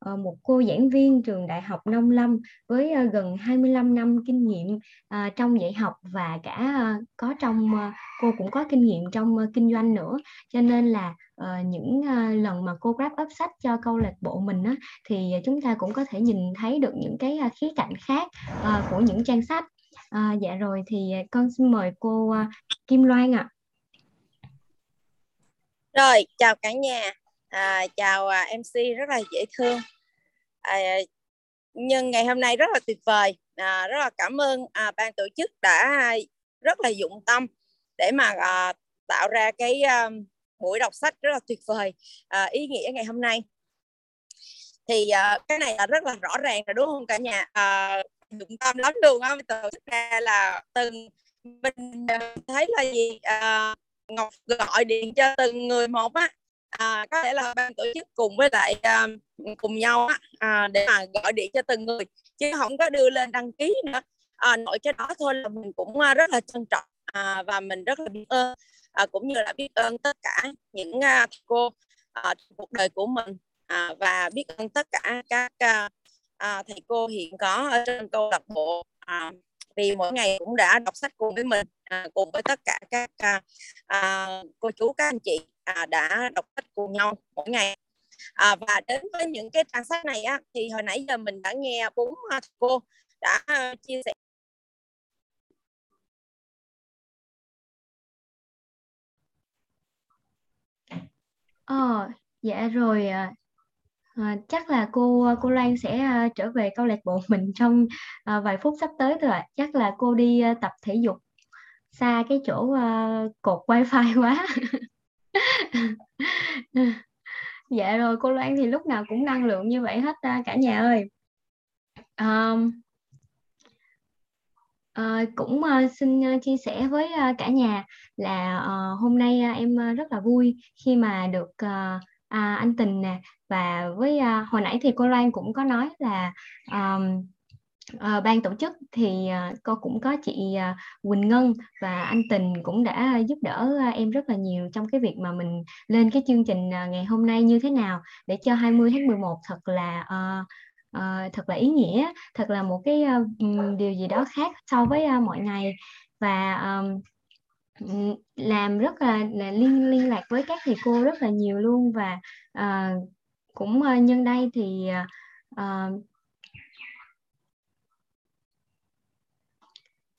Ờ, một cô giảng viên trường đại học Nông Lâm với ờ, gần 25 năm kinh nghiệm ờ, trong dạy học và cả có trong cô cũng có kinh nghiệm trong kinh doanh nữa cho nên là những lần mà cô grab up sách cho câu lạc bộ mình á, thì chúng ta cũng có thể nhìn thấy được những cái khía cạnh khác của những trang sách À, dạ rồi thì con xin mời cô Kim Loan ạ. À. Rồi, chào cả nhà. À, chào à, MC rất là dễ thương. À, à nhưng ngày hôm nay rất là tuyệt vời. À, rất là cảm ơn à, ban tổ chức đã rất là dụng tâm để mà à, tạo ra cái à, buổi đọc sách rất là tuyệt vời, à, ý nghĩa ngày hôm nay. Thì à, cái này là rất là rõ ràng rồi đúng không cả nhà? À, dụng tâm lắm luôn á. Tổ chức ra là từng mình à, thấy là gì? À, Ngọc gọi điện cho từng người một á à, có thể là ban tổ chức cùng với lại à, cùng nhau á à, để mà gọi điện cho từng người chứ không có đưa lên đăng ký nữa. À, nội cái đó thôi là mình cũng à, rất là trân trọng à, và mình rất là biết ơn à, cũng như là biết ơn tất cả những à, cô à, cuộc đời của mình. À, và biết ơn tất cả các à, à, thầy cô hiện có ở trên câu lạc bộ à, thì mỗi ngày cũng đã đọc sách cùng với mình à, cùng với tất cả các à, à, cô chú các anh chị à, đã đọc sách cùng nhau mỗi ngày. À, và đến với những cái trang sách này á, thì hồi nãy giờ mình đã nghe bốn à, cô đã à, chia sẻ. Ờ, dạ rồi à, à, chắc là cô cô Loan sẽ ờ, trở về câu lạc bộ mình trong à, vài phút sắp tới thôi ạ. Chắc là cô đi à, tập thể dục xa cái chỗ à, cột wifi (laughs) quá. (laughs) dạ rồi cô Loan thì lúc nào cũng năng lượng như vậy hết à, cả nhà ơi. À, À, cũng à, xin chia sẻ với à, cả nhà là à, hôm nay à, em rất là vui khi mà được à, à, anh Tình nè và với à, hồi nãy thì cô Loan cũng có nói là um, à, ban tổ chức thì à, cô cũng có chị à, Quỳnh Ngân và anh Tình cũng đã giúp đỡ à, em rất là nhiều trong cái việc mà mình lên cái chương trình à, ngày hôm nay như thế nào để cho 20 tháng 11 thật là à, À, thật là ý nghĩa thật là một cái uh, điều gì đó khác so với uh, mọi ngày. Và um, Ừ, làm rất là, là liên liên lạc với các thầy cô rất là nhiều luôn và uh, cũng uh, nhân đây thì uh,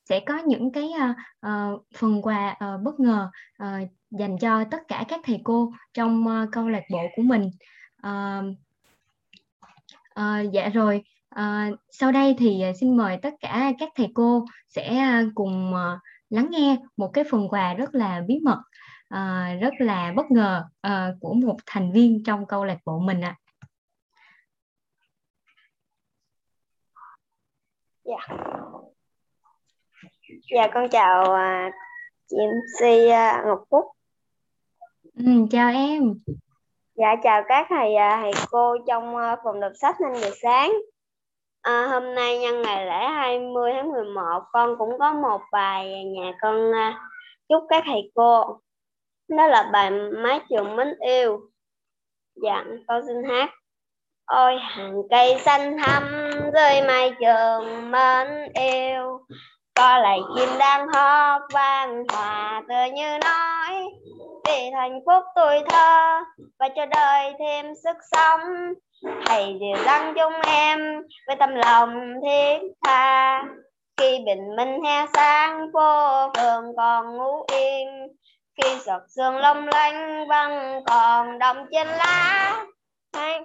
sẽ có những cái uh, phần quà uh, bất ngờ uh, dành cho tất cả các thầy cô trong uh, câu lạc bộ của mình. Uh, uh, dạ rồi, uh, sau đây thì xin mời tất cả các thầy cô sẽ cùng uh, lắng nghe một cái phần quà rất là bí mật uh, rất là bất ngờ uh, của một thành viên trong câu lạc bộ mình ạ. À. Dạ. Dạ con chào uh, chị MC uh, Ngọc Phúc. Ừ, chào em. Dạ chào các thầy thầy cô trong phòng đọc sách 5 giờ sáng. À, hôm nay nhân ngày lễ 20 tháng 11 con cũng có một bài nhà con à, chúc các thầy cô. Đó là bài Mái trường mến yêu. Dạ, con xin hát. Ôi hàng cây xanh thắm rơi mai trường mến yêu có lại chim đang hót vang hòa tựa như nói vì hạnh phúc tuổi thơ và cho đời thêm sức sống hãy đều dắt chúng em với tâm lòng thiết tha. Khi bình minh he sáng phố phường còn ngủ yên khi giọt sương long lanh, vẫn còn đọng trên lá. Hay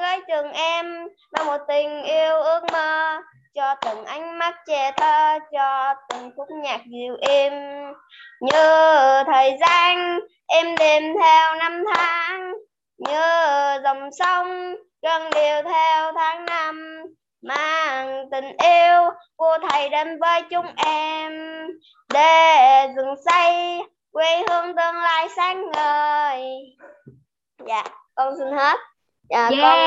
gái trường em, mang một tình yêu ước mơ. Cho từng ánh mắt trẻ thơ cho từng khúc nhạc dịu êm. Như thời gian, em đêm theo năm tháng như dòng sông gần đều theo tháng năm mang tình yêu của thầy đến với chúng em. Để dừng xây quê hương tương lai sáng ngời. Dạ con xin hết. Dạ, yeah. con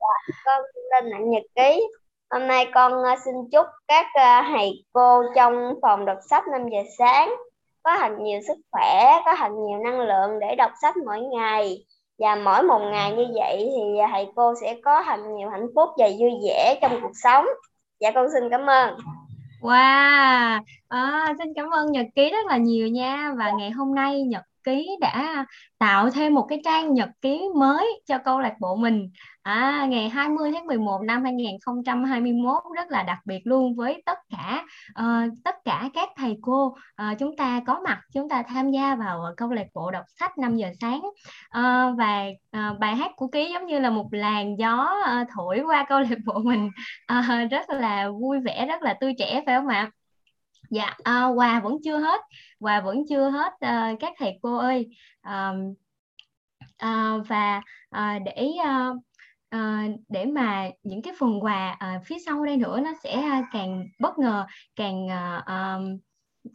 dạ, con lên lại nhật ký. Hôm nay con ờ, xin chúc các ờ, thầy cô trong phòng đọc sách 5 giờ sáng có thật nhiều sức khỏe, có thật nhiều năng lượng để đọc sách mỗi ngày. Và mỗi một ngày như vậy thì thầy cô sẽ có thật nhiều hạnh phúc và vui vẻ trong cuộc sống. Dạ con xin cảm ơn. Wow, à, xin cảm ơn Nhật ký rất là nhiều nha và ngày hôm nay Nhật ký đã tạo thêm một cái trang nhật ký mới cho câu lạc bộ mình. À, ngày 20 tháng 11 năm 2021 rất là đặc biệt luôn với tất cả uh, tất cả các thầy cô. Uh, chúng ta có mặt chúng ta tham gia vào câu lạc bộ đọc sách 5 giờ sáng. Uh, và uh, bài hát của ký giống như là một làn gió uh, thổi qua câu lạc bộ mình. Uh, rất là vui vẻ rất là tươi trẻ phải không ạ? Dạ à, quà vẫn chưa hết. Quà vẫn chưa hết à, các thầy cô ơi. À, à, và à, để à, à, để mà những cái phần quà à, phía sau đây nữa nó sẽ càng bất ngờ càng à, à,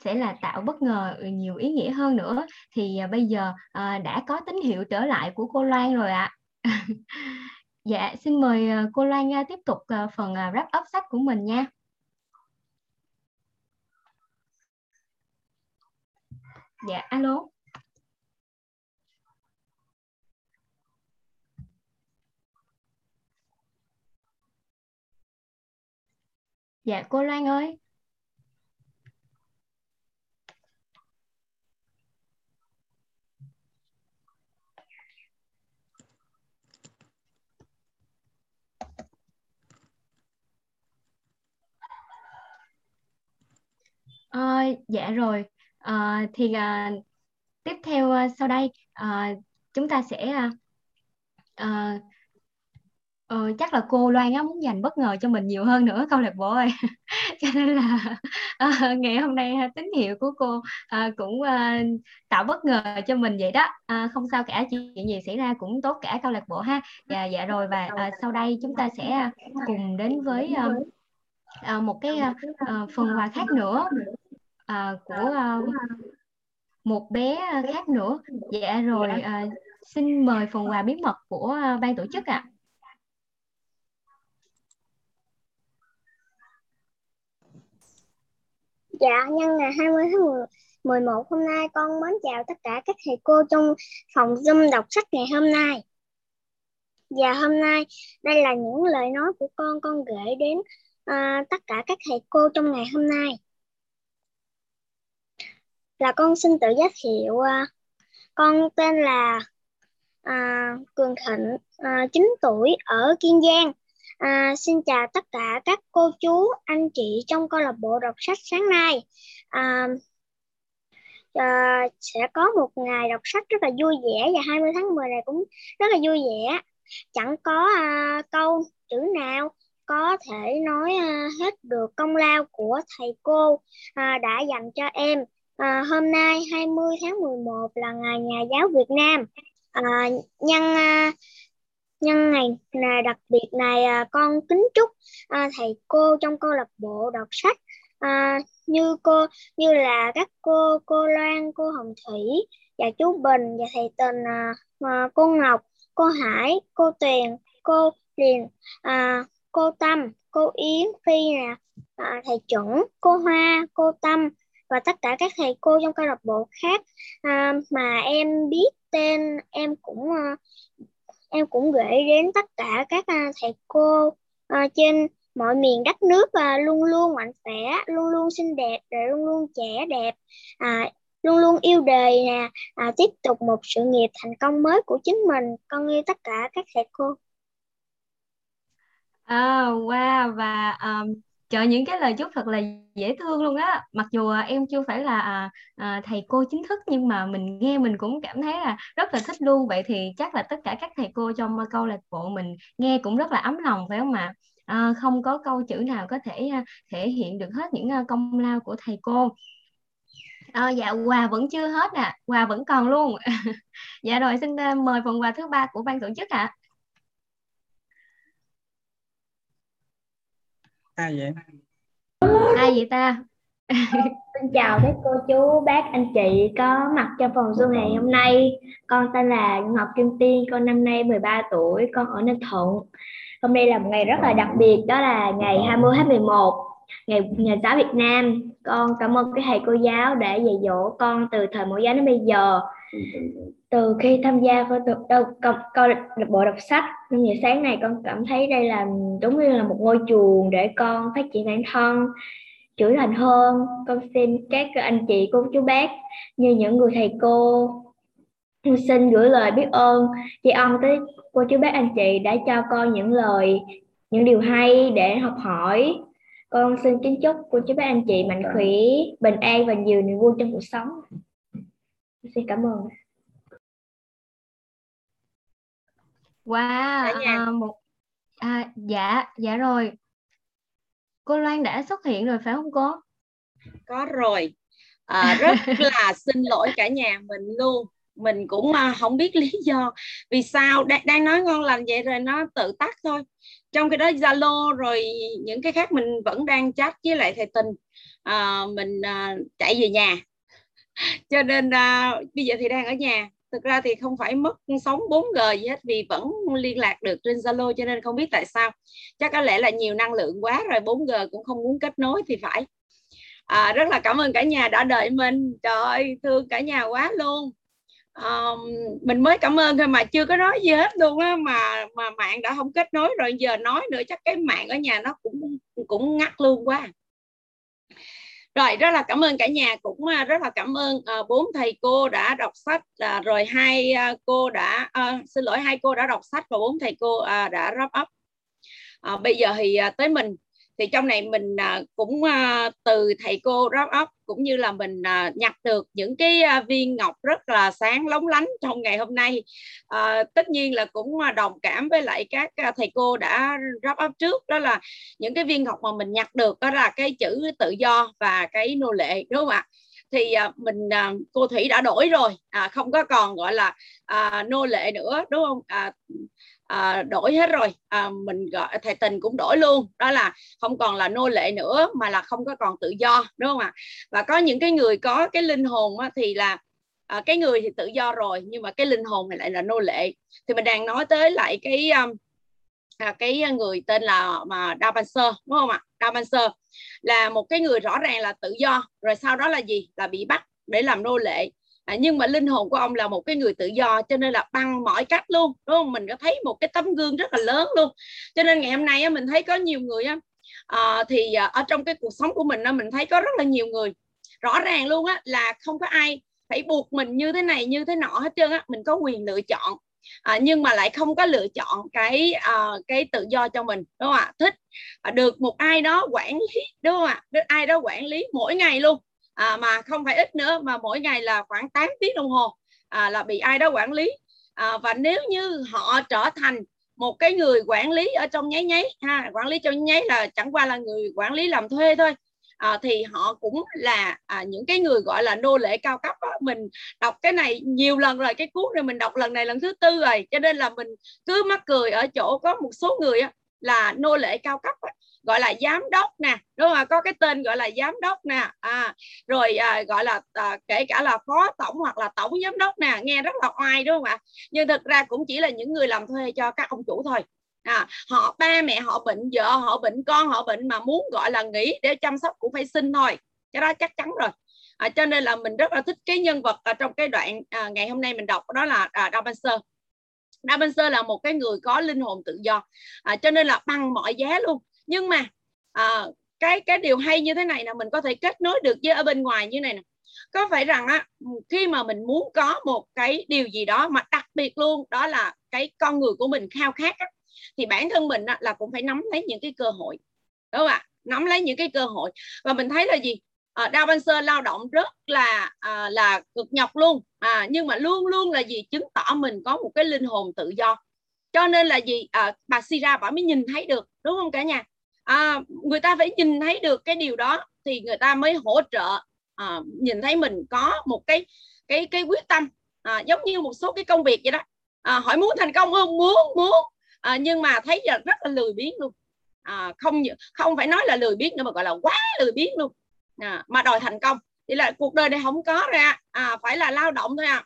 sẽ là tạo bất ngờ nhiều ý nghĩa hơn nữa. Thì à, bây giờ à, đã có tín hiệu trở lại của cô Loan rồi ạ. À. (laughs) dạ xin mời cô Loan tiếp tục phần wrap up sách của mình nha. Dạ alo. Dạ cô Loan ơi. À, dạ rồi. À, thì à, tiếp theo à, sau đây à, chúng ta sẽ à, à, Ờ, chắc là cô Loan á muốn dành bất ngờ cho mình nhiều hơn nữa câu lạc bộ ơi? (laughs) Cho nên là à, ngày hôm nay tín hiệu của cô à, cũng à, tạo bất ngờ cho mình vậy đó. À, không sao cả chuyện gì xảy ra cũng tốt cả câu lạc bộ ha? Dạ dạ rồi và à, sau đây chúng ta sẽ cùng đến với à, à, một cái à, phần quà khác nữa à, của à, một bé khác nữa dạ rồi à, xin mời phần quà bí mật của à, ban tổ chức ạ à. Dạ, nhân ngày 20 tháng 10, 11 hôm nay con mến chào tất cả các thầy cô trong phòng Zoom đọc sách ngày hôm nay. Và hôm nay đây là những lời nói của con con gửi đến uh, tất cả các thầy cô trong ngày hôm nay. Là con xin tự giới thiệu à, con tên là à, Cường Thịnh, à, 9 tuổi ở Kiên Giang. À, xin chào tất cả các cô chú, anh chị trong câu lạc bộ đọc sách sáng nay. À, à, sẽ có một ngày đọc sách rất là vui vẻ và 20 tháng 10 này cũng rất là vui vẻ. Chẳng có à, câu chữ nào có thể nói à, hết được công lao của thầy cô à, đã dành cho em. À, hôm nay 20 tháng 11 là ngày nhà giáo Việt Nam. À, nhân à, nhân ngày này đặc biệt này à, con kính chúc à, thầy cô trong câu lạc bộ đọc sách à, như cô như là các cô cô Loan cô Hồng Thủy và chú Bình và thầy Tình à, à, cô Ngọc cô Hải cô Tuyền cô Liền à, cô Tâm cô Yến Phi nè à, thầy chuẩn cô Hoa cô Tâm và tất cả các thầy cô trong câu lạc bộ khác à, mà em biết tên em cũng à, em cũng gửi đến tất cả các à, thầy cô à, trên mọi miền đất nước và luôn luôn mạnh khỏe, luôn luôn xinh đẹp, rồi luôn luôn trẻ đẹp, à, luôn luôn yêu đời nè, à, tiếp tục một sự nghiệp thành công mới của chính mình. Con yêu tất cả các thầy cô. À, wow và um, chờ những cái lời chúc thật là dễ thương luôn á. Mặc dù à, em chưa phải là à, à, thầy cô chính thức nhưng mà mình nghe mình cũng cảm thấy là rất là thích luôn. Vậy thì chắc là tất cả các thầy cô trong câu lạc bộ mình nghe cũng rất là ấm lòng phải không ạ? À, không có câu chữ nào có thể à, thể hiện được hết những à, công lao của thầy cô. À, dạ quà vẫn chưa hết nè. À. quà vẫn còn luôn. (laughs) Dạ rồi xin à, mời phần quà thứ ba của ban tổ chức ạ. à. Ai vậy ai vậy ta (laughs) Xin chào các cô chú, bác, anh chị có mặt trong phòng Zoom ngày hôm nay. Con tên là Ngọc Kim Tiên, con năm nay 13 tuổi, con ở Ninh Thuận. Hôm nay là một ngày rất là đặc biệt, đó là ngày 20 tháng 11, ngày nhà giáo Việt Nam. Con cảm ơn các thầy cô giáo đã dạy dỗ con từ thời mẫu giáo đến bây giờ từ khi tham gia câu đâu câu, câu lạc bộ đọc sách nhưng giờ sáng này con cảm thấy đây là đúng như là một ngôi chuồng để con phát triển bản thân trưởng thành hơn. Con xin các anh chị cô chú bác như những người thầy cô xin gửi lời biết ơn tri ân tới cô chú bác anh chị đã cho con những lời những điều hay để học hỏi. Con xin kính chúc cô chú bác anh chị mạnh khỏe bình an và nhiều niềm vui trong cuộc sống xin cảm ơn Wow, à, một à, dạ dạ rồi. Cô Loan đã xuất hiện rồi phải không cô? Có rồi. À, rất (laughs) là xin lỗi cả nhà mình luôn. Mình cũng uh, không biết lý do vì sao đang, đang nói ngon lành vậy rồi nó tự tắt thôi. Trong cái đó Zalo rồi những cái khác mình vẫn đang chat với lại thầy Tình. À, mình uh, chạy về nhà. (laughs) Cho nên à, bây giờ thì đang ở nhà. Thực ra thì không phải mất sóng 4G gì hết vì vẫn liên lạc được trên Zalo cho nên không biết tại sao. Chắc có lẽ là nhiều năng lượng quá rồi 4G cũng không muốn kết nối thì phải. À, rất là cảm ơn cả nhà đã đợi mình. Trời ơi thương cả nhà quá luôn. À, mình mới cảm ơn thôi mà chưa có nói gì hết luôn á mà mà mạng đã không kết nối rồi. Giờ nói nữa chắc cái mạng ở nhà nó cũng cũng ngắt luôn quá rồi rất là cảm ơn cả nhà cũng à, rất là cảm ơn uh, bốn thầy cô đã đọc sách uh, rồi hai uh, cô đã uh, xin lỗi hai cô đã đọc sách và bốn thầy cô uh, đã wrap up. Uh, bây giờ thì uh, tới mình thì trong này mình à, cũng à, từ thầy cô rót óc cũng như là mình à, nhặt được những cái viên ngọc rất là sáng lóng lánh trong ngày hôm nay. À, tất nhiên là cũng đồng cảm với lại các thầy cô đã rót óc trước đó là những cái viên ngọc mà mình nhặt được đó là cái chữ tự do và cái nô lệ đúng không ạ? Thì mình cô thủy đã đổi rồi à, không có còn gọi là à, nô lệ nữa đúng không? À, à, đổi hết rồi. À, mình gọi thầy tình cũng đổi luôn. Đó là không còn là nô lệ nữa mà là không có còn tự do đúng không ạ? Và có những cái người có cái linh hồn á, thì là à, cái người thì tự do rồi nhưng mà cái linh hồn thì lại là nô lệ. Thì mình đang nói tới lại cái um, à, cái người tên là mà Davanser đúng không ạ? Davanser là một cái người rõ ràng là tự do. Rồi sau đó là gì? Là bị bắt để làm nô lệ à, nhưng mà linh hồn của ông là một cái người tự do cho nên là bằng mọi cách luôn đúng không? Mình có thấy một cái tấm gương rất là lớn luôn. Cho nên ngày hôm nay á, mình thấy có nhiều người á, à, thì à, ở trong cái cuộc sống của mình á, mình thấy có rất là nhiều người. Rõ ràng luôn á là không có ai phải buộc mình như thế này như thế nọ hết trơn á mình có quyền lựa chọn. À, nhưng mà lại không có lựa chọn cái à, cái tự do cho mình đúng không ạ? Thích à, được một ai đó quản lý đúng không ạ? Được ai đó quản lý mỗi ngày luôn à, mà không phải ít nữa mà mỗi ngày là khoảng 8 tiếng đồng hồ à, là bị ai đó quản lý à, và nếu như họ trở thành một cái người quản lý ở trong nháy nháy ha quản lý trong nháy là chẳng qua là người quản lý làm thuê thôi à, thì họ cũng là à, những cái người gọi là nô lệ cao cấp đó. mình đọc cái này nhiều lần rồi cái cuốn này mình đọc lần này lần thứ tư rồi cho nên là mình cứ mắc cười ở chỗ có một số người đó, là nô lệ cao cấp đó gọi là giám đốc nè đúng không có cái tên gọi là giám đốc nè. À, rồi à, gọi là à, kể cả là phó tổng hoặc là tổng giám đốc nè nghe rất là oai đúng không ạ? Nhưng thực ra cũng chỉ là những người làm thuê cho các ông chủ thôi. À, họ ba mẹ họ bệnh vợ họ bệnh con họ bệnh mà muốn gọi là nghỉ để chăm sóc cũng phải xin thôi. Cái đó chắc chắn rồi. À, cho nên là mình rất là thích cái nhân vật ở trong cái đoạn à, ngày hôm nay mình đọc đó là à, Robinson Robinson là một cái người có linh hồn tự do. À, cho nên là bằng mọi giá luôn nhưng mà à, cái cái điều hay như thế này là mình có thể kết nối được với ở bên ngoài như này nè. Có phải rằng á khi mà mình muốn có một cái điều gì đó mà đặc biệt luôn đó là cái con người của mình khao khát á, thì bản thân mình á, là cũng phải nắm lấy những cái cơ hội. Đúng không ạ? Nắm lấy những cái cơ hội. Và mình thấy là gì? Ờ, à, Đào Văn Sơ lao động rất là à, là cực nhọc luôn. À, nhưng mà luôn luôn là gì? Chứng tỏ mình có một cái linh hồn tự do. Cho nên là gì? À, bà Sira bà mới nhìn thấy được đúng không cả nhà? À, người ta phải nhìn thấy được cái điều đó thì người ta mới hỗ trợ à, nhìn thấy mình có một cái cái cái quyết tâm à, giống như một số cái công việc vậy đó. À, hỏi muốn thành công không? Muốn muốn. À, nhưng mà thấy là rất là lười biếng luôn. À, không không phải nói là lười biếng nữa mà gọi là quá lười biếng luôn. À, mà đòi thành công. Thì là cuộc đời này không có ra. À, phải là lao động thôi à.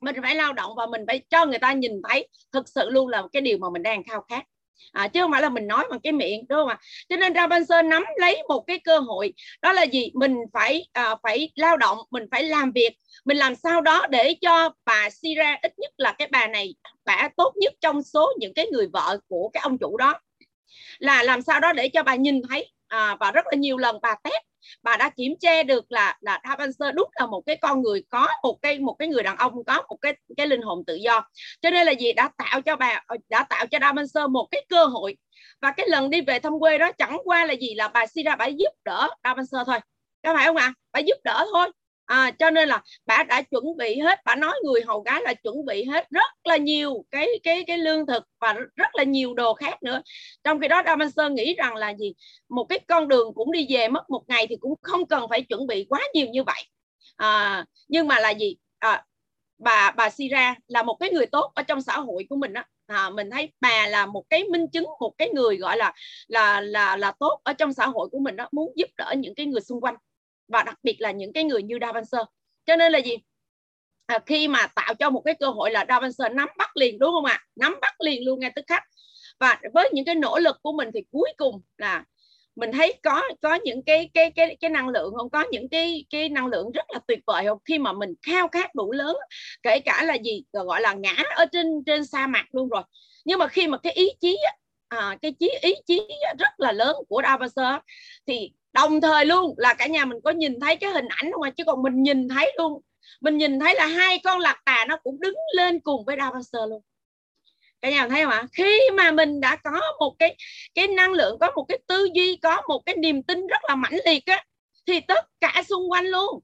Mình phải lao động và mình phải cho người ta nhìn thấy thực sự luôn là cái điều mà mình đang khao khát à, chứ không phải là mình nói bằng cái miệng đúng không ạ? Cho nên Robinson nắm lấy một cái cơ hội đó là gì? Mình phải à, phải lao động mình phải làm việc. Mình làm sao đó để cho bà Sira ít nhất là cái bà này bà tốt nhất trong số những cái người vợ của cái ông chủ đó. Là làm sao đó để cho bà nhìn thấy à, và rất là nhiều lần bà test bà đã kiểm tra được là là Rapunzel đúng là một cái con người có một cái một cái người đàn ông, có một cái cái linh hồn tự do. Cho nên là gì? Đã tạo cho bà ờ, đã tạo cho Rapunzel một cái cơ hội. Và cái lần đi về thăm quê đó chẳng qua là gì? Là bà Sira bà giúp đỡ Rapunzel thôi. Các phải không ạ? À? bà giúp đỡ thôi à, cho nên là bà đã chuẩn bị hết bà nói người hầu gái là chuẩn bị hết rất là nhiều cái cái cái lương thực và rất là nhiều đồ khác nữa. Trong khi đó Damanson nghĩ rằng là gì? Một cái con đường cũng đi về mất một ngày thì cũng không cần phải chuẩn bị quá nhiều như vậy. À, nhưng mà là gì? À, bà bà Sira là một cái người tốt ở trong xã hội của mình đó, à, mình thấy bà là một cái minh chứng một cái người gọi là là là là tốt ở trong xã hội của mình đó muốn giúp đỡ những cái người xung quanh và đặc biệt là những cái người như Davancer cho nên là gì? À, khi mà tạo cho một cái cơ hội là Davancer nắm bắt liền đúng không ạ? Nắm bắt liền luôn ngay tức khắc. Và với những cái nỗ lực của mình thì cuối cùng là mình thấy có có những cái cái cái cái năng lượng không? Có những cái cái năng lượng rất là tuyệt vời không? Khi mà mình khao khát đủ lớn kể cả là gì? Gọi là ngã ở trên trên sa mạc luôn rồi. Nhưng mà khi mà cái ý chí à, cái chí ý chí rất là lớn của Davaser thì đồng thời luôn là cả nhà mình có nhìn thấy cái hình ảnh không ạ chứ còn mình nhìn thấy luôn. Mình nhìn thấy là hai con lạc tà nó cũng đứng lên cùng với Davaser luôn. Cả nhà thấy không ạ? Khi mà mình đã có một cái cái năng lượng, có một cái tư duy, có một cái niềm tin rất là mãnh liệt á, thì tất cả xung quanh luôn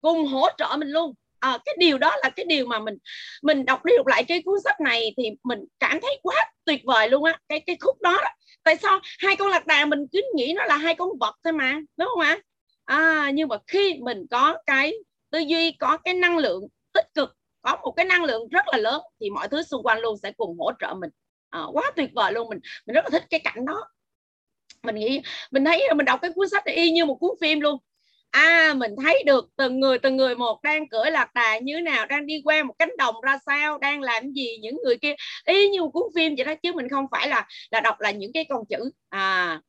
cùng hỗ trợ mình luôn à, cái điều đó là cái điều mà mình mình đọc đi đọc lại cái cuốn sách này thì mình cảm thấy quá tuyệt vời luôn á cái cái khúc đó, đó. Tại sao? Hai con lạc đà mình cứ nghĩ nó là hai con vật thôi mà đúng không ạ? À, nhưng mà khi mình có cái tư duy có cái năng lượng tích cực có một cái năng lượng rất là lớn thì mọi thứ xung quanh luôn sẽ cùng hỗ trợ mình. À, quá tuyệt vời luôn mình mình rất là thích cái cảnh đó. Mình nghĩ mình thấy mình đọc cái cuốn sách này y như một cuốn phim luôn à mình thấy được từng người từng người một đang cưỡi lạc đà như nào đang đi qua một cánh đồng ra sao đang làm gì những người kia. Y như một cuốn phim vậy đó chứ mình không phải là là đọc là những cái con chữ. À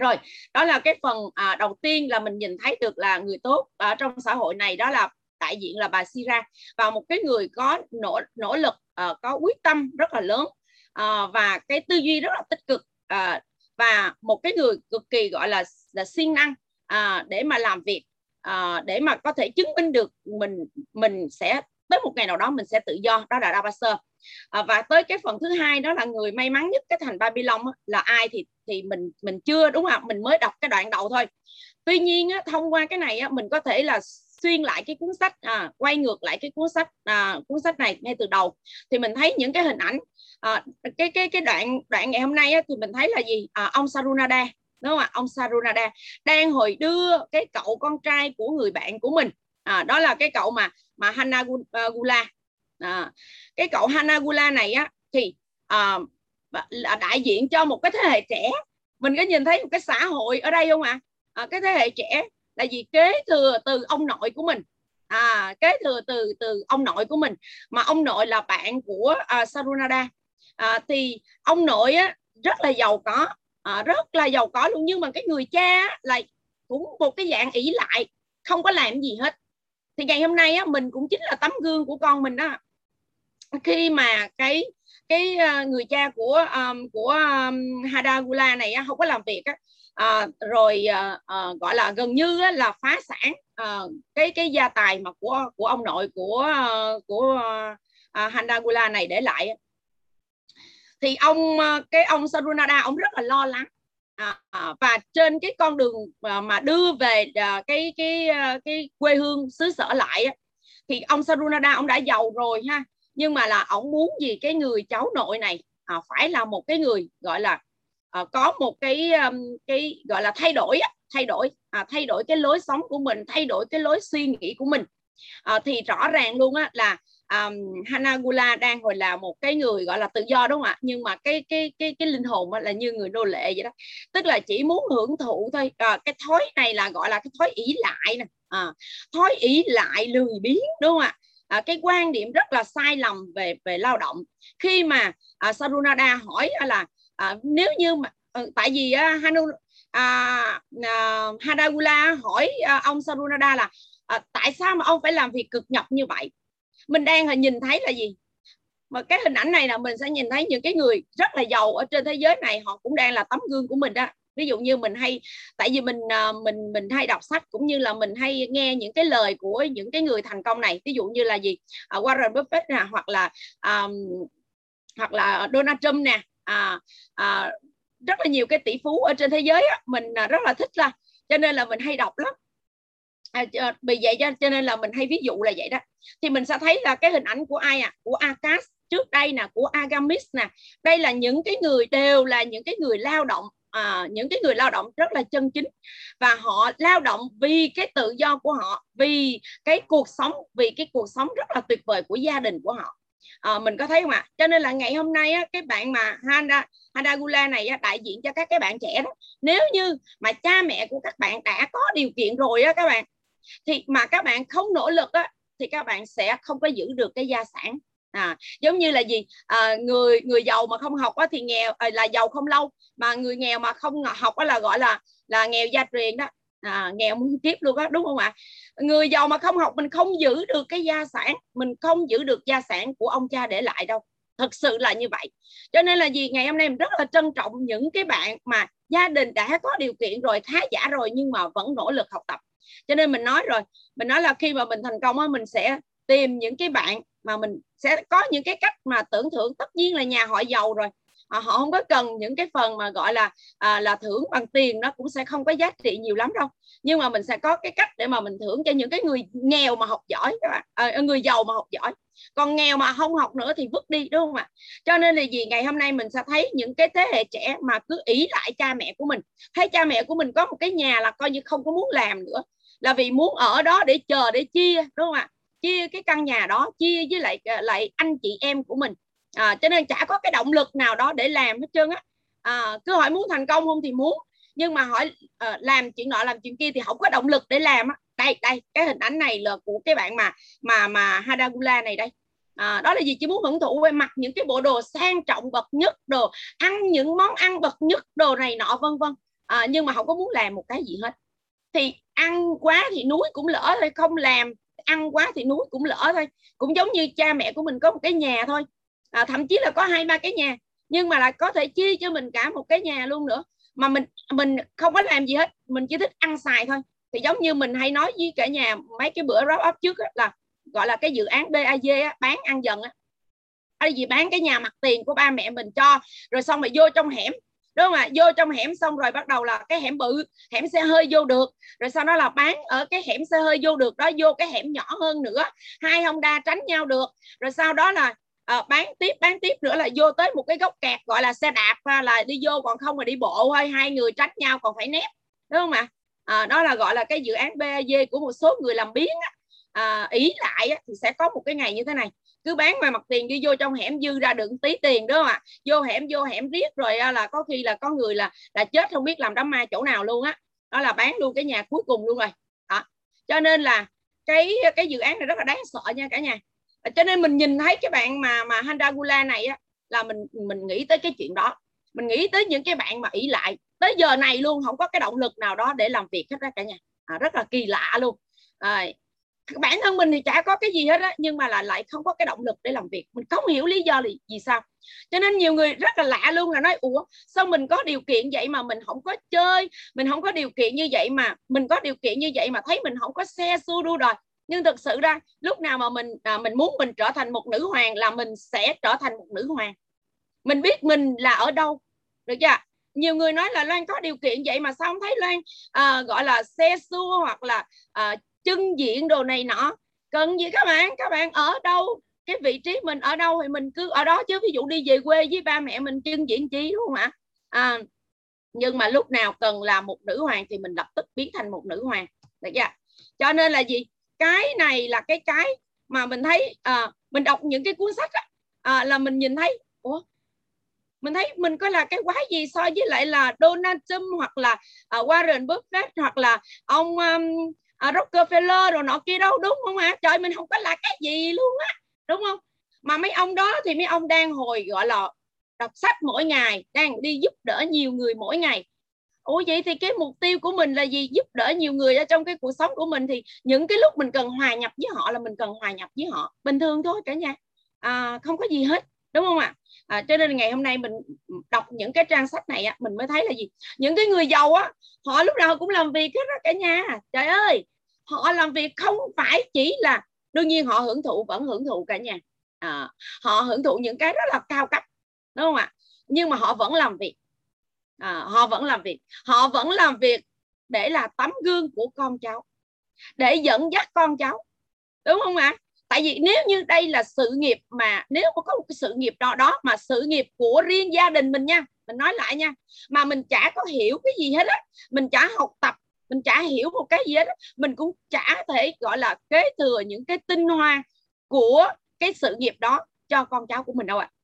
rồi đó là cái phần à, đầu tiên là mình nhìn thấy được là người tốt ở trong xã hội này đó là đại diện là bà Sira. Và một cái người có nỗ nỗ lực uh, có quyết tâm rất là lớn uh, và cái tư duy rất là tích cực uh, và một cái người cực kỳ gọi là là siêng năng à, để mà làm việc à, để mà có thể chứng minh được mình mình sẽ tới một ngày nào đó mình sẽ tự do đó là Dabasser à, và tới cái phần thứ hai đó là người may mắn nhất cái thành Babylon á, là ai thì thì mình mình chưa đúng không mình mới đọc cái đoạn đầu thôi. Tuy nhiên á, thông qua cái này á, mình có thể là xuyên lại cái cuốn sách à, quay ngược lại cái cuốn sách à, cuốn sách này ngay từ đầu. Thì mình thấy những cái hình ảnh à, cái cái cái đoạn đoạn ngày hôm nay á, thì mình thấy là gì? À, ông Sarunada đúng không ạ? Ông Sarunada đang hồi đưa cái cậu con trai của người bạn của mình. À, đó là cái cậu mà mà Hanagula. À, cái cậu Hanagula này á thì à, là đại diện cho một cái thế hệ trẻ. Mình có nhìn thấy một cái xã hội ở đây không ạ? À? à, cái thế hệ trẻ là gì? Kế thừa từ ông nội của mình. À, kế thừa từ từ ông nội của mình. Mà ông nội là bạn của à, uh, Sarunada à, thì ông nội á, rất là giàu có à, rất là giàu có luôn. Nhưng mà cái người cha lại cũng một cái dạng ỷ lại không có làm gì hết. Thì ngày hôm nay á, mình cũng chính là tấm gương của con mình đó khi mà cái cái ờ, người cha của um, của um, Hadagula này á, không có làm việc á, à, rồi à, à, gọi là gần như á, là phá sản à, cái cái gia tài mà của của ông nội của của à, Hadagula này để lại thì ông ờ, cái ông Sarunada ông rất là lo lắng. À, à và trên cái con đường ờ, mà, đưa về ờ, cái cái cái quê hương xứ sở lại thì ông Sarunada ông đã giàu rồi ha. Nhưng mà là ông muốn gì cái người cháu nội này? À, phải là một cái người gọi là à, có một cái cái gọi là thay đổi thay đổi à, thay đổi cái lối sống của mình thay đổi cái lối suy nghĩ của mình. À, thì rõ ràng luôn á là um, Hanagula đang gọi là một cái người gọi là tự do đúng không ạ? Nhưng mà cái cái cái cái linh hồn là như người nô lệ vậy đó. Tức là chỉ muốn hưởng thụ thôi. À, cái thói này là gọi là cái thói ý lại nè. À, thói ý lại lười biếng đúng không ạ? À, cái quan điểm rất là sai lầm về về lao động. Khi mà à, Sarunada hỏi là à, nếu như mà ừ, tại vì à, Hanu à, à, Hadagula hỏi à, ông Sarunada là à, tại sao mà ông phải làm việc cực nhọc như vậy? Mình đang nhìn thấy là gì? Mà cái hình ảnh này là mình sẽ nhìn thấy những cái người rất là giàu ở trên thế giới này họ cũng đang là tấm gương của mình đó. Ví dụ như mình hay tại vì mình à, mình mình hay đọc sách cũng như là mình hay nghe những cái lời của những cái người thành công này. Ví dụ như là gì? À, Warren Buffett nè hoặc là um, hoặc là Donald Trump nè. À, à, rất là nhiều cái tỷ phú ở trên thế giới á, mình rất là thích là cho nên là mình hay đọc lắm à, ờ, vì vậy cho, cho nên là mình hay ví dụ là vậy đó. Thì mình sẽ thấy là cái hình ảnh của ai à của Akas trước đây nè của Agamis nè. Đây là những cái người đều là những cái người lao động à, những cái người lao động rất là chân chính. Và họ lao động vì cái tự do của họ vì cái cuộc sống vì cái cuộc sống rất là tuyệt vời của gia đình của họ. À, mình có thấy không ạ? Cho nên là ngày hôm nay á, cái bạn mà Handa Hadagula này á, đại diện cho các cái bạn trẻ đó nếu như mà cha mẹ của các bạn đã có điều kiện rồi á các bạn thì mà các bạn không nỗ lực á thì các bạn sẽ không có giữ được cái gia sản. À, giống như là gì? À, người người giàu mà không học á, thì nghèo à, là giàu không lâu mà người nghèo mà không học á, là gọi là là nghèo gia truyền đó. À, nghèo muốn kiếp luôn á đúng không ạ? Người giàu mà không học mình không giữ được cái gia sản mình không giữ được gia sản của ông cha để lại đâu. Thật sự là như vậy. Cho nên là gì? Ngày hôm nay mình rất là trân trọng những cái bạn mà gia đình đã có điều kiện rồi khá giả rồi nhưng mà vẫn nỗ lực học tập cho nên mình nói rồi mình nói là khi mà mình thành công á mình sẽ tìm những cái bạn mà mình sẽ có những cái cách mà tưởng thưởng. Tất nhiên là nhà họ giàu rồi. À, họ không có cần những cái phần mà gọi là à, là thưởng bằng tiền nó cũng sẽ không có giá trị nhiều lắm đâu. Nhưng mà mình sẽ có cái cách để mà mình thưởng cho những cái người nghèo mà học giỏi các bạn. À, người giàu mà học giỏi. Còn nghèo mà không học nữa thì vứt đi đúng không ạ? Cho nên là gì ngày hôm nay mình sẽ thấy những cái thế hệ trẻ mà cứ ý lại cha mẹ của mình. Thấy cha mẹ của mình có một cái nhà là coi như không có muốn làm nữa là vì muốn ở đó để chờ để chia đúng không ạ? Chia cái căn nhà đó chia với lại ờ, lại anh chị em của mình. À, cho nên chả có cái động lực nào đó để làm hết trơn á. À, cứ hỏi muốn thành công không thì muốn nhưng mà hỏi à, làm chuyện nọ làm chuyện kia thì không có động lực để làm á. Đây đây cái hình ảnh này là của cái bạn mà mà mà Hadagula này đây. À, đó là gì? Chỉ muốn hưởng thụ về mặc những cái bộ đồ sang trọng bậc nhất đồ ăn những món ăn bậc nhất đồ này nọ vân vân. À, nhưng mà không có muốn làm một cái gì hết thì ăn quá thì núi cũng lỡ thôi không làm ăn quá thì núi cũng lỡ thôi. Cũng giống như cha mẹ của mình có một cái nhà thôi. À, thậm chí là có hai ba cái nhà. Nhưng mà lại có thể chia cho mình cả một cái nhà luôn nữa. Mà mình mình không có làm gì hết. Mình chỉ thích ăn xài thôi. Thì giống như mình hay nói với cả nhà mấy cái bữa wrap up trước á, là gọi là cái dự án BAG á, bán ăn dần á. Hay gì? Bán cái nhà mặt tiền của ba mẹ mình cho rồi xong rồi vô trong hẻm đúng không ạ vô trong hẻm xong rồi bắt đầu là cái hẻm bự hẻm xe hơi vô được. Rồi sau đó là bán ở cái hẻm xe hơi vô được đó vô cái hẻm nhỏ hơn nữa. Hai Honda tránh nhau được. Rồi sau đó là à, bán tiếp bán tiếp nữa là vô tới một cái góc kẹt gọi là xe đạp à, là đi vô còn không là đi bộ thôi hai người tránh nhau còn phải nép. Đúng không ạ? À, đó là gọi là cái dự án BAG của một số người làm biến á. À, ý lại á, thì sẽ có một cái ngày như thế này cứ bán ngoài mặt tiền đi vô trong hẻm dư ra đựng tí tiền đó ạ vô hẻm vô hẻm riết rồi là có khi là có người là là chết không biết làm đám ma chỗ nào luôn á. Đó. đó là bán luôn cái nhà cuối cùng luôn rồi. Đó. Cho nên là cái cái dự án này rất là đáng sợ nha cả nhà. Cho nên mình nhìn thấy cái bạn mà mà Handagula này á là mình mình nghĩ tới cái chuyện đó. Mình nghĩ tới những cái bạn mà ỷ lại. Tới giờ này luôn không có cái động lực nào đó để làm việc hết đó cả nhà. À, rất là kỳ lạ luôn. À, bản thân mình thì chả có cái gì hết á nhưng mà là lại không có cái động lực để làm việc. Mình không hiểu lý do là gì sao. Cho nên nhiều người rất là lạ luôn là nói ủa sao mình có điều kiện vậy mà mình không có chơi? Mình không có điều kiện như vậy mà mình có điều kiện như vậy mà thấy mình không có xe xua đua đòi. Nhưng thực sự ra lúc nào mà mình à, mình muốn mình trở thành một nữ hoàng là mình sẽ trở thành một nữ hoàng. Mình biết mình là ở đâu được chưa? Nhiều người nói là Loan có điều kiện vậy mà sao không thấy Loan à, gọi là xe xua hoặc là à, chân diện đồ này nọ. Cần gì các bạn? Các bạn ở đâu? Cái vị trí mình ở đâu thì mình cứ ở đó chứ. Ví dụ đi về quê với ba mẹ mình chân diện chi đúng không ạ? À, nhưng mà lúc nào cần là một nữ hoàng thì mình lập tức biến thành một nữ hoàng. Được chưa? Cho nên là gì? Cái này là cái cái mà mình thấy à, mình đọc những cái cuốn sách á, à, là mình nhìn thấy ủa? Mình thấy mình có là cái quái gì so với lại là Donald Trump hoặc là uh, Warren Buffett hoặc là ông um, à, Rockefeller rồi nọ kia đâu đúng không ạ trời mình không có là cái gì luôn á đúng không? Mà mấy ông đó thì mấy ông đang hồi gọi là đọc sách mỗi ngày đang đi giúp đỡ nhiều người mỗi ngày. Ủa vậy thì cái mục tiêu của mình là gì? Giúp đỡ nhiều người ở trong cái cuộc sống của mình thì những cái lúc mình cần hòa nhập với họ là mình cần hòa nhập với họ bình thường thôi cả nhà. À, không có gì hết đúng không ạ? à, À, cho nên ngày hôm nay mình đọc những cái trang sách này á, mình mới thấy là gì? Những cái người giàu á họ lúc nào cũng làm việc hết đó cả nhà. Trời ơi! Họ làm việc không phải chỉ là đương nhiên họ hưởng thụ vẫn hưởng thụ cả nhà. À, họ hưởng thụ những cái rất là cao cấp đúng không ạ? Nhưng mà họ vẫn làm việc. À, họ vẫn làm việc. Họ vẫn làm việc để là tấm gương của con cháu để dẫn dắt con cháu đúng không ạ? Tại vì nếu như đây là sự nghiệp mà, nếu mà có một cái sự nghiệp đó đó mà sự nghiệp của riêng gia đình mình nha, mình nói lại nha, mà mình chả có hiểu cái gì hết á, mình chả học tập, mình chả hiểu một cái gì hết á. mình cũng chả thể, gọi là, kế thừa những cái tinh hoa của cái sự nghiệp đó cho con cháu của mình đâu ạ à.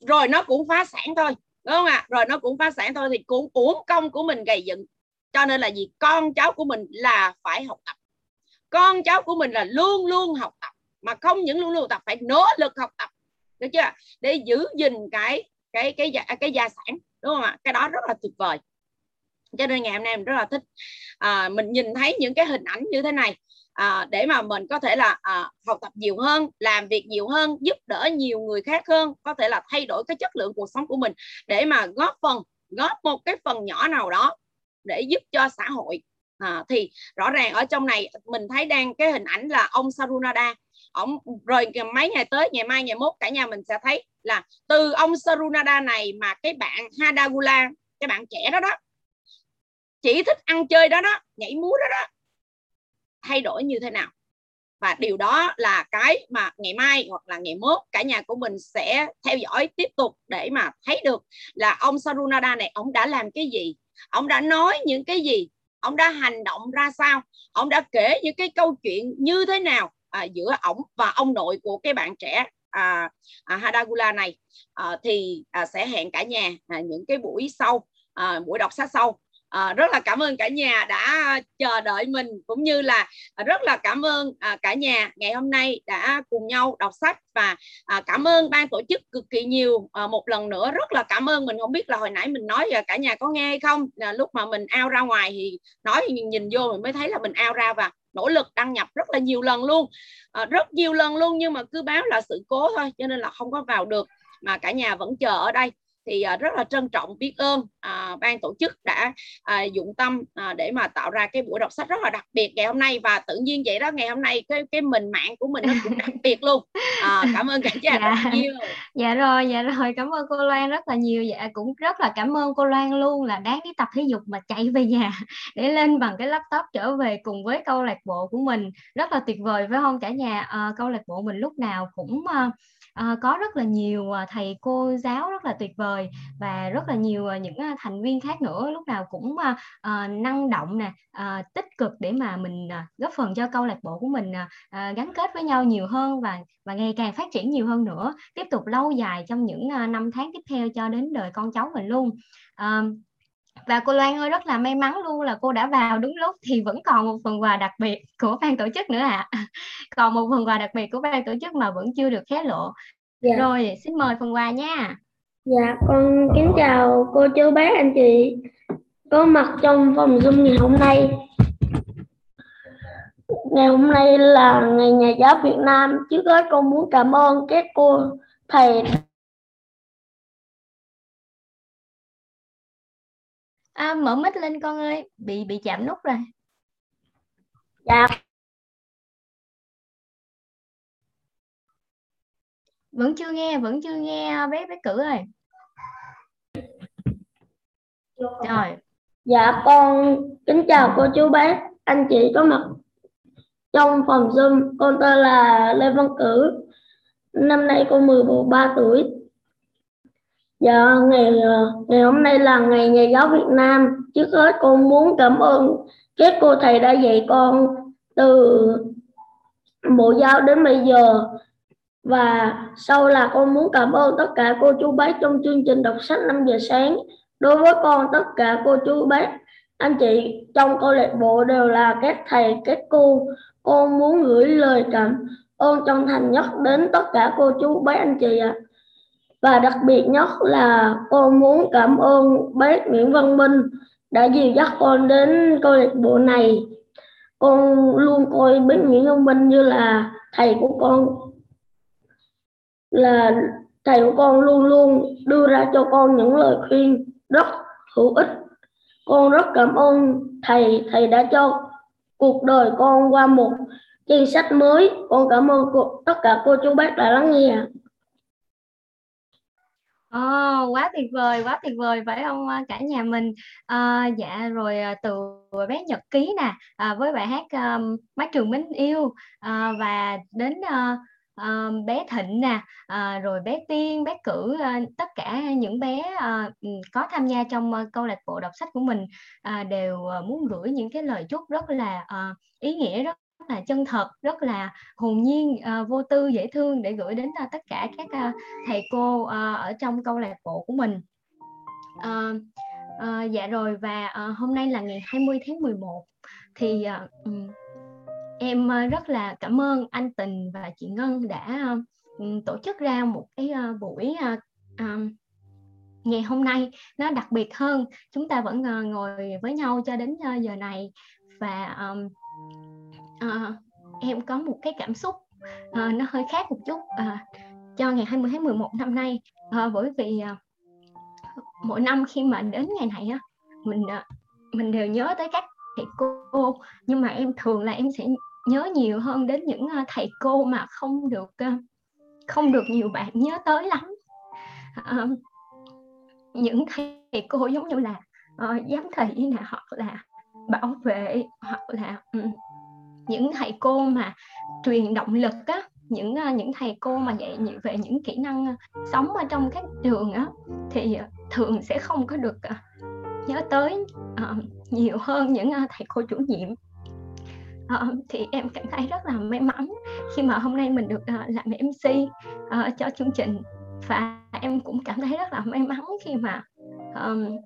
rồi nó cũng phá sản thôi, đúng không ạ rồi nó cũng phá sản thôi thì cũng uổng công của mình gầy dựng cho nên là gì con cháu của mình là phải học tập con cháu của mình là luôn luôn học tập mà không những luôn luôn tập phải nỗ lực học tập. Được chưa? Để giữ gìn cái cái cái cái, cái gia sản đúng không ạ? Cái đó rất là tuyệt vời. Cho nên ngày hôm nay mình rất là thích à, mình nhìn thấy những cái hình ảnh như thế này à, để mà mình có thể là à, học tập nhiều hơn làm việc nhiều hơn giúp đỡ nhiều người khác hơn có thể là thay đổi cái chất lượng cuộc sống của mình để mà góp phần góp một cái phần nhỏ nào đó để giúp cho xã hội à, thì rõ ràng ở trong này mình thấy đang cái hình ảnh là ông Sarunada. Ông rồi mấy ngày tới ngày mai ngày mốt cả nhà mình sẽ thấy là từ ông Sarunada này mà cái bạn Hadagula cái bạn trẻ đó đó chỉ thích ăn chơi đó đó nhảy múa đó đó thay đổi như thế nào. Và điều đó là cái mà ngày mai hoặc là ngày mốt cả nhà của mình sẽ theo dõi tiếp tục để mà thấy được là ông Sarunada này ông đã làm cái gì? Ông đã nói những cái gì? Ông đã hành động ra sao? Ông đã kể những cái câu chuyện như thế nào à, giữa ổng và ông nội của cái bạn trẻ à, à, Hadagula này? À, thì à, sẽ hẹn cả nhà à, những cái buổi sau à, buổi đọc sách sau à, rất là cảm ơn cả nhà đã chờ đợi mình cũng như là ờ, rất là cảm ơn à, cả nhà ngày hôm nay đã cùng nhau đọc sách và à, cảm ơn ban tổ chức cực kỳ nhiều. À, một lần nữa rất là cảm ơn mình không biết là hồi nãy mình nói cả nhà có nghe hay không là lúc mà mình ao ra ngoài thì nói nhìn, nhìn vô mình mới thấy là mình ao ra và nỗ lực đăng nhập rất là nhiều lần luôn. À, rất nhiều lần luôn nhưng mà cứ báo là sự cố thôi cho nên là không có vào được mà cả nhà vẫn chờ ở đây thì à, rất là trân trọng biết ơn à, ban tổ chức đã à, dụng tâm à, để mà tạo ra cái buổi đọc sách rất là đặc biệt ngày hôm nay. Và tự nhiên vậy đó ngày hôm nay cái cái mình mạng của mình nó cũng đặc biệt luôn. À, cảm ơn cả nhà (laughs) dạ. rất nhiều. Dạ rồi dạ rồi. Cảm ơn cô Loan rất là nhiều. Dạ cũng rất là cảm ơn cô Loan luôn là đáng đi tập thể dục mà chạy về nhà (laughs) để lên bằng cái laptop trở về cùng với câu lạc bộ của mình. Rất là tuyệt vời phải không cả nhà? À, câu lạc bộ mình lúc nào cũng uh, à, có rất là nhiều ờ, thầy cô giáo rất là tuyệt vời và rất là nhiều ờ, những thành viên khác nữa lúc nào cũng à, năng động nè à, tích cực để mà mình à, góp phần cho câu lạc bộ của mình à, gắn kết với nhau nhiều hơn và và ngày càng phát triển nhiều hơn nữa tiếp tục lâu dài trong những năm tháng tiếp theo cho đến đời con cháu mình luôn. À, và cô Loan ơi rất là may mắn luôn là cô đã vào đúng lúc. Thì vẫn còn một phần quà đặc biệt của ban tổ chức nữa ạ. À. (laughs) còn một phần quà đặc biệt của ban tổ chức mà vẫn chưa được hé lộ. Dạ. rồi xin mời phần quà nha. Dạ con kính chào cô chú bác anh chị. Có mặt trong phòng zoom ngày hôm nay. Ngày hôm nay là ngày nhà giáo Việt Nam. Trước hết con muốn cảm ơn các cô thầy à, mở mic lên con ơi. Bị bị chạm nút rồi. Dạ. Vẫn chưa nghe vẫn chưa nghe bé bé cử ơi. Rồi. Dạ con kính chào cô chú bác anh chị có mặt trong phòng zoom. Con tên là lê văn cử. Năm nay con 13 tuổi Dạ, ngày ờ, ngày hôm nay là ngày nhà giáo Việt Nam. Trước hết con muốn cảm ơn các cô thầy đã dạy con từ bộ giáo đến bây giờ. Và sau là con muốn cảm ơn tất cả cô chú bác trong chương trình đọc sách 5 giờ sáng. Đối với con tất cả cô chú bác, anh chị trong câu lạc bộ đều là các thầy, các cô. Con muốn gửi lời cảm ơn chân thành nhất đến tất cả cô chú bác anh chị ạ. À và đặc biệt nhất là con muốn cảm ơn bác Nguyễn Văn Minh đã dìu dắt con đến câu lạc bộ này. Con luôn coi bác Nguyễn Văn Minh như là thầy của con là thầy của con luôn luôn đưa ra cho con những lời khuyên rất hữu ích. Con rất cảm ơn thầy, thầy đã cho cuộc đời con qua một trang sách mới. Con cảm ơn cô, tất cả cô chú bác đã lắng nghe. Ồ, quá tuyệt vời, quá tuyệt vời phải không ờ, cả nhà mình? À, dạ rồi ờ, từ bé Nhật Ký nè à, với bài hát um, Mái trường mến yêu à, và đến uh, uh, bé Thịnh nè à, rồi bé Tiên, bé Cử uh, tất cả những bé uh, có tham gia trong uh, câu lạc bộ đọc sách của mình uh, đều uh, muốn gửi những cái lời chúc rất là uh, ý nghĩa rất là chân thật rất là hồn nhiên uh, vô tư dễ thương để gửi đến uh, tất cả các uh, thầy cô uh, ở trong câu lạc bộ của mình. Uh, uh, dạ rồi và uh, hôm nay là ngày 20 tháng 11 thì uh, um, em rất là cảm ơn anh Tình và chị Ngân đã uh, tổ chức ra một cái uh, buổi uh, um, ngày hôm nay nó đặc biệt hơn. Chúng ta vẫn ngồi với nhau cho đến giờ này và um, uh, em có một cái cảm xúc uh, nó hơi khác một chút. Uh, cho ngày 20 tháng 11 năm nay uh, bởi vì uh, mỗi năm khi mà đến ngày này á mình uh, mình đều nhớ tới các thầy cô. Nhưng mà em thường là em sẽ nhớ nhiều hơn đến những uh, thầy cô mà không được uh, không được nhiều bạn nhớ tới lắm. Uh, những thầy cô giống như là uh, giám thị nè hoặc là bảo vệ hoặc là um, những thầy cô mà truyền động lực á những à, những thầy cô mà dạy về những kỹ năng à, sống ở trong các trường á thì à, thường sẽ không có được nhớ tới uh, nhiều hơn những uh, thầy cô chủ nhiệm. Uh, thì em cảm thấy rất là may mắn khi mà hôm nay mình được uh, làm MC uh, ờ, cho chương trình. Và em cũng cảm thấy rất là may mắn khi mà um,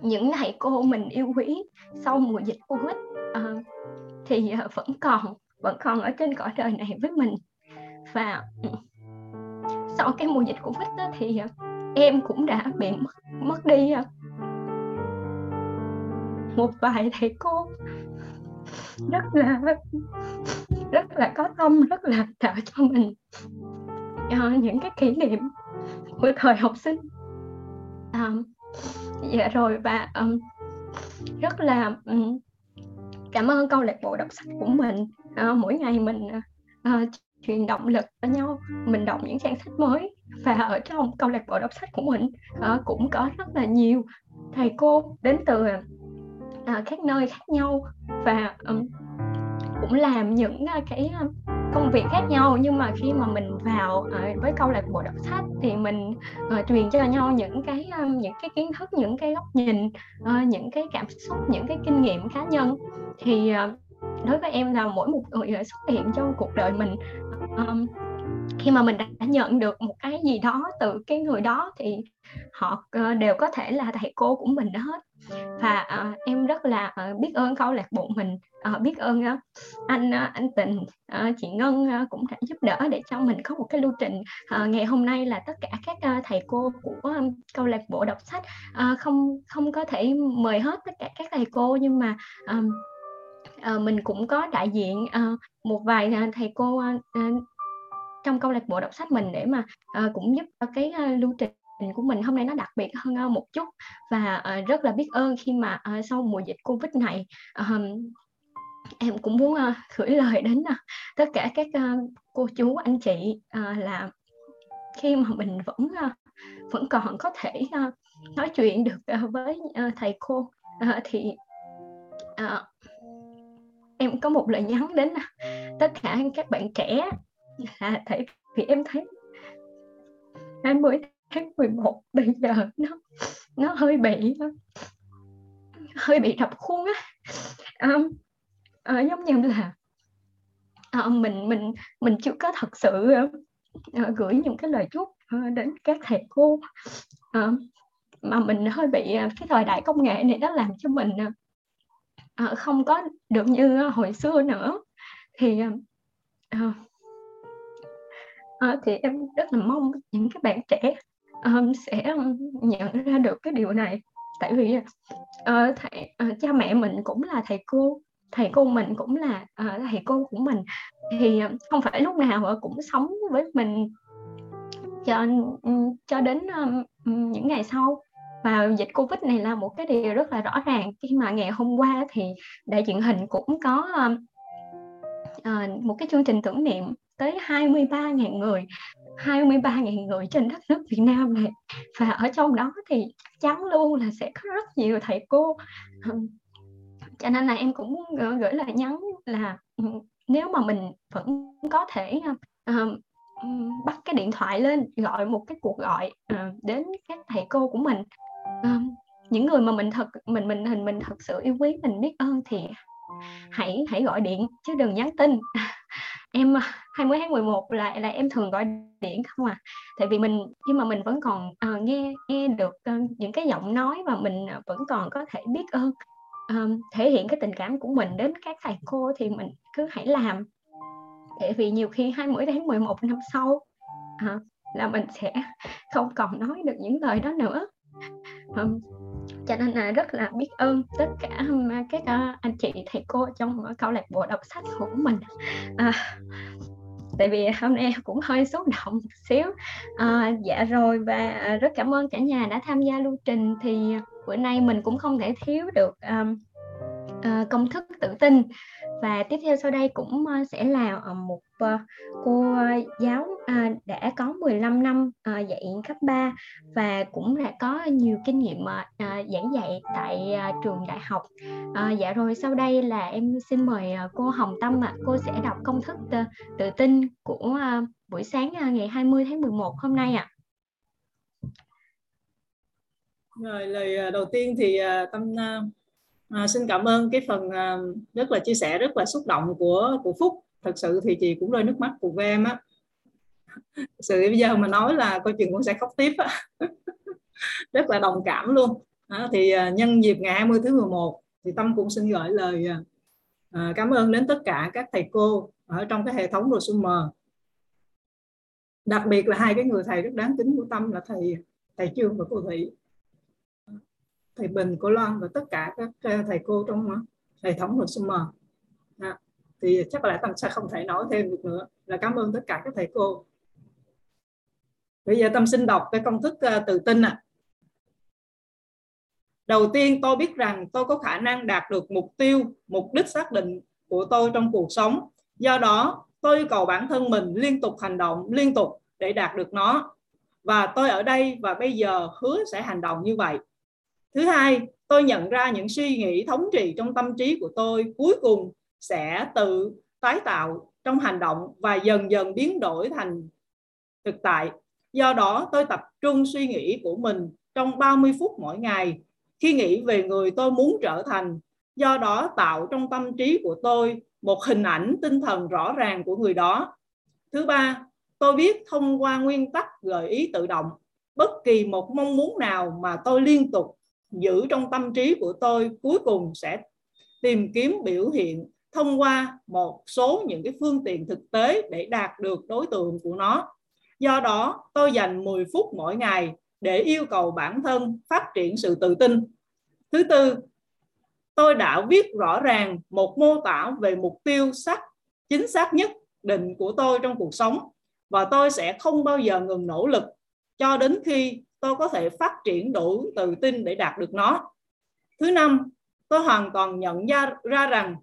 những thầy cô mình yêu quý sau mùa dịch Covid uh, thì ờ, vẫn còn vẫn còn ở trên cõi đời này với mình. Và ừ, sau cái mùa dịch Covid đó thì ờ, em cũng đã bị mất, mất đi ờ, một vài thầy cô. Rất là rất là có tâm rất là tạo cho mình uh, những cái kỷ niệm của thời học sinh. Um, dạ rồi và um, rất là um, cảm ơn câu lạc bộ đọc sách của mình. À, mỗi ngày mình à, à, truyền động lực cho nhau mình đọc những trang sách mới. Và ở trong câu lạc bộ đọc sách của mình à, cũng có rất là nhiều thầy cô đến từ à, các nơi khác nhau. Và um, cũng làm những uh, cái uh, công việc khác nhau nhưng mà khi mà mình vào uh, với câu lạc bộ đọc sách thì mình uh, truyền cho nhau những cái um, những cái kiến thức những cái góc nhìn uh, những cái cảm xúc những cái kinh nghiệm cá nhân. Thì uh, đối với em là mỗi một người xuất hiện trong cuộc đời mình. Um, khi mà mình đã nhận được một cái gì đó từ cái người đó thì họ ờ, đều có thể là thầy cô của mình đó hết. Và uh, em rất là uh, biết ơn câu lạc bộ mình. Uh, biết ơn uh, anh uh, anh tình uh, chị ngân uh, cũng đã giúp đỡ để cho mình có một cái lưu trình. Uh, ngày hôm nay là tất cả các uh, thầy cô của um, câu lạc bộ đọc sách uh, không không có thể mời hết tất cả các thầy cô nhưng mà um, uh, mình cũng có đại diện uh, một vài uh, thầy cô uh, trong câu lạc bộ đọc sách mình để mà uh, cũng giúp cho cái uh, lưu trình của mình hôm nay nó đặc biệt hơn uh, một chút. Và uh, rất là biết ơn khi mà uh, sau mùa dịch covid này uh, em cũng muốn uh, gửi lời đến uh, tất cả các uh, cô chú anh chị uh, là khi mà mình vẫn uh, vẫn còn có thể uh, nói chuyện được uh, với uh, thầy cô uh, thì uh, em có một lời nhắn đến uh, tất cả các bạn trẻ là tại vì em thấy 20 tháng 11 bây giờ nó nó hơi bị hơi bị rập khuôn á. Um, uh, giống như là uh, mình mình mình chưa có thật sự uh, gửi những cái lời chúc uh, đến các thầy cô. Uh, mà mình hơi bị uh, cái thời đại công nghệ này nó làm cho mình uh, không có được như hồi xưa nữa. Thì uh, à, thì em rất là mong những cái bạn trẻ um, sẽ nhận ra được cái điều này. Tại vì uh, thầy, uh, cha mẹ mình cũng là thầy cô thầy cô mình cũng là uh, thầy cô của mình. Thì không phải lúc nào cũng sống với mình cho cho đến um, những ngày sau. Và dịch covid này là một cái điều rất là rõ ràng. Khi mà ngày hôm qua thì đại truyền hình cũng có uh, một cái chương trình tưởng niệm tới 23.000 người 23.000 người trên đất nước Việt Nam này. Và ở trong đó thì chắn luôn là sẽ có rất nhiều thầy cô. Cho nên là em cũng gửi lời nhắn là nếu mà mình vẫn có thể uh, bắt cái điện thoại lên gọi một cái cuộc gọi uh, đến các thầy cô của mình. Uh, những người mà mình thật mình mình hình mình thật sự yêu quý mình biết ơn thì hãy hãy gọi điện chứ đừng nhắn tin em 20 tháng 11 là là em thường gọi điện không à? Tại vì mình nhưng mà mình vẫn còn uh, nghe nghe được uh, những cái giọng nói và mình uh, vẫn còn có thể biết ơn uh, thể hiện cái tình cảm của mình đến các thầy cô thì mình cứ hãy làm. Tại vì nhiều khi 20 tháng 11 năm sau uh, là mình sẽ không còn nói được những lời đó nữa. Um, cho nên là rất là biết ơn tất cả à, các à, anh chị thầy cô trong câu lạc bộ đọc sách của mình. À, tại vì hôm nay cũng hơi xúc động một xíu. À, dạ rồi và à, rất cảm ơn cả nhà đã tham gia lưu trình. Thì bữa nay mình cũng không thể thiếu được um, uh, công thức tự tin và tiếp theo sau đây cũng uh, sẽ là uh, một uh, cô uh, giáo uh, đã có 15 năm uh, dạy cấp 3 và cũng đã có nhiều kinh nghiệm uh, giảng dạy tại uh, trường đại học. Uh, dạ rồi sau đây là em xin mời uh, cô Hồng Tâm ạ. Cô sẽ đọc công thức uh, tự tin của uh, buổi sáng uh, ngày 20 tháng 11 hôm nay ạ. À. Rồi lời đầu tiên thì Tâm À, xin cảm ơn cái phần à, rất là chia sẻ rất là xúc động của của Phúc. Thật sự thì chị cũng rơi nước mắt của em á. Thật sự bây giờ mà nói là câu chuyện cũng sẽ khóc tiếp á. (laughs) rất là đồng cảm luôn. À, thì à, nhân dịp ngày 20 tháng 11 thì Tâm cũng xin gửi lời à, à, cảm ơn đến tất cả các thầy cô ở trong cái hệ thống đồ. Đặc biệt là hai cái người thầy rất đáng kính của Tâm là thầy thầy Trương và cô Thị thầy Bình, cô Loan và tất cả các ờ, thầy cô trong ờ, hệ thống luật sư mờ thì chắc là tâm sẽ không thể nói thêm được nữa. Là cảm ơn tất cả các thầy cô. Bây giờ tâm xin đọc cái công thức ờ, tự tin ạ. À. đầu tiên tôi biết rằng tôi có khả năng đạt được mục tiêu mục đích xác định của tôi trong cuộc sống. Do đó tôi yêu cầu bản thân mình liên tục hành động liên tục để đạt được nó. Và tôi ở đây và bây giờ hứa sẽ hành động như vậy thứ hai, tôi nhận ra những suy nghĩ thống trị trong tâm trí của tôi cuối cùng sẽ tự tái tạo trong hành động và dần dần biến đổi thành thực tại. Do đó, tôi tập trung suy nghĩ của mình trong 30 phút mỗi ngày. Khi nghĩ về người tôi muốn trở thành, do đó tạo trong tâm trí của tôi một hình ảnh tinh thần rõ ràng của người đó. Thứ ba, tôi biết thông qua nguyên tắc gợi ý tự động, bất kỳ một mong muốn nào mà tôi liên tục giữ trong tâm trí của tôi cuối cùng sẽ tìm kiếm biểu hiện thông qua một số những cái phương tiện thực tế để đạt được đối tượng của nó. Do đó, tôi dành 10 phút mỗi ngày để yêu cầu bản thân phát triển sự tự tin. Thứ tư, tôi đã viết rõ ràng một mô tả về mục tiêu sắc chính xác nhất định của tôi trong cuộc sống và tôi sẽ không bao giờ ngừng nỗ lực cho đến khi tôi có thể phát triển đủ tự tin để đạt được nó. Thứ năm, tôi hoàn toàn nhận ra, ra rằng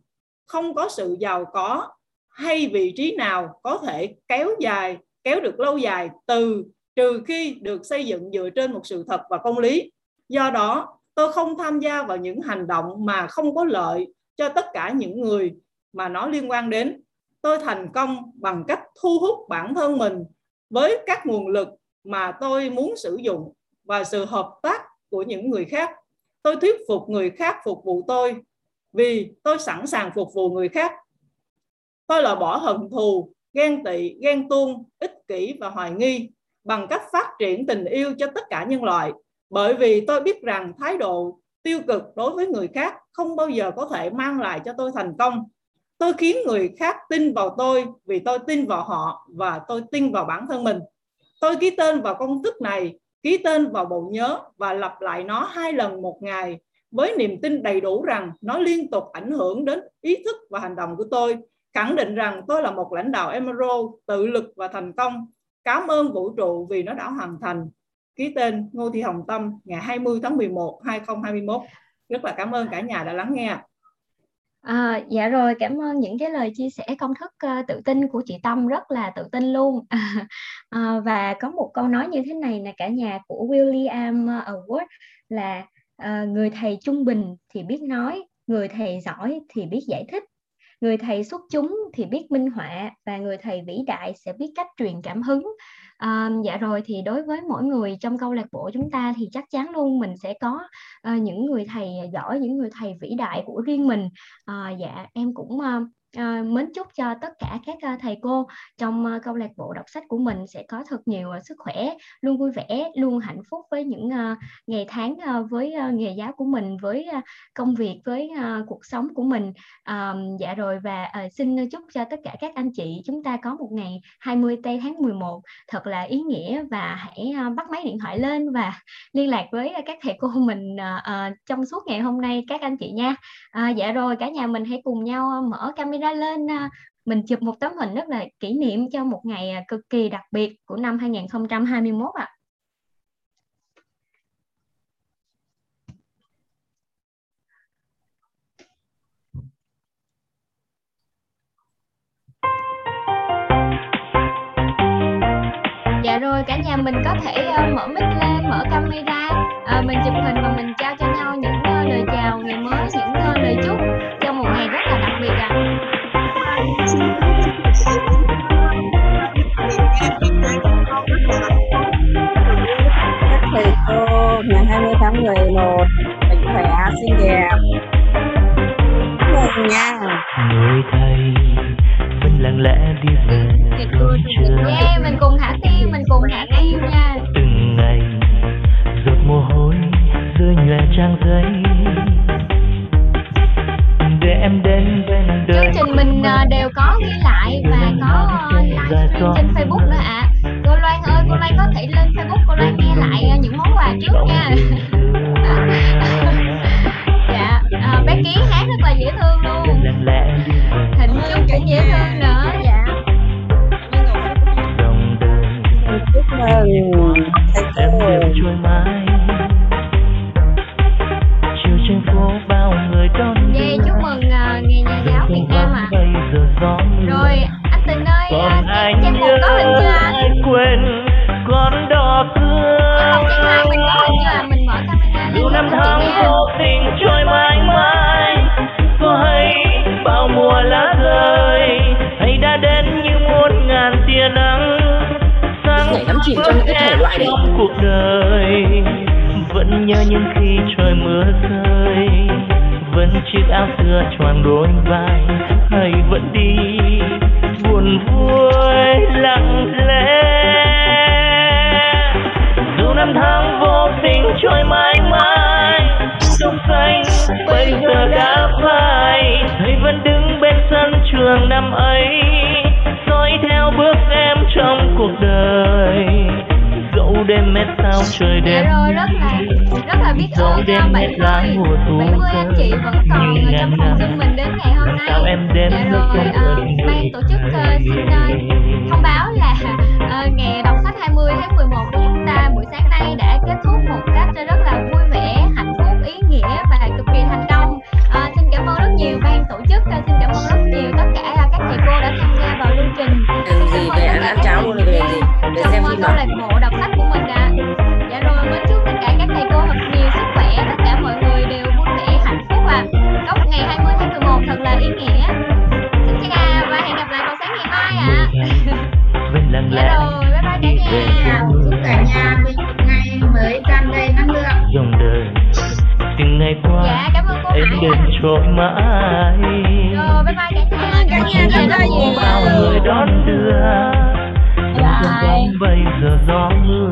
không có sự giàu có hay vị trí nào có thể kéo dài, kéo được lâu dài từ trừ khi được xây dựng dựa trên một sự thật và công lý. Do đó, tôi không tham gia vào những hành động mà không có lợi cho tất cả những người mà nó liên quan đến. Tôi thành công bằng cách thu hút bản thân mình với các nguồn lực mà tôi muốn sử dụng và sự hợp tác của những người khác. Tôi thuyết phục người khác phục vụ tôi vì tôi sẵn sàng phục vụ người khác. Tôi loại bỏ hận thù, ghen tị, ghen tuông, ích kỷ và hoài nghi bằng cách phát triển tình yêu cho tất cả nhân loại. Bởi vì tôi biết rằng thái độ tiêu cực đối với người khác không bao giờ có thể mang lại cho tôi thành công. Tôi khiến người khác tin vào tôi vì tôi tin vào họ và tôi tin vào bản thân mình. Tôi ký tên vào công thức này, ký tên vào bộ nhớ và lặp lại nó hai lần một ngày với niềm tin đầy đủ rằng nó liên tục ảnh hưởng đến ý thức và hành động của tôi. Khẳng định rằng tôi là một lãnh đạo Emerald tự lực và thành công. Cảm ơn vũ trụ vì nó đã hoàn thành. Ký tên Ngô Thị Hồng Tâm ngày 20 tháng 11 2021. Rất là cảm ơn cả nhà đã lắng nghe. À, dạ rồi cảm ơn những cái lời chia sẻ công thức uh, tự tin của chị Tâm rất là tự tin luôn. À, (laughs) và có một câu nói như thế này là cả nhà của William Award là uh, người thầy trung bình thì biết nói người thầy giỏi thì biết giải thích người thầy xuất chúng thì biết minh họa và người thầy vĩ đại sẽ biết cách truyền cảm hứng. À, dạ rồi thì đối với mỗi người trong câu lạc bộ chúng ta thì chắc chắn luôn mình sẽ có uh, những người thầy giỏi, những người thầy vĩ đại của riêng mình. À, dạ em cũng uh, À, mến chúc cho tất cả các ờ, thầy cô trong ờ, câu lạc bộ đọc sách của mình sẽ có thật nhiều sức khỏe, luôn vui vẻ, luôn hạnh phúc với những ngày tháng với nghề giáo của mình, với công việc, với cuộc sống của mình. Dạ rồi và xin chúc cho tất cả các anh chị chúng ta có một ngày 20 tây tháng 11 thật là ý nghĩa và hãy bắt máy điện thoại lên và (laughs) liên lạc với các thầy cô mình trong suốt ngày hôm nay các anh chị nha. Dạ rồi cả nhà mình hãy cùng nhau mở camera camera lên à, mình chụp một tấm hình rất là kỷ niệm cho một ngày à, cực kỳ đặc biệt của năm 2021 ạ. À. Dạ rồi cả nhà mình có thể ờ, mở mic lên, mở camera, ờ, mình chụp hình và mình trao cho nhau những ờ, lời chào ngày mới các thầy cô ngày 20 tháng 11 mạnh khỏe xinh đẹp mừng nha người thầy vẫn lặng lẽ đi về không chờ. Yeah, mình cùng thả tim mình cùng thả tim nha. Từng ngày giọt mồ hôi rơi nhòe trang giấy để em đến bên đời. Chương trình mình uh, đều có ghi lại và có livestream trên Facebook nữa ạ. à. cô Loan ơi cô Loan có thể lên Facebook cô Loan nghe lại uh, những món quà trước nha. (laughs) Dạ uh, bé Kiến hát rất là dễ thương luôn. Thịnh Trúc cũng dễ thương nữa dạ. Chúc mừng. Thầy cô hình chưa à mình mở camera lên năm tháng vô tình trôi mãi mãi có hay bao mùa lá rơi hay đã đến như muôn ngàn tia nắng. Nhảy đắm chìm trong những cái thể loại này. cuộc đời vẫn nhớ những khi trời mưa rơi. Vẫn chiếc áo xưa choàng đôi vai hay vẫn đi buồn vui lặng lẽ. Dù năm tháng vô tình trôi mãi mãi, sông xanh bây giờ đã phai. Thầy vẫn đứng bên sân trường năm ấy, dõi theo bước em trong cuộc đời. Dẫu đêm mét sao trời đêm rồi, rất là rất là biết ơn cho 70 70 anh chị vẫn còn ở trong phòng Zoom mình đến ngày hôm nay. dạ rồi uh, ban tổ chức uh, xin uh, thông báo là uh, ngày đọc sách 20 tháng 11 của chúng ta buổi sáng nay đã kết thúc một cách rất là vui vẻ hạnh phúc ý nghĩa và cực kỳ thành công. Uh, xin cảm ơn rất nhiều ban tổ chức uh, xin cảm ơn rất nhiều tất cả uh, các thầy cô đã tham gia vào chương trình. Làm gì về ăn ăn cháo luôn về gì về xem phim câu lạc bộ đọc sách ngày qua. Dạ, cảm ơn cô em Hải. đến trôi mãi. Rồi bye bye cả nhà. Cả nhà bao người đón đưa. Bye bây giờ gió mưa.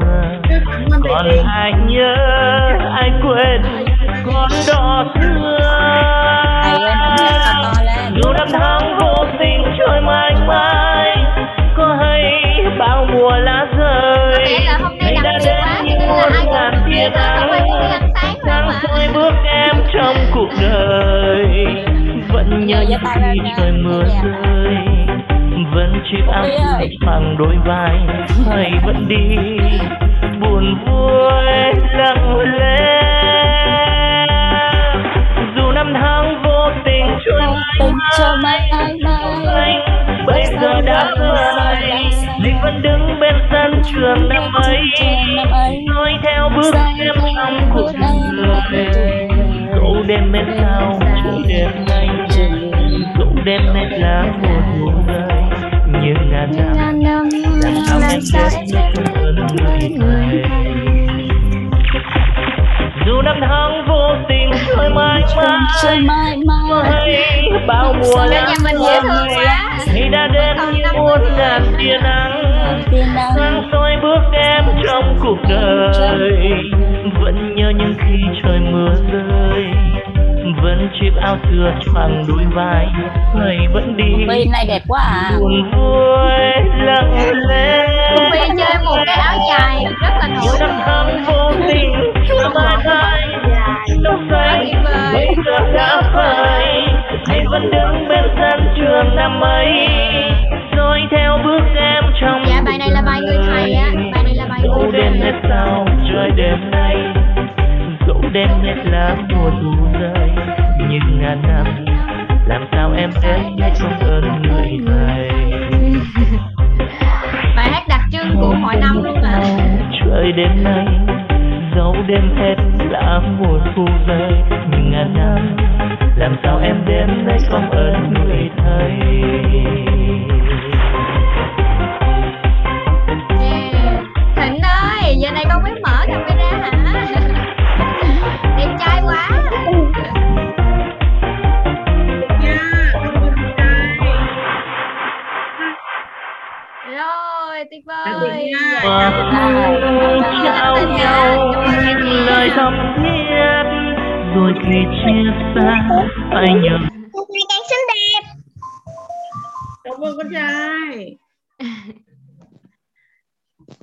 Còn ai nhớ ai quên con đỏ xưa. Dù năm tháng vô tình trôi mãi mãi có hay bao mùa lá rơi. Hay đã đến những muôn ngàn tia nắng trong cuộc đời vẫn nhớ những khi trời mưa rơi vẫn chiếc áo bằng đôi vai hay vẫn đi buồn vui lặng lẽ dù năm tháng vô tình trôi mãi bây giờ đã phai linh vẫn đứng bên sân trường năm ấy nói theo bước em trong cuộc đời dẫu đêm mét sao trời đêm nay dẫu đêm mét lá mùa thu rơi như ngàn năm làm sao em đến ơn người thầy? dù năm tháng vô tình trôi mãi mãi mãi bao mùa lá quá? Thì đã đến như muôn ngàn tia nắng. Nắng. Soi bước em trong cuộc đời. Vẫn nhớ những khi trời mưa rơi vẫn chiếc áo xưa choàng đôi vai người vẫn đi Phi này đẹp quá à. buồn vui lặng lẽ. Phi chơi một cái áo dài rất là nổi năm tháng vô tình mãi mãi tóc xanh bây giờ đã phai hãy vẫn đứng bên sân trường năm ấy. Rồi theo bước em trong dạ bài này là bài người thầy á. Bài này là bài người đêm hết sao trời đêm nay dẫu đêm hết lá mùa thu rơi. Nhưng ngàn năm làm sao em đến không ơn người thầy (laughs) bài hát đặc trưng của mọi năm luôn đợi đêm nay dẫu đêm hết lá mùa thu rơi. Nhưng ngàn năm làm sao em đến đây không ơn người thầy Thịnh ơi, giờ này con mới và trao nhau lời thầm thiết. Rồi khi chia xa phải nhớ ngày càng xinh đẹp. Cảm ơn con trai.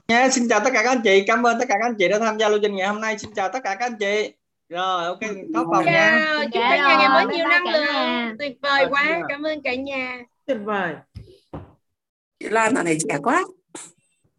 Nha xin chào tất cả các anh chị. Cảm ơn tất cả các anh chị đã tham gia lưu trình ngày hôm nay. Xin chào tất cả các anh chị. Rồi ok có phòng nha. chúc Dạ cả nhà ngày mới nhiều năng lượng. tuyệt vời Rồi, quá cảm ơn cả nhà. Tuyệt vời. Chị Lan này trẻ quá